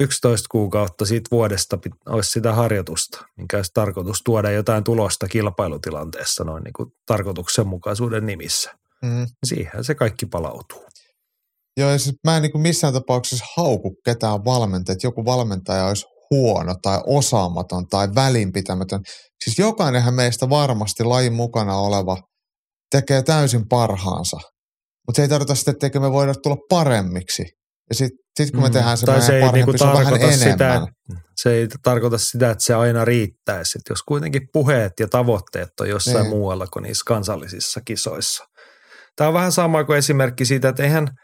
11 kuukautta siitä vuodesta olisi sitä harjoitusta, minkä olisi tarkoitus tuoda jotain tulosta kilpailutilanteessa noin niin kuin tarkoituksenmukaisuuden nimissä. Mm. Siihen se kaikki palautuu. Joo, ja siis mä en niin missään tapauksessa hauku ketään valmentajaa, että joku valmentaja olisi huono tai osaamaton tai välinpitämätön. Siis jokainenhan meistä varmasti lajin mukana oleva tekee täysin parhaansa. Mutta se ei tarkoita sitä, että me voida tulla paremmiksi. Ja sitten sit kun me mm. tehdään se, tai se ei parempi, niinku se on vähän enemmän. Sitä, se ei tarkoita sitä, että se aina riittäisi. Et jos kuitenkin puheet ja tavoitteet on jossain niin. muualla kuin niissä kansallisissa kisoissa. Tämä on vähän sama kuin esimerkki siitä, että eihän –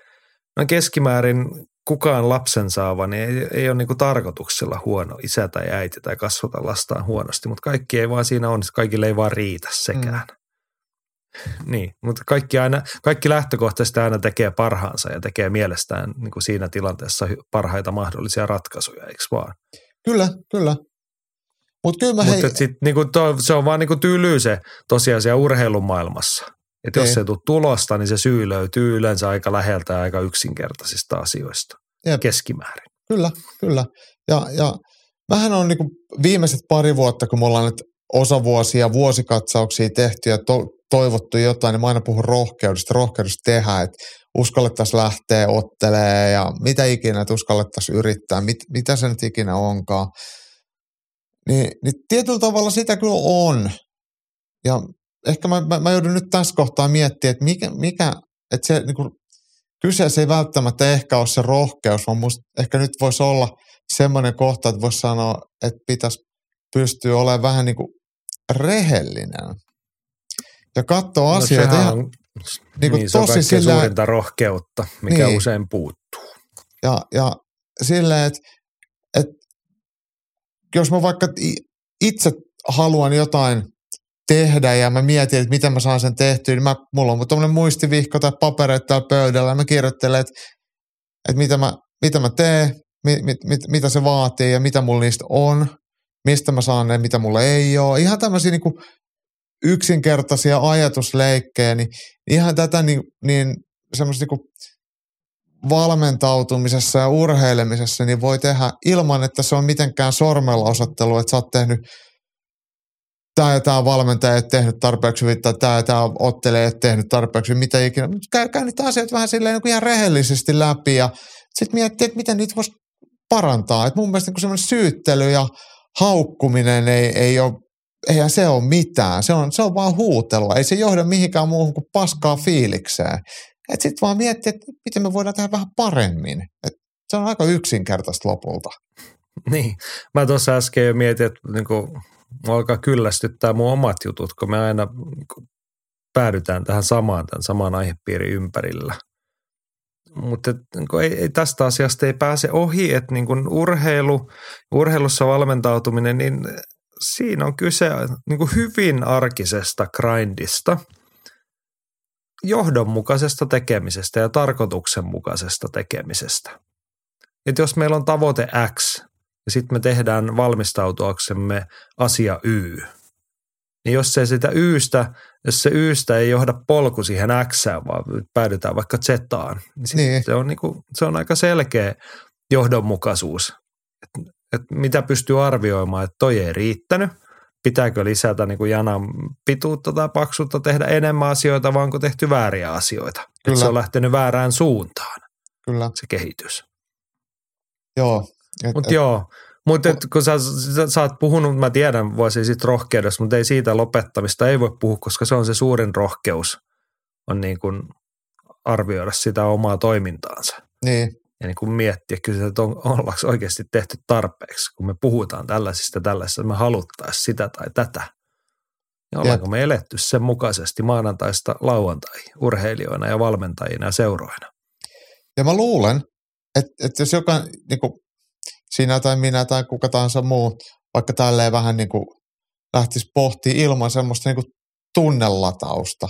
No keskimäärin kukaan lapsen saava niin ei, ei ole niin tarkoituksella huono isä tai äiti tai kasvata lastaan huonosti, mutta kaikki ei vaan siinä onnistu, kaikille ei vaan riitä sekään. Mm. Niin, mutta kaikki, aina, kaikki lähtökohtaisesti aina tekee parhaansa ja tekee mielestään niin kuin siinä tilanteessa parhaita mahdollisia ratkaisuja, eikö vaan? Kyllä, kyllä. Mut kyllä mä Mutta hei... sit, niin kuin to, se on vaan niin kuin tyylyy se tosiasia urheilumaailmassa. Että jos ei tule tulosta, niin se syy löytyy yleensä aika läheltä ja aika yksinkertaisista asioista Jep. keskimäärin. Kyllä, kyllä. Ja, ja vähän on niin viimeiset pari vuotta, kun me ollaan nyt osavuosia, vuosikatsauksia tehty ja to, toivottu jotain, niin mä aina puhun rohkeudesta, rohkeudesta tehdä. Et uskallettaisiin lähteä ottelee ja mitä ikinä, että uskallettaisiin yrittää, mit, mitä se nyt ikinä onkaan. Niin, niin tietyllä tavalla sitä kyllä on. Ja ehkä mä, mä, mä joudun nyt tässä kohtaa miettimään, että mikä, mikä että se niin kuin, kyseessä ei välttämättä ehkä ole se rohkeus, vaan musta ehkä nyt voisi olla semmoinen kohta, että voisi sanoa, että pitäisi pystyä olemaan vähän niin kuin rehellinen ja katsoa no, asioita ihan niin, kuin niin se tosi on sillä, suurinta rohkeutta, mikä niin, usein puuttuu. Ja, ja silleen, että, että jos mä vaikka itse haluan jotain tehdä ja mä mietin, että miten mä saan sen tehtyä, niin mä, mulla on tuommoinen muistivihko tai papereita täällä pöydällä ja mä kirjoittelen, että, että mitä, mä, mitä mä teen, mit, mit, mit, mitä se vaatii ja mitä mulla niistä on, mistä mä saan ne, mitä mulla ei ole. Ihan tämmöisiä niin kuin yksinkertaisia ajatusleikkejä, niin ihan tätä niin, niin semmoista niin valmentautumisessa ja urheilemisessa niin voi tehdä ilman, että se on mitenkään sormella osoittelu, että sä oot tehnyt tämä ja tämä valmentaja ei tehnyt tarpeeksi hyvin, tai tämä ja tämä ottelee ei tehnyt tarpeeksi mitä ikinä. Käy, käy niitä asioita vähän silleen niin ihan rehellisesti läpi ja sitten miettii, että miten niitä voisi parantaa. Et mun mielestä niin semmoinen syyttely ja haukkuminen ei, ei ole eihän se ole mitään. Se on, se on vaan huutella. Ei se johda mihinkään muuhun kuin paskaa fiilikseen. Että sitten vaan miettiä, että miten me voidaan tehdä vähän paremmin. Et se on aika yksinkertaista lopulta. Niin. Mä tuossa äsken jo mietin, että niinku, alkaa kyllästyttää mun omat jutut, kun me aina päädytään tähän samaan, tämän samaan aihepiirin ympärillä. Mutta niin ei, ei, tästä asiasta ei pääse ohi, että niin urheilu, urheilussa valmentautuminen, niin siinä on kyse niin hyvin arkisesta grindista, johdonmukaisesta tekemisestä ja tarkoituksenmukaisesta tekemisestä. Että jos meillä on tavoite X ja sitten me tehdään valmistautuaksemme asia Y, niin jos se sitä Ystä, jos se Ystä ei johda polku siihen X, vaan päädytään vaikka Zettaan, niin, niin. Se, on niinku, se on aika selkeä johdonmukaisuus. Et että mitä pystyy arvioimaan, että toi ei riittänyt, pitääkö lisätä niin kuin janan pituutta tai paksuutta, tehdä enemmän asioita, vai onko tehty vääriä asioita. Kyllä. Että se on lähtenyt väärään suuntaan, Kyllä. se kehitys. Joo. Mutta joo, mutta kun sä, sä, sä oot puhunut, mä tiedän vuosi sitten rohkeudesta, mutta ei siitä lopettamista ei voi puhua, koska se on se suurin rohkeus, on niin kuin arvioida sitä omaa toimintaansa. Niin ja niin kuin miettiä kyllä, että on, ollaanko oikeasti tehty tarpeeksi, kun me puhutaan tällaisista tällaisista, me haluttaisiin sitä tai tätä. Ja ollaanko me eletty sen mukaisesti maanantaista lauantai urheilijoina ja valmentajina ja seuroina. Ja mä luulen, että, että jos joka, niin kuin sinä tai minä tai kuka tahansa muu, vaikka tälleen vähän niin kuin lähtisi pohtimaan ilman semmoista niin kuin tunnelatausta,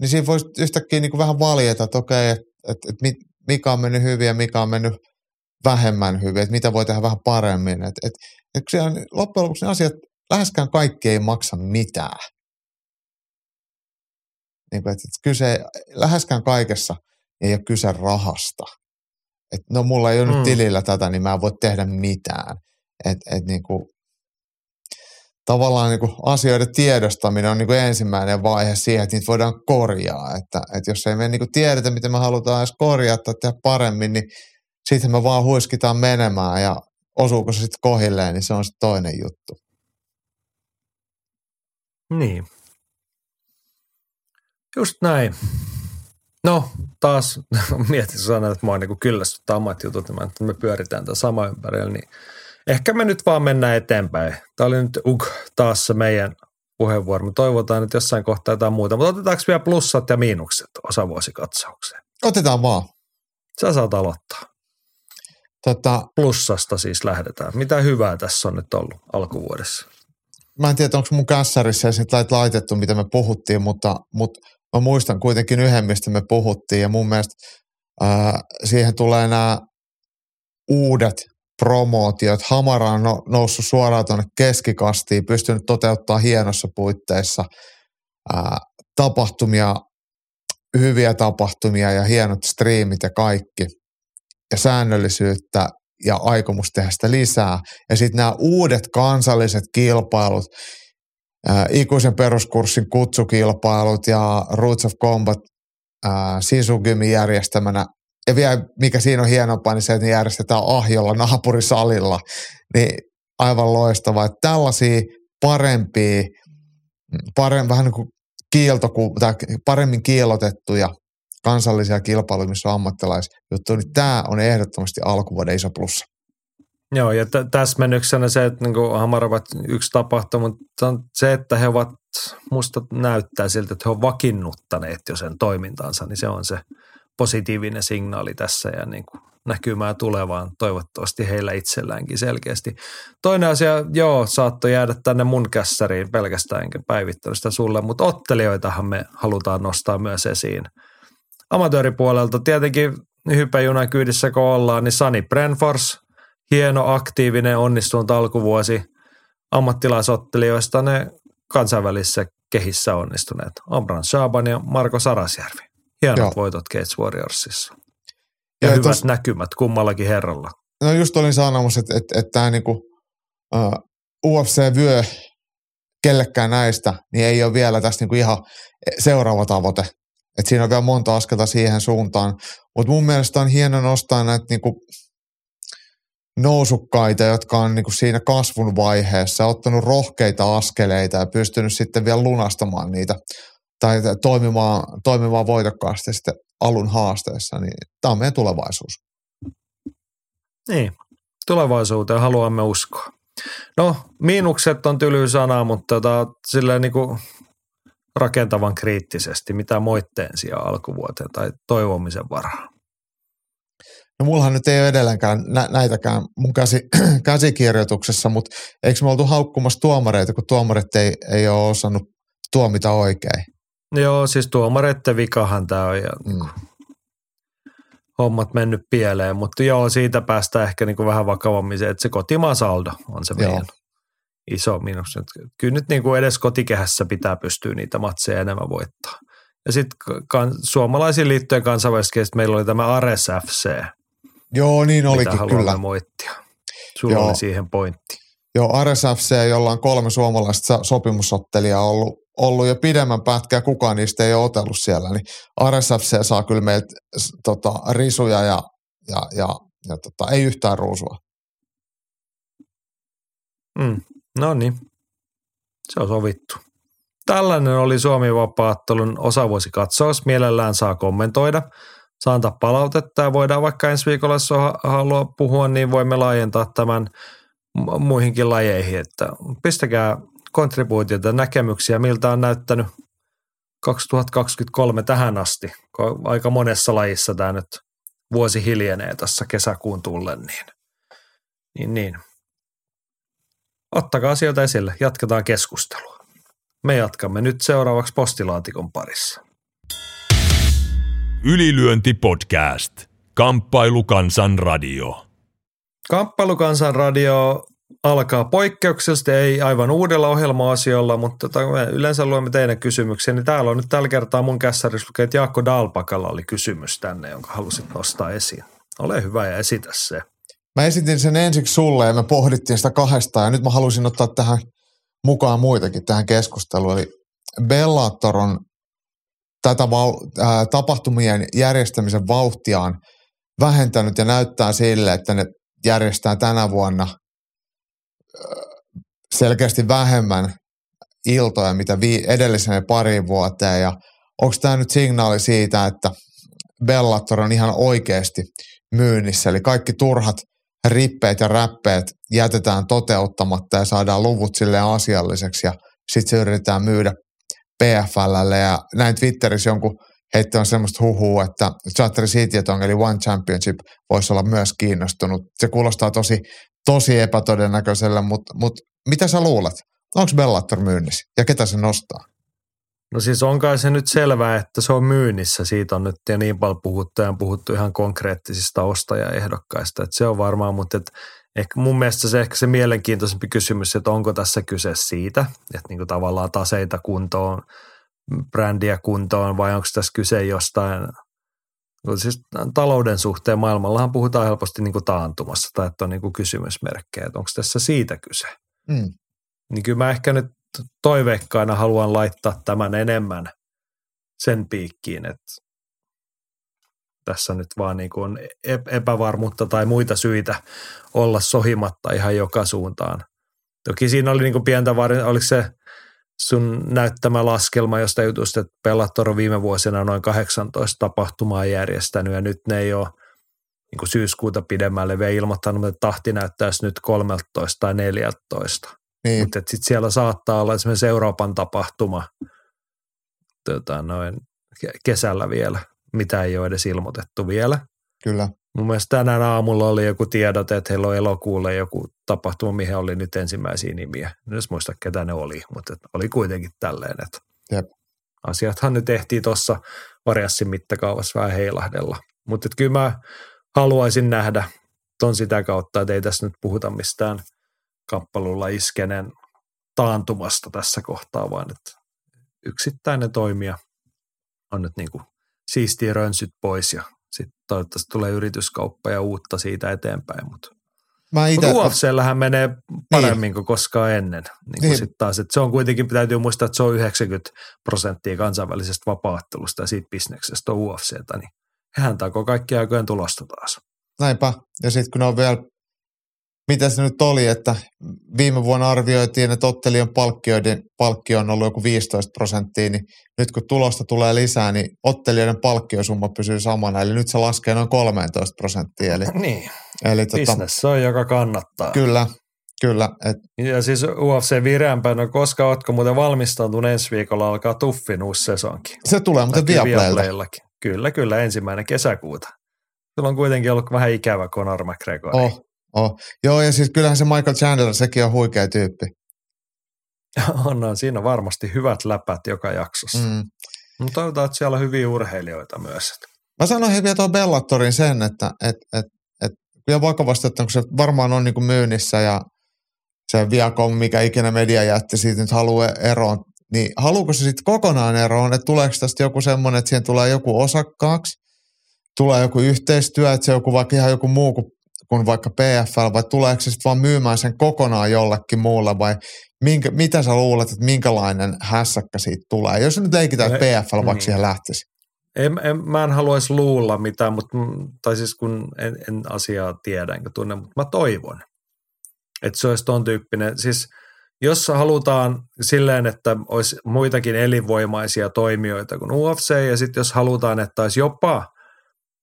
niin siinä voisi yhtäkkiä niin kuin vähän valjeta, että okei, että, että, että mikä on mennyt hyvin ja mikä on mennyt vähemmän hyvin, että mitä voi tehdä vähän paremmin. Et, et, et on, loppujen lopuksi ne asiat, läheskään kaikki ei maksa mitään. Niin kuin, että kyse, läheskään kaikessa ei ole kyse rahasta. Et, no mulla ei ole mm. nyt tilillä tätä, niin mä en voi tehdä mitään. Et, et, niin kuin, tavallaan niin kuin asioiden tiedostaminen on niin kuin ensimmäinen vaihe siihen, että niitä voidaan korjaa. Että, että jos ei me niin kuin tiedetä, miten me halutaan edes korjata tai tehdä paremmin, niin sitten me vaan huiskitaan menemään ja osuuko se sitten kohilleen, niin se on sitten toinen juttu. Niin. Just näin. No, taas mietin sanoa, että mua niin kyllästyttää omat jutut, että me pyöritään tämän sama ympärillä, niin ehkä me nyt vaan mennään eteenpäin. Tämä oli nyt uk, taas se meidän puheenvuoro. Me toivotaan, että jossain kohtaa jotain muuta. Mutta otetaanko vielä plussat ja miinukset osavuosikatsaukseen? Otetaan vaan. Sä saat aloittaa. Tota, Plussasta siis lähdetään. Mitä hyvää tässä on nyt ollut alkuvuodessa? Mä en tiedä, onko mun kässärissä edes laitettu, mitä me puhuttiin, mutta, mutta mä muistan kuitenkin yhden, mistä me puhuttiin. Ja mun mielestä ää, siihen tulee nämä uudet promootiot. Hamara on no, noussut suoraan tuonne keskikastiin, pystynyt toteuttaa hienossa puitteissa ää, tapahtumia, hyviä tapahtumia ja hienot striimit ja kaikki. Ja säännöllisyyttä ja aikomus tehdä sitä lisää. Ja sitten nämä uudet kansalliset kilpailut, ää, ikuisen peruskurssin kutsukilpailut ja Roots of Combat ää, Sisugymin järjestämänä. Ja vielä mikä siinä on hienompaa, niin se, että ne järjestetään Ahjolla naapurisalilla. Niin aivan loistavaa, että tällaisia parempia, parem, vähän niin kuin kieltoku, tai paremmin kiilotettuja kansallisia kilpailuja, missä on ammattilaisjuttu, niin tämä on ehdottomasti alkuvuoden iso plussa. Joo, ja t- täsmennyksenä se, että niin Hamar ovat yksi tapahtuma, mutta se, että he ovat, musta näyttää siltä, että he ovat vakinnuttaneet jo sen toimintansa, niin se on se positiivinen signaali tässä ja niin kuin näkymää tulevaan toivottavasti heillä itselläänkin selkeästi. Toinen asia, joo, saattoi jäädä tänne mun kässäriin pelkästään enkä päivittänyt sitä sulle, mutta ottelijoitahan me halutaan nostaa myös esiin. Amatööripuolelta tietenkin hypäjunan kyydissä kun ollaan, niin Sani Brenfors, hieno, aktiivinen, onnistunut alkuvuosi ammattilaisottelijoista ne kansainvälisessä kehissä onnistuneet. Amran Shaban ja Marko Sarasjärvi. Hienot Joo. voitot Gates Warriorsissa. Ja, ja hyvät tos, näkymät kummallakin herralla. No just olin sanomassa, että, että, että tämä niinku, uh, UFC-vyö kellekään näistä, niin ei ole vielä tässä niinku ihan seuraava tavoite. Et siinä on vielä monta askelta siihen suuntaan. Mutta mun mielestä on hieno nostaa näitä niinku nousukkaita, jotka on niinku siinä kasvun vaiheessa, ottanut rohkeita askeleita ja pystynyt sitten vielä lunastamaan niitä tai toimimaan, toimimaan voitokkaasti sitten alun haasteessa, niin tämä on meidän tulevaisuus. Niin, tulevaisuuteen haluamme uskoa. No, miinukset on tyly sana, mutta tota, niin kuin rakentavan kriittisesti, mitä moitteen sijaan alkuvuoteen tai toivomisen varaa. No mullahan nyt ei ole edelleenkään nä- näitäkään mun käsi, käsikirjoituksessa, mutta eikö me oltu haukkumassa tuomareita, kun tuomarit ei, ei ole osannut tuomita oikein? Joo, siis tuomareiden vikahan tämä on ja mm. hommat mennyt pieleen, mutta joo, siitä päästään ehkä niin kuin vähän vakavammin se, että se kotimaan saldo on se meidän joo. iso miinus. Kyllä nyt niin kuin edes kotikehässä pitää pystyä niitä matseja enemmän voittaa. Ja sitten kan, suomalaisiin liittojen kansainvälisesti meillä oli tämä Ares FC. Joo, niin olikin kyllä. moittia. Sulla joo. oli siihen pointti. Joo, Ares FC, jolla on kolme suomalaista sopimusottelijaa ollut ollut jo pidemmän pätkää, kukaan niistä ei ole otellut siellä, niin RSFC saa kyllä meiltä tota, risuja ja, ja, ja, ja tota, ei yhtään ruusua. Mm, no niin, se on sovittu. Tällainen oli Suomi vapaattelun osavuosikatsaus. Mielellään saa kommentoida, saa antaa palautetta ja voidaan vaikka ensi viikolla, jos haluaa puhua, niin voimme laajentaa tämän muihinkin lajeihin. Että pistäkää kontribuutioita, näkemyksiä, miltä on näyttänyt 2023 tähän asti, aika monessa lajissa tämä nyt vuosi hiljenee tässä kesäkuun tullen, niin, niin, niin. Ottakaa asioita esille, jatketaan keskustelua. Me jatkamme nyt seuraavaksi postilaatikon parissa. Ylilyönti podcast. Kamppailukansan radio. Kamppailukansan radio alkaa poikkeuksellisesti, ei aivan uudella ohjelma-asiolla, mutta tota, me yleensä luemme teidän kysymyksiä, niin täällä on nyt tällä kertaa mun kässärissä lukee, että Jaakko Dalpakalla oli kysymys tänne, jonka halusit nostaa esiin. Ole hyvä ja esitä se. Mä esitin sen ensiksi sulle ja me pohdittiin sitä kahdesta ja nyt mä halusin ottaa tähän mukaan muitakin tähän keskusteluun. Eli Bellator on tätä val- äh, tapahtumien järjestämisen vauhtiaan vähentänyt ja näyttää sille, että ne järjestää tänä vuonna – selkeästi vähemmän iltoja, mitä vi- edellisenä pari vuoteen. Ja onko tämä nyt signaali siitä, että Bellator on ihan oikeasti myynnissä, eli kaikki turhat rippeet ja räppeet jätetään toteuttamatta ja saadaan luvut sille asialliseksi ja sitten se yritetään myydä PFLlle ja näin Twitterissä jonkun on semmoista huhua, että Chatter City eli One Championship voisi olla myös kiinnostunut. Se kuulostaa tosi tosi epätodennäköisellä, mutta, mutta mitä sä luulet? Onko Bellator myynnissä ja ketä se nostaa? No siis on kai se nyt selvää, että se on myynnissä. Siitä on nyt ja niin paljon puhuttu ja on puhuttu ihan konkreettisista ostajaehdokkaista. Että se on varmaan, mutta et ehkä mun mielestä se ehkä se mielenkiintoisempi kysymys, että onko tässä kyse siitä, että niin kuin tavallaan taseita kuntoon, brändiä kuntoon vai onko tässä kyse jostain Siis talouden suhteen maailmallahan puhutaan helposti niin kuin taantumassa tai että on niin kuin kysymysmerkkejä, että onko tässä siitä kyse. Mm. Niin kyllä mä ehkä nyt toiveikkaana haluan laittaa tämän enemmän sen piikkiin, että tässä nyt vaan niin kuin on epävarmuutta tai muita syitä olla sohimatta ihan joka suuntaan. Toki siinä oli niin kuin pientä varin, oliko se sun näyttämä laskelma josta jutusta, että Bellator on viime vuosina noin 18 tapahtumaa järjestänyt ja nyt ne ei ole niin kuin syyskuuta pidemmälle vielä ilmoittanut, että tahti näyttäisi nyt 13 tai 14. Niin. Mutta sitten siellä saattaa olla esimerkiksi Euroopan tapahtuma tota, noin kesällä vielä, mitä ei ole edes ilmoitettu vielä. Kyllä. Mun mielestä tänään aamulla oli joku tiedot, että heillä on elokuulle joku tapahtuma, mihin oli nyt ensimmäisiä nimiä. En edes muista, ketä ne oli, mutta oli kuitenkin tälleen, että Jep. asiathan nyt tehtiin tuossa variassin mittakaavassa vähän heilahdella. Mutta kyllä mä haluaisin nähdä ton sitä kautta, että ei tässä nyt puhuta mistään kappalulla iskenen taantumasta tässä kohtaa, vaan että yksittäinen toimija on nyt niin kuin siistiä rönsyt pois ja sitten toivottavasti tulee yrityskauppa ja uutta siitä eteenpäin, mutta Mä ite... Mutta UFCllähän menee paremmin niin. kuin koskaan ennen. Niin niin. Sit taas, että se on kuitenkin, täytyy muistaa, että se on 90 prosenttia kansainvälisestä vapaattelusta ja siitä bisneksestä on UFCtä, niin hehän takoo kaikki aikojen tulosta taas. Näinpä. Ja sitten kun on vielä mitä se nyt oli, että viime vuonna arvioitiin, että ottelijan palkkioiden palkkio on ollut joku 15 prosenttia, niin nyt kun tulosta tulee lisää, niin ottelijoiden palkkiosumma pysyy samana, eli nyt se laskee noin 13 prosenttia. Eli, niin, eli tota, business on, joka kannattaa. Kyllä, kyllä. Et, ja siis UFC vireämpänä, koska ootko muuten valmistautunut ensi viikolla alkaa Tuffin uusi sesonki. Se tulee muuten Viaplaylta. Kyllä, kyllä, ensimmäinen kesäkuuta. Sulla on kuitenkin ollut vähän ikävä Conor McGregor. Oh, Oh. Joo, ja siis kyllähän se Michael Chandler, sekin on huikea tyyppi. On, on, siinä on varmasti hyvät läpät joka jaksossa. Mm. Mutta toivotaan, että siellä on hyviä urheilijoita myös. Mä sanoin vielä tuon Bellatorin sen, että et, et, et, vielä vakavasti, että kun se varmaan on niinku myynnissä ja se Viacom, mikä ikinä media jätti siitä nyt haluaa eroon, niin haluuko se sitten kokonaan eroon, että tuleeko tästä joku semmoinen, että siihen tulee joku osakkaaksi, tulee joku yhteistyö, että se joku vaikka ihan joku muu kuin kuin vaikka PFL, vai tuleeko se sitten vaan myymään sen kokonaan jollekin muulle, vai minkä, mitä sä luulet, että minkälainen hässäkkä siitä tulee? Jos nyt leikitään, että PFL vaikka niin. siihen lähtisi. En, en, mä en haluaisi luulla mitään, mutta, tai siis kun en, en asiaa tiedä enkä tunne, mutta mä toivon, että se olisi ton tyyppinen. Siis jos halutaan silleen, että olisi muitakin elinvoimaisia toimijoita kuin UFC, ja sitten jos halutaan, että olisi jopa –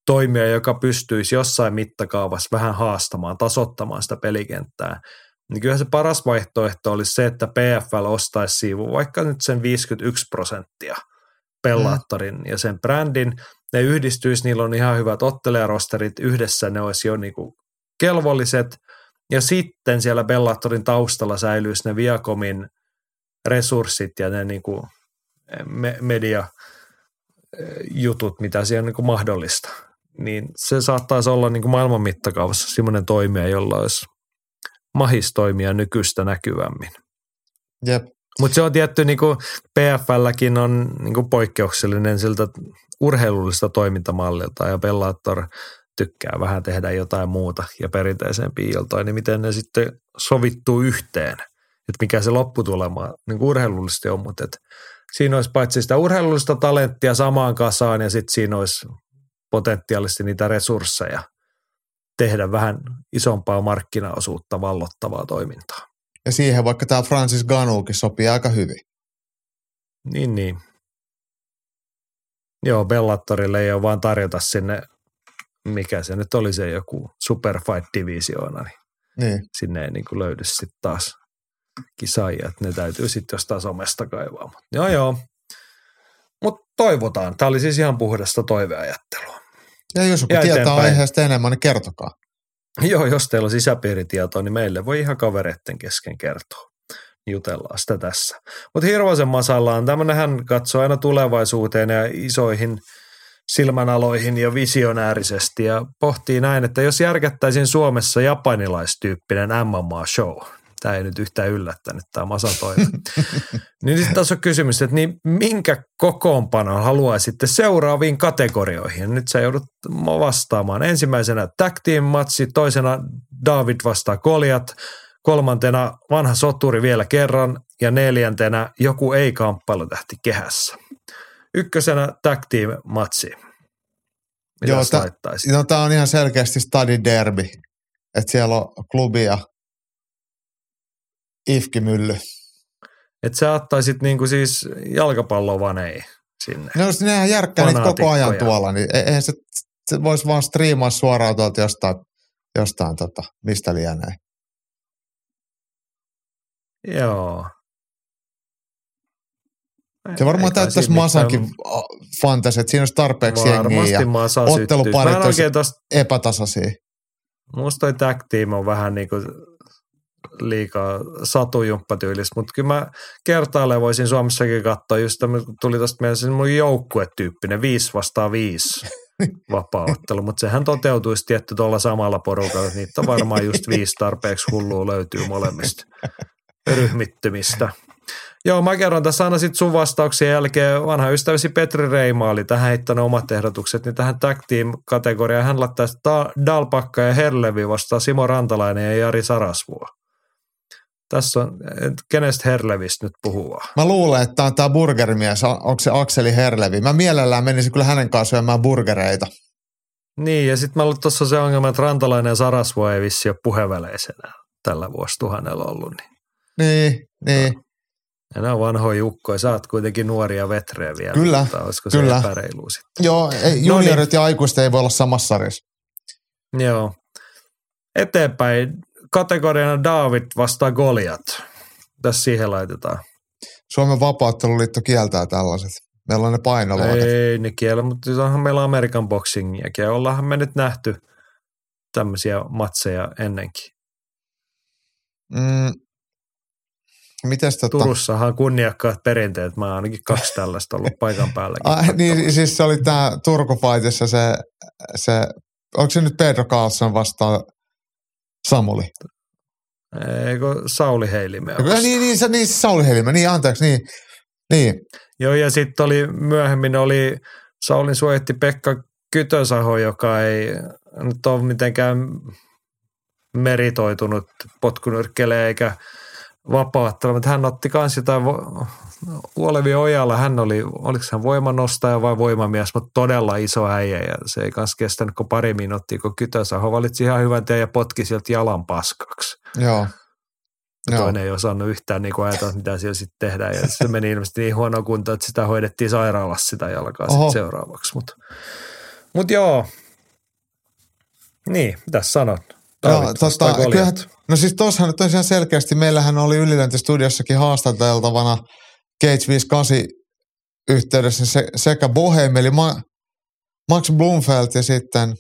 toimija, joka pystyisi jossain mittakaavassa vähän haastamaan, tasottamaan sitä pelikenttää, niin kyllä se paras vaihtoehto olisi se, että PFL ostaisi siivu vaikka nyt sen 51 prosenttia Pellatorin mm. ja sen brändin. Ne yhdistyisi, niillä on ihan hyvät ottelijarosterit, yhdessä ne olisi jo niinku kelvolliset, ja sitten siellä Bellatorin taustalla säilyisi ne Viacomin resurssit ja ne niinku me- media jutut, mitä siellä on niin mahdollista niin se saattaisi olla niin kuin maailman mittakaavassa semmoinen toimija, jolla olisi mahis toimia nykyistä näkyvämmin. Jep. Mutta se on tietty, niin kuin PFLkin on niin kuin poikkeuksellinen siltä urheilullista toimintamallilta ja Bellator tykkää vähän tehdä jotain muuta ja perinteiseen iltoja, niin miten ne sitten sovittuu yhteen, että mikä se lopputulema niin kuin urheilullisesti on, mutta että siinä olisi paitsi sitä urheilullista talenttia samaan kasaan ja sitten siinä olisi potentiaalisesti niitä resursseja tehdä vähän isompaa markkinaosuutta vallottavaa toimintaa. Ja siihen vaikka tämä Francis Ganuukin sopii aika hyvin. Niin, niin. Joo, Bellatorille ei ole vaan tarjota sinne, mikä se nyt oli se joku Superfight-divisioona, niin, niin. sinne ei niin kuin löydy sitten taas kisaajia, että ne täytyy sitten jostain somesta kaivaa. Mut, joo, joo. Mutta toivotaan. Tämä oli siis ihan puhdasta toiveajattelua. Ja jos joku ja tietää eteenpäin. aiheesta enemmän, niin kertokaa. Joo, jos teillä on sisäpiiritietoa, niin meille voi ihan kavereiden kesken kertoa. Jutellaan sitä tässä. Mutta Hirvosen Masallaan tämmöinen katsoo aina tulevaisuuteen ja isoihin silmänaloihin ja visionäärisesti ja pohtii näin, että jos järkättäisiin Suomessa japanilaistyyppinen MMA-show, tämä ei nyt yhtään yllättänyt, tämä Masa toive. niin sitten tässä on kysymys, että niin minkä kokoonpanon haluaisitte seuraaviin kategorioihin? Nyt sä joudut vastaamaan. Ensimmäisenä tag team matsi, toisena David vastaa Koljat, kolmantena vanha soturi vielä kerran ja neljäntenä joku ei-kamppailutähti kehässä. Ykkösenä tag team matsi. Mitä Joo? No tää on ihan selkeästi study derby. Että siellä on klubi ja Ifki-mylly. Että sä ottaisit niinku siis jalkapallovanei sinne. No jos nehän järkkää niitä koko ajan tuolla, niin e- eihän se, se voisi vaan striimaa suoraan tuolta jostain, jostain tota, mistä lienee. Joo. Se varmaan Ei täyttäisi Masankin mitään- fantasia, että siinä olisi tarpeeksi jengiä Varmasti ja Masa otteluparit olisi- tosta, epätasaisia. musta toi tag team on vähän niinku liikaa satujumppatyylistä, mutta kyllä mä kertaalleen voisin Suomessakin katsoa, just tämä tuli tosta mieleen se mun joukkuetyyppinen, viisi vastaan viisi vapaaottelu, mutta sehän toteutuisi tietty tuolla samalla porukalla, niitä on varmaan just viisi tarpeeksi hullua löytyy molemmista ryhmittymistä. Joo, mä kerron tässä aina sitten sun vastauksien jälkeen. Vanha ystäväsi Petri Reima oli tähän heittänyt omat ehdotukset, niin tähän tag team kategoriaan hän laittaisi Da- Dalpakka ja Herlevi vastaan Simo Rantalainen ja Jari Sarasvuo. Tässä on, kenestä Herlevistä nyt puhuu? Mä luulen, että tämä on tämä burgerimies, onko se Akseli Herlevi. Mä mielellään menisin kyllä hänen kanssaan syömään burgereita. Niin, ja sitten mä ollut tuossa se ongelma, että Rantalainen ja Sarasvuo ei vissi ole puheväleisenä tällä vuosituhannella ollut. Niin. Niin, niin. Ja ne on vanhoja jukkoja, sä oot kuitenkin nuoria vetreä vielä. Kyllä, mutta olisiko se kyllä. epäreilu sitten? Joo, ei, juniorit ja aikuiset ei voi olla samassa sarjassa. Joo. Eteenpäin. Kategoriana David vastaa Goliat. Tässä siihen laitetaan. Suomen vapautteluliitto kieltää tällaiset. Meillä on ne painoluokat. Ei ne kiellä, mutta nyt onhan meillä Amerikan boxingiakin. Ja ollaanhan me nyt nähty tämmöisiä matseja ennenkin. Mm, mites tota? Turussahan kunniakkaat perinteet. Mä oon ainakin kaksi tällaista ollut paikan päällä. Niin, siis se oli tämä Turku se, se, onko se nyt Pedro Carlson vastaan Samuli? Eikö Sauli Heilime Ja, niin, niin, se, niin, Sauli Helimä, niin anteeksi, niin, niin. Joo, ja sitten oli myöhemmin oli Saulin suojetti Pekka Kytösaho, joka ei nyt ole mitenkään meritoitunut potkunyrkkeelle eikä vapaattelu, mutta hän otti myös jotain vo- Olevi Ojala, hän oli, oliko hän voimanostaja vai voimamies, mutta todella iso äijä ja se ei kanssa kestänyt kuin pari minuuttia, kun Kytösaho valitsi ihan hyvän tien ja potki sieltä jalan paskaksi. Joo. Ja Joo. toinen ei osannut yhtään niin ajatella, mitä siellä sitten tehdään. Ja se meni ilmeisesti niin huono kunto, että sitä hoidettiin sairaalassa sitä jalkaa Oho. sit seuraavaksi. Mutta mut joo. Niin, mitä sanot? Joo, tota, Goliat. kyllähän, no siis tossahan nyt on ihan selkeästi, meillähän oli ylilöintistudiossakin haastateltavana Cage 58 yhteydessä se, sekä Bohem, eli Ma, Max Blumfeld ja sitten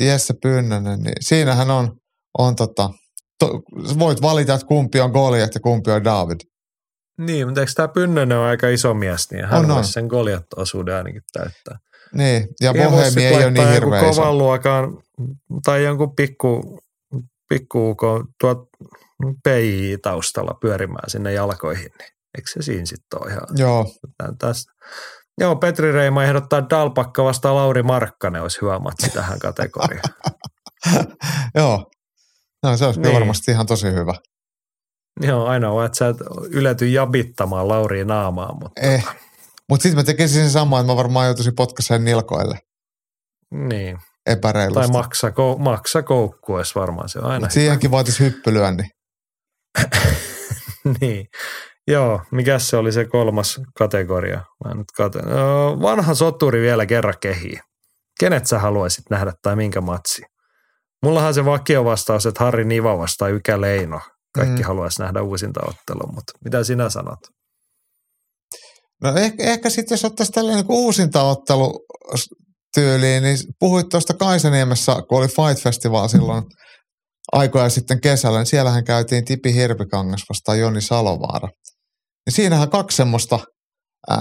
Jesse Pynnönen, niin siinähän on, on tota, to, voit valita, että kumpi on Goliat ja kumpi on David. Niin, mutta eikö tämä Pynnönen on aika iso mies, niin hän On, sen Goliat-osuuden ainakin täyttää. Niin, ja Bohemi ei ole niin hirveä iso. kovan luokan, tai jonkun pikku, pikku tuot PI-taustalla pyörimään sinne jalkoihin, niin eikö se siinä sitten ole ihan Joo, tästä. Joo, Petri Reima ehdottaa Dalpakka vastaan Lauri Markkanen olisi hyvä matsi tähän kategoriaan. joo. No se olisi niin. Varmasti ihan tosi hyvä. Joo, ainoa, että sä et ylety jabittamaan Lauriin naamaan, mutta Eh. Mutta sitten mä tekisin sen samaa, että mä varmaan joutuisin potkaisen nilkoille niin. epäreilusti. Tai maksa, kou, maksa koukku olisi varmaan se on aina Mut siihenkin vaatisi hyppylyä, niin niin. Joo, mikä se oli se kolmas kategoria? Mä nyt katen. No, vanha soturi vielä kerran kehii. Kenet sä haluaisit nähdä tai minkä matsi? Mullahan se vakio vastaus, että Harri Niva vastaa Ykä Leino. Kaikki Mm. haluaisi nähdä uusinta ottelun, mutta mitä sinä sanot? No ehkä, ehkä sitten jos ottaisiin tällainen niin uusintaottelu tyyliin, niin puhuit tuosta Kaisaniemessä, kun oli Fight Festival silloin aikoja sitten kesällä, niin siellähän käytiin Tipi Hirvikangas vastaan Joni Salovaara. Niin siinähän kaksi semmoista ää,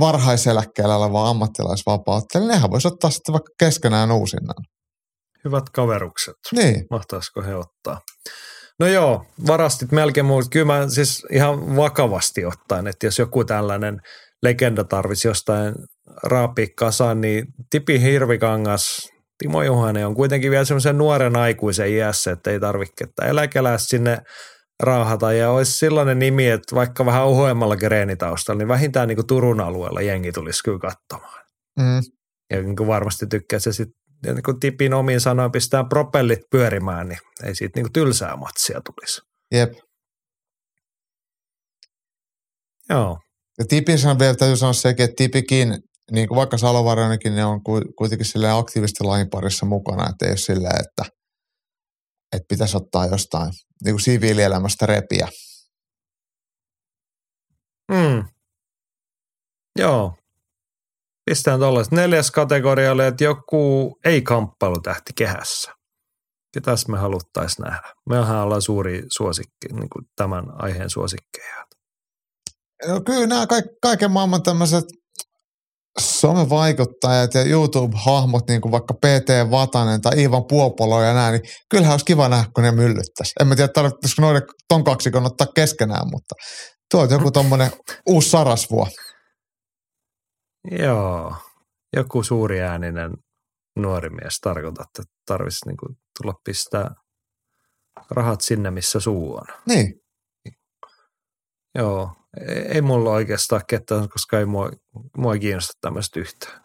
varhaiseläkkeellä olevaa ammattilaisvapautta, niin nehän voisi ottaa sitten vaikka keskenään uusinnan. Hyvät kaverukset. Niin, Mahtaisiko he ottaa? No joo, varastit melkein muut. Kyllä mä siis ihan vakavasti ottaen, että jos joku tällainen legenda tarvitsisi jostain raapia kasaan, niin Tipi Hirvikangas, Timo Juhanen on kuitenkin vielä semmoisen nuoren aikuisen iässä, että ei tarvitse ketään eläkeläistä sinne raahata. Ja olisi sellainen nimi, että vaikka vähän ohuemmalla greenitaustalla, niin vähintään niin kuin Turun alueella jengi tulisi kyllä katsomaan. mm, Ja niin kuin varmasti tykkää se sitten niin kun tipin omiin sanoin pistää propellit pyörimään, niin ei siitä niin kuin tylsää matsia tulisi. Jep. Joo, Ja Tipissä vielä täytyy sanoa sekin, että Tipikin, niin kuin vaikka Salovaranenkin, ne on ku- kuitenkin silleen aktiivisesti lajin parissa mukana, että ei ole silleen, että, että pitäisi ottaa jostain niin kuin siviilielämästä repiä. Mm. Joo. Pistään tuollaiset. Neljäs kategoria oli, että joku ei-kamppailutähti kehässä. Ketäs me haluttaisiin nähdä? Mehän ollaan suuri suosikki, niin kuin tämän aiheen suosikkeja. No kyllä nämä kaik, kaiken maailman tämmöiset somevaikuttajat ja YouTube-hahmot, niin kuin vaikka PT Vatanen tai Ivan Puopolo ja näin, niin kyllähän olisi kiva nähdä, kun ne myllyttäisi. En mä tiedä, tarvitsisiko noiden ton kaksikon ottaa keskenään, mutta tuo on joku tommonen uusi sarasvuo. Joo. Joku suuri ääninen nuori mies tarkoittaa, että tarvitsisi niin kuin tulla pistää rahat sinne, missä suu on. Niin, Joo, ei, mulla oikeastaan ketään, koska ei mua, mua ei kiinnosta tämmöistä yhtään.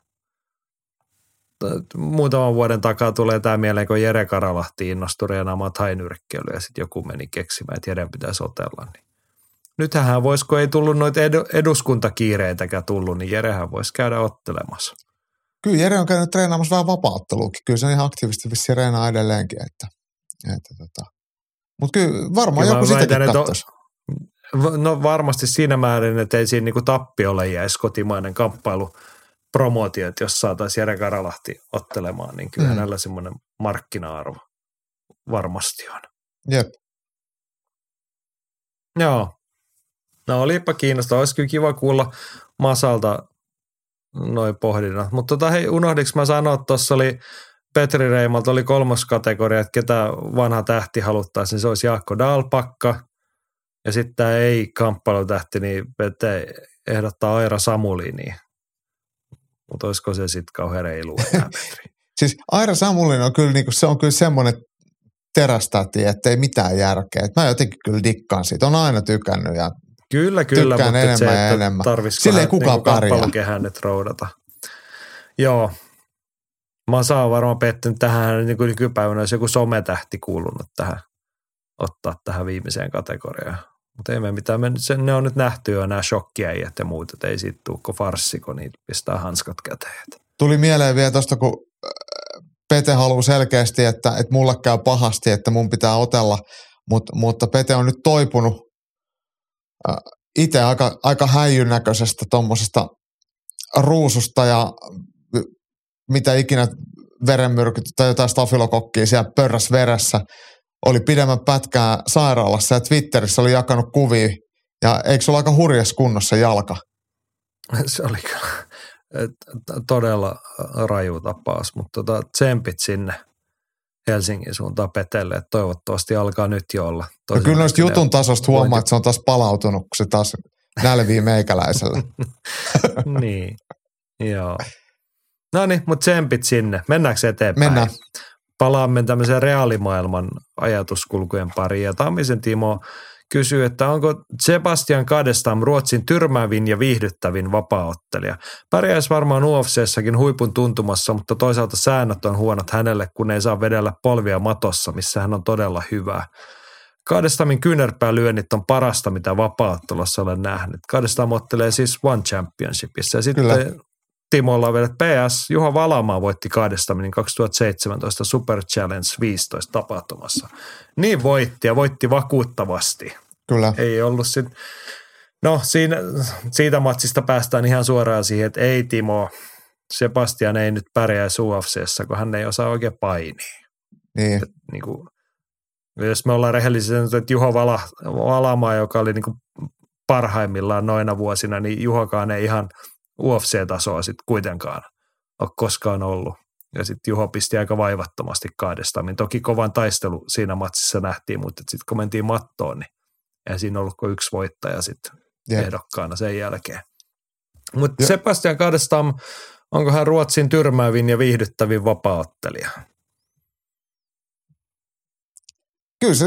Muutaman vuoden takaa tulee tämä mieleen, kun Jere Karalahti innostui reenaamaan tainyrkkeilyä ja sitten joku meni keksimään, että Jeren pitäisi otella. Niin. Nythän voisi, kun ei tullut noita edu, eduskuntakiireitäkään tullut, niin Jerehän voisi käydä ottelemassa. kyllä Jere on käynyt treenaamassa vähän vapaatteluukin. Kyllä se on ihan aktiivisesti vissiin reenaa edelleenkin. Että, että tota. Mutta kyllä varmaan Kyllä joku sitäkin väitän, katsoisi. No varmasti siinä määrin, että ei siinä niinku tappiolle jäisi kotimainen kamppailu promootio, että jos saataisiin Jere Karalahti ottelemaan, niin kyllä Mm. mm. hänellä semmoinen markkina-arvo varmasti on. Jep. Joo. No olipa kiinnostavaa. Olisi kyllä kiva kuulla Masalta noin pohdinnat. Mutta tota, hei, unohdinko mä sanoa, että tuossa oli Petri Reimalta oli kolmas kategoria, että ketä vanha tähti haluttaisiin, niin se olisi Jaakko Dalpakka. Ja sitten tämä ei kamppailutähti, niin Pete ehdottaa Aira Samulinia. Mutta olisiko se sitten kauhean reilu? Siis Aira Samulin on kyllä, niinku, se on kyllä semmoinen terästäti, että ei mitään järkeä. Et mä jotenkin kyllä dikkaan siitä. On aina tykännyt ja Kyllä, kyllä, Tykkään mutta se, että enemmän. Sillä ei kukaan niinku pärjää. nyt roudata. Joo. Masa on varmaan pettynyt tähän niin kuin nykypäivänä, jos joku sometähti kuulunut tähän, ottaa tähän viimeiseen kategoriaan. Mutta ei me mitään, me, se, ne on nyt nähty jo nämä shokkiäijät ja muut, että ei siitä tule farssi, kun niitä pistää hanskat käteen. tuli mieleen vielä tuosta, kun äh, Pete haluaa selkeästi, että, että mulle käy pahasti, että mun pitää otella, Mut, mutta Pete on nyt toipunut äh, itse aika, aika häijyn näköisestä tuommoisesta ruususta ja mitä ikinä verenmyrkyt tai jotain stafilokokkia siellä pörräs veressä. Oli pidemmän pätkää sairaalassa ja Twitterissä oli jakanut kuvia ja eikö se ole aika hurjas kunnossa jalka? Se oli kyllä todella raju tapaus, mutta tota, tsempit sinne Helsingin suuntaan Petelle, että toivottavasti alkaa nyt jo olla. Ja kyllä noista jutun tasosta huomaa, että se on taas palautunut, kun se taas nälvii meikäläisellä. niin, joo. No niin, mutta tsempit sinne. Mennäänkö eteenpäin? Mennään. Palaamme tämmöisen reaalimaailman ajatuskulkujen pariin. Ja Tammisen Timo kysyy, että onko Sebastian Kadestam Ruotsin tyrmäävin ja viihdyttävin vapaaottelija. Pärjäisi varmaan UFCssäkin huipun tuntumassa, mutta toisaalta säännöt on huonot hänelle, kun ei saa vedellä polvia matossa, missä hän on todella hyvä. Kadestamin kyynärpäälyönnit on parasta, mitä vapaaottelussa olen nähnyt. Kadestam ottelee siis One Championshipissa. Ja sitten Kyllä. On vielä PS. Juha Valamaa voitti Kadestamin 2017 Super Challenge 15 tapahtumassa. Niin voitti ja voitti vakuuttavasti. Kyllä. Ei ollut sit... No siinä, siitä matsista päästään ihan suoraan siihen, että ei Timo, Sebastian ei nyt pärjää UFCssä, kun hän ei osaa oikein painia Niin. niin kuin, jos me ollaan rehellisiä, niin että Juho Vala, Valamaa, joka oli niin kuin parhaimmillaan noina vuosina, niin Juhokaan ei ihan UFC-tasoa sitten kuitenkaan ole koskaan ollut. Ja sitten Juho pisti aika vaivattomasti kahdesta. Toki kovan taistelu siinä matsissa nähtiin, mutta sitten kun mentiin mattoon, niin ei siinä ollut kuin yksi voittaja sitten Jep. ehdokkaana sen jälkeen. Mutta Jep. Sebastian Kadestam, onko hän Ruotsin tyrmäävin ja viihdyttävin vapaaottelija? Kyllä se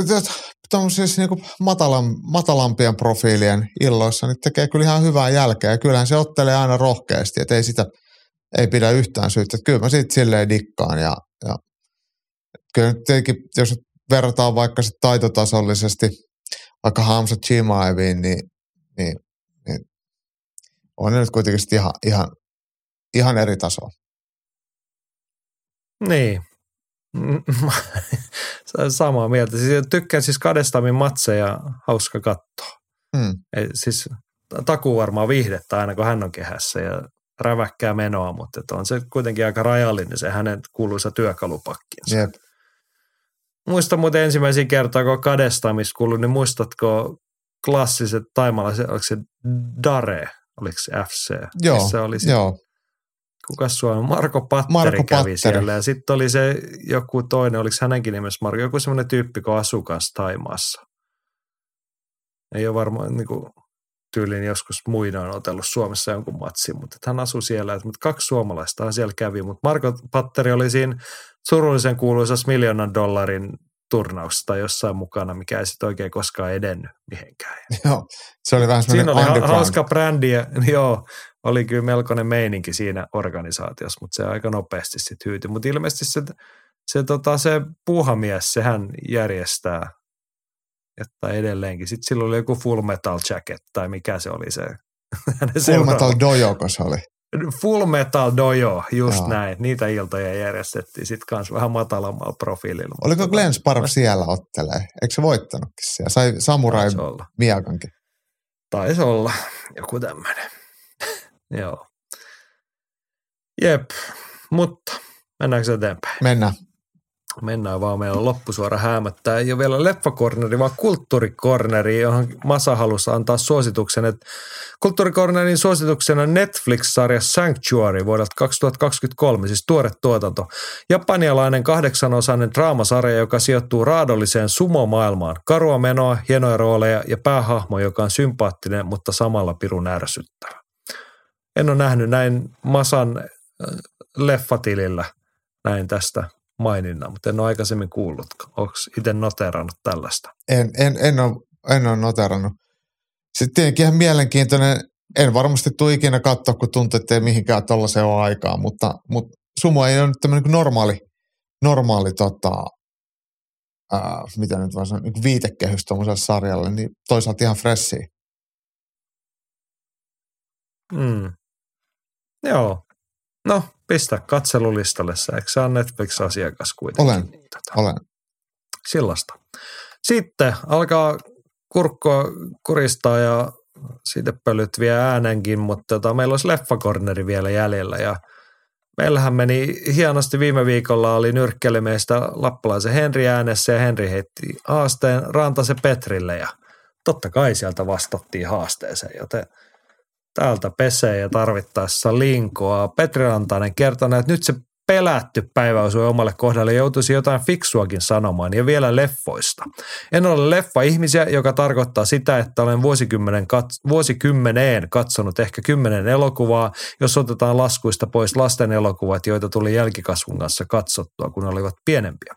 tuommoisissa niinku matalam, matalampien profiilien illoissa niin tekee kyllä ihan hyvää jälkeä. Ja kyllähän se ottelee aina rohkeasti, että ei sitä, ei pidä yhtään syyttä. Kyllä mä siitä silleen dikkaan ja, ja kyllä nyt tietenkin, jos verrataan vaikka sit taitotasollisesti vaikka Hamza Chimaeviin, niin, niin, niin on ne nyt kuitenkin ihan, ihan, ihan eri tasoa. Niin. Samaa mieltä. Siis tykkään siis Kadestamin matseja, hauska katsoa. Ei, siis takuu varmaan viihdettä aina, kun hän on kehässä ja räväkkää menoa, mutta on se kuitenkin aika rajallinen se hänen kuuluisa työkalupakkinsa. Jep. Muista muuten ensimmäisiä kertaa, kun Kadestamissa kuului, niin muistatko klassiset taimalaiset, oliko se Dare, oliko se FC? Joo, missä oli sit, joo. Kukas sua Marko Patteri Marko kävi Patteri. siellä ja sitten oli se joku toinen, oliko hänenkin nimessä Marko, joku semmoinen tyyppi, kun asuu kanssa Taimaassa. Ei ole varmaan niin kuin, tyylin joskus muinoin otellut Suomessa jonkun matsin, mutta hän asui siellä. Että, mutta kaksi suomalaista siellä kävi, mutta Marko Patteri oli siinä surullisen kuuluisassa miljoonan dollarin turnauksessa jossain mukana, mikä ei sitten oikein koskaan edennyt mihinkään. Joo, se oli vähän Siinä oli ha- hauska brändi ja joo, oli kyllä melkoinen meininki siinä organisaatiossa, mutta se aika nopeasti sitten hyytyi. Mutta ilmeisesti se, se, tota, se puuhamies, sehän järjestää, että edelleenkin. Sitten sillä oli joku Full Metal Jacket tai mikä se oli se. Full seuraava- Metal Dojoko se oli. Full Metal Dojo, just Joo. näin. Niitä iltoja järjestettiin sitten kanssa vähän matalammalla profiililla. Oliko Mutta Glenn Sparv siellä ottelee? Eikö se voittanutkin siellä? Sai Samurai. Miakankin. Taisi olla joku tämmöinen. Joo. Jep, mutta mennäänkö eteenpäin? Mennään. Mennään vaan, meillä on loppusuora häämättä. Ei ole vielä leffakorneri, vaan kulttuurikorneri, johon Masa halusi antaa suosituksen. Että kulttuurikornerin suosituksena Netflix-sarja Sanctuary vuodelta 2023, siis tuore tuotanto. Japanialainen kahdeksanosainen draamasarja, joka sijoittuu raadolliseen sumomaailmaan. Karua menoa, hienoja rooleja ja päähahmo, joka on sympaattinen, mutta samalla pirun ärsyttävä. En ole nähnyt näin Masan äh, leffatilillä näin tästä maininnan, mutta en ole aikaisemmin kuullut. Onko itse noterannut tällaista? En, en, en, ole, en ole noterannut. Sitten tietenkin ihan mielenkiintoinen, en varmasti tule ikinä katsoa, kun tuntuu, että ei mihinkään tuollaiseen ole aikaa, mutta, mutta sumo ei ole nyt tämmöinen niin normaali, normaali tota, ää, mitä nyt vaan sanoa, niin viitekehys tuollaiselle sarjalle, niin toisaalta ihan freshiä. Mm. Joo. No, pistä katselulistalle sä. Eikö sä Netflix-asiakas kuitenkin? Olen. Tota, Olen. Sillasta. Sitten alkaa kurkkoa kuristaa ja siitä pölyt vie äänenkin, mutta tota, meillä olisi leffakorneri vielä jäljellä ja meillähän meni hienosti viime viikolla oli nyrkkelimeistä lappalaisen Henri äänessä ja Henri heitti haasteen Rantase Petrille ja totta kai sieltä vastattiin haasteeseen, joten täältä pesee ja tarvittaessa linkoa. Petri Rantanen kertoo, että nyt se pelätty päivä osui omalle kohdalle ja joutuisi jotain fiksuakin sanomaan ja vielä leffoista. En ole leffa-ihmisiä, joka tarkoittaa sitä, että olen vuosikymmenen kat- vuosikymmeneen katsonut ehkä kymmenen elokuvaa, jos otetaan laskuista pois lasten elokuvat, joita tuli jälkikasvun kanssa katsottua, kun olivat pienempiä.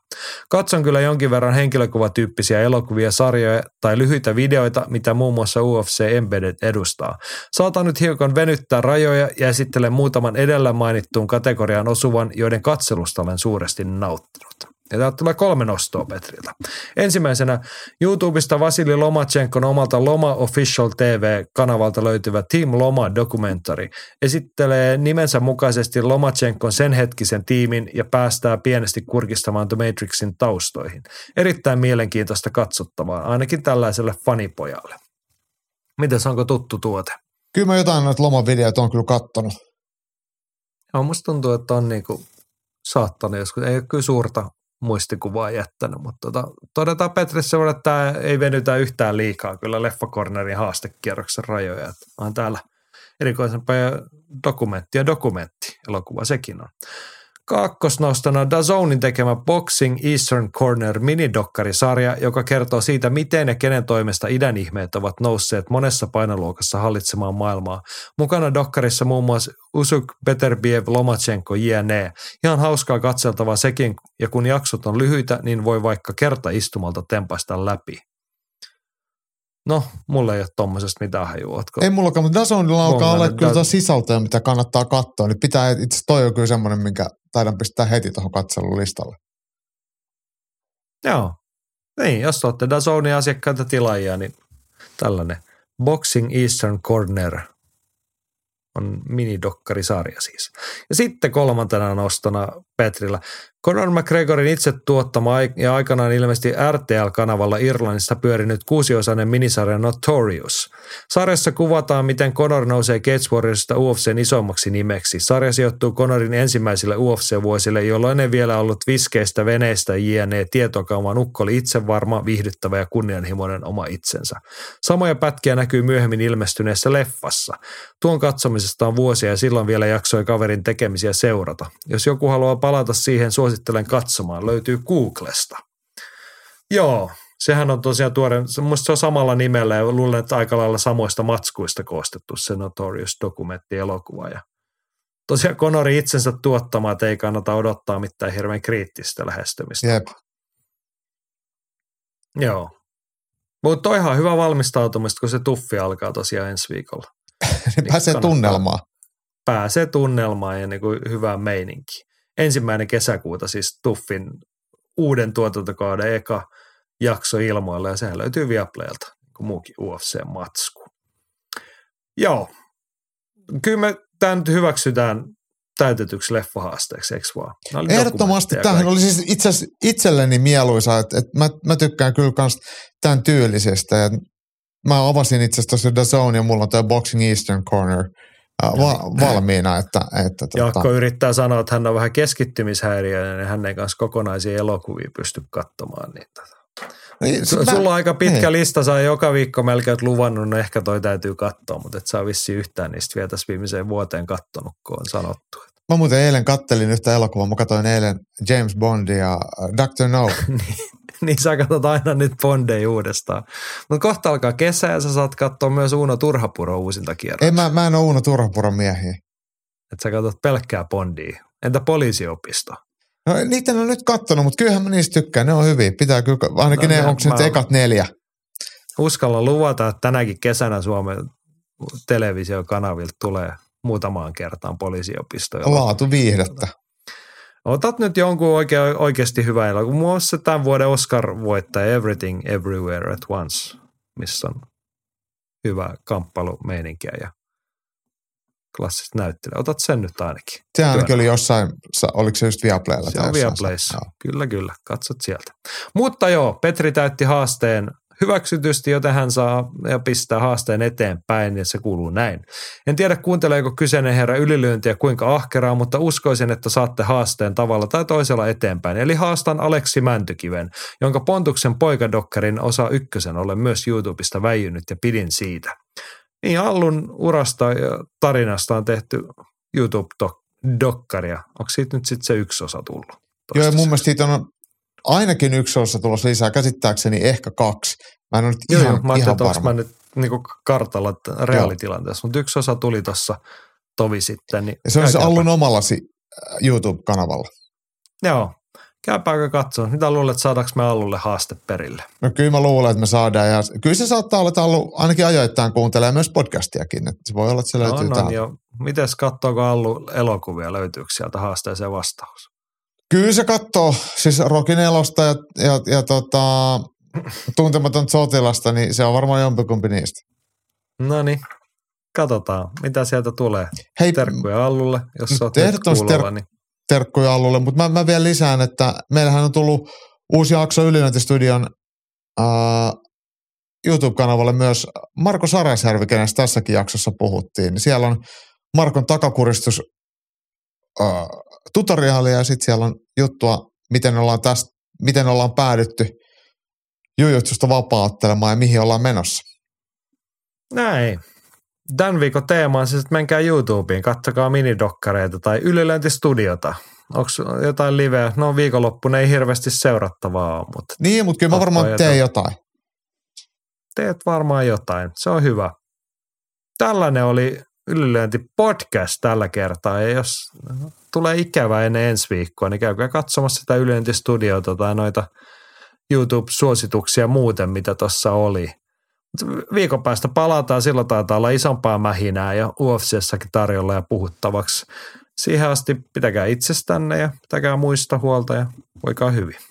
Katson kyllä jonkin verran henkilökuvatyyppisiä elokuvia, sarjoja tai lyhyitä videoita, mitä muun muassa UFC Embedded edustaa. Saatan nyt hiukan venyttää rajoja ja esittelen muutaman edellä mainittuun kategoriaan osuvan, joiden katselusta olen suuresti nauttinut. Ja täältä tulee kolme nostoa Petriltä. Ensimmäisenä YouTubesta Vasili Lomachenkon omalta Loma Official TV-kanavalta löytyvä Team Loma dokumentari esittelee nimensä mukaisesti Lomachenkon sen hetkisen tiimin ja päästää pienesti kurkistamaan The Matrixin taustoihin. Erittäin mielenkiintoista katsottavaa, ainakin tällaiselle fanipojalle. Mites onko tuttu tuote? Kyllä mä jotain noita lomavideoita on kyllä kattonut. Joo, musta tuntuu, että on niinku saattanut joskus, ei ole kyllä suurta muistikuvaa jättänyt, mutta tota, todetaan Petrissä, että tämä ei venytä yhtään liikaa kyllä Leffakornerin haastekierroksen rajoja. Että on täällä erikoisempaa dokumentti ja dokumentti elokuva sekin on. Kakkosnostona Dazonin tekemä Boxing Eastern Corner minidokkarisarja, joka kertoo siitä, miten ja kenen toimesta idän ihmeet ovat nousseet monessa painoluokassa hallitsemaan maailmaa. Mukana dokkarissa muun muassa Usuk, Beterbiev, Lomachenko, jne. Ihan hauskaa katseltavaa sekin, ja kun jaksot on lyhyitä, niin voi vaikka kerta istumalta tempaista läpi. No, mulla ei ole tommosesta mitään hajua. Ootko? Ei mullakaan, mutta Dazonilla alkaa olla kyllä Da- tuota sisältöä, mitä kannattaa katsoa. Niin pitää, itse toi on kyllä semmoinen, minkä taidan pistää heti tuohon katselulistalle. Joo. Niin, jos olette Dazonin asiakkaita tilaajia, niin tällainen Boxing Eastern Corner on minidokkarisarja siis. Ja sitten kolmantena nostona Petrillä. Conor McGregorin itse tuottama ja aikanaan ilmeisesti RTL-kanavalla Irlannissa pyörinyt kuusiosainen minisarja Notorious. Sarjassa kuvataan, miten Conor nousee Cage Warriorsista UFCn isommaksi nimeksi. Sarja sijoittuu Conorin ensimmäisille UFC-vuosille, jolloin ei vielä ollut viskeistä veneistä jne. tietokauman ukko oli itsevarma, viihdyttävä ja kunnianhimoinen oma itsensä. Samoja pätkiä näkyy myöhemmin ilmestyneessä leffassa. Tuon katsomisesta on vuosia ja silloin vielä jaksoi kaverin tekemisiä seurata. Jos joku haluaa palata siihen, suosittelen katsomaan. Löytyy Googlesta. Joo, sehän on tosiaan tuore, se, musta se on samalla nimellä ja luulen, että aika lailla samoista matskuista koostettu se Notorious dokumenttielokuva. Ja tosiaan Conori itsensä tuottama, että ei kannata odottaa mitään hirveän kriittistä lähestymistä. Jep. Joo. Mutta on ihan hyvä valmistautumista, kun se tuffi alkaa tosiaan ensi viikolla. Niin pääsee kannattaa. tunnelmaan. Pääsee tunnelmaan ja niin kuin hyvään meininkiin. Ensimmäinen kesäkuuta siis Tuffin uuden tuotantokauden eka jakso ilmoilla ja sehän löytyy Viaplaylta, niin kuin muukin UFC-matsku. Joo. Kyllä me tämä nyt hyväksytään täytetyksi leffahaasteeksi, eikö vaan? Ehdottomasti. Tämähän oli siis itse itselleni mieluisa, että, että mä, mä tykkään kyllä kans tämän tyylisestä. Ja mä avasin itse asiassa The Zone ja mulla on tämä Boxing Eastern Corner va, valmiina, että, että tota, Jaakko yrittää sanoa, että hän on vähän keskittymishäiriöinen ja hän ei kanssa kokonaisia elokuvia pysty katsomaan. Niin tota. niin, Su- mä- Sulla on aika pitkä niin. lista, sä oot joka viikko melkein oot luvannut, no ehkä toi täytyy katsoa, mutta et sä oo vissiin yhtään niistä vielä tässä viimeiseen vuoteen kattonut, kun on sanottu. Mä muuten eilen kattelin yhtä elokuvaa. Mä katsoin eilen James Bondia ja äh, Dr. No. niin sä katsot aina nyt Bondeja uudestaan. Mutta kohta alkaa kesä ja sä saat katsoa myös Uno Turhapuro uusinta kierrosta. Ei, mä, mä en ole Uuno Turhapuron miehiä. Että sä katsot pelkkää Bondia. Entä poliisiopisto? No niitä en ole nyt kattonut, mutta kyllähän mä niistä tykkään. Ne on hyviä. Pitää kyllä, ainakin No, ne, onko nyt ekat neljä? Uskalla luvata, että tänäkin kesänä Suomen televisiokanavilta tulee muutamaan kertaan poliisiopistoja. Laatu viihdettä. Otat nyt jonkun oikein, oikeasti hyvä elokuva. Muun muassa tämän vuoden Oscar-voittaja Everything Everywhere at Once, missä on hyvä kamppailumeininkiä ja klassista näyttelyä. Otat sen nyt ainakin. Se ainakin oli jossain, sa- oliko se just Viaplaylla? Se on? Viaplayssa. Kyllä, kyllä. Katsot sieltä. Mutta joo, Petri täytti haasteen hyväksytysti, joten hän saa ja pistää haasteen eteenpäin ja se kuuluu näin. En tiedä kuunteleeko kyseinen herra ylilyöntiä kuinka ahkeraa, mutta uskoisin, että saatte haasteen tavalla tai toisella eteenpäin. Eli haastan Aleksi Mäntykiven, jonka Pontuksen poikadokkarin osa ykkösen olen myös YouTubesta väijynyt ja pidin siitä. Niin Allun urasta ja tarinasta on tehty YouTube-dokkaria. Onko siitä nyt sitten se yksi osa tullut? Joo, ja mun mielestä siitä on ainakin yksi osa tulossa lisää, käsittääkseni ehkä kaksi. Mä en ole nyt Joo, ihan, joo. Mä ihan varma. mä nyt niin kartalla reaalitilanteessa, mutta yksi osa tuli tuossa tovi sitten. Niin Ja se on se Allun omallasi äh, YouTube-kanavalla. Joo, käypääkö katsoa. Mitä luulet, saadaanko me Allulle haaste perille? No kyllä mä luulen, että me saadaan. Ja kyllä se saattaa olla, että Allu ainakin ajoittain kuuntelee myös podcastiakin. Että se voi olla, että se löytyy no, no, täältä. jo. Mites katsoako Allu elokuvia, löytyykö sieltä haasteeseen vastaus? Kyllä se katsoo siis Rokin elosta ja, ja, ja tota, tuntematon sotilasta, niin se on varmaan jompikumpi niistä. No niin, katsotaan, mitä sieltä tulee. Hei, Terkkuja Allulle, jos sä oot kuulolla. ter- Niin. terkkuja Allulle, mutta mä, mä vielä lisään, että meillähän on tullut uusi jakso Ylilöintistudion äh, YouTube-kanavalle myös Marko Sarasjärvi, kenestä tässäkin jaksossa puhuttiin. Siellä on Markon takakuristus äh, tutoriaalia ja sitten siellä on juttua, miten ollaan, tästä, miten ollaan päädytty jujutsusta vapauttelemaan ja mihin ollaan menossa. Näin. Tämän viikon teema on siis, että menkää YouTubeen, katsokaa minidokkareita tai ylilöintistudiota. Onko jotain liveä? No viikonloppuna ei hirveästi seurattavaa ole, mutta Niin, mutta kyllä mä varmaan Pakko teen jotain. teet varmaan jotain. Se on hyvä. Tällainen oli ylilöinti podcast tällä kertaa. Ja jos tulee ikävä ennen ensi viikkoa, niin käykää katsomassa sitä ylilöintistudiota tai noita YouTube-suosituksia muuten, mitä tuossa oli. Viikon päästä palataan, silloin taitaa olla isompaa mähinää ja UFCssäkin tarjolla ja puhuttavaksi. Siihen asti pitäkää itsestänne ja pitäkää muista huolta ja voikaa hyvin.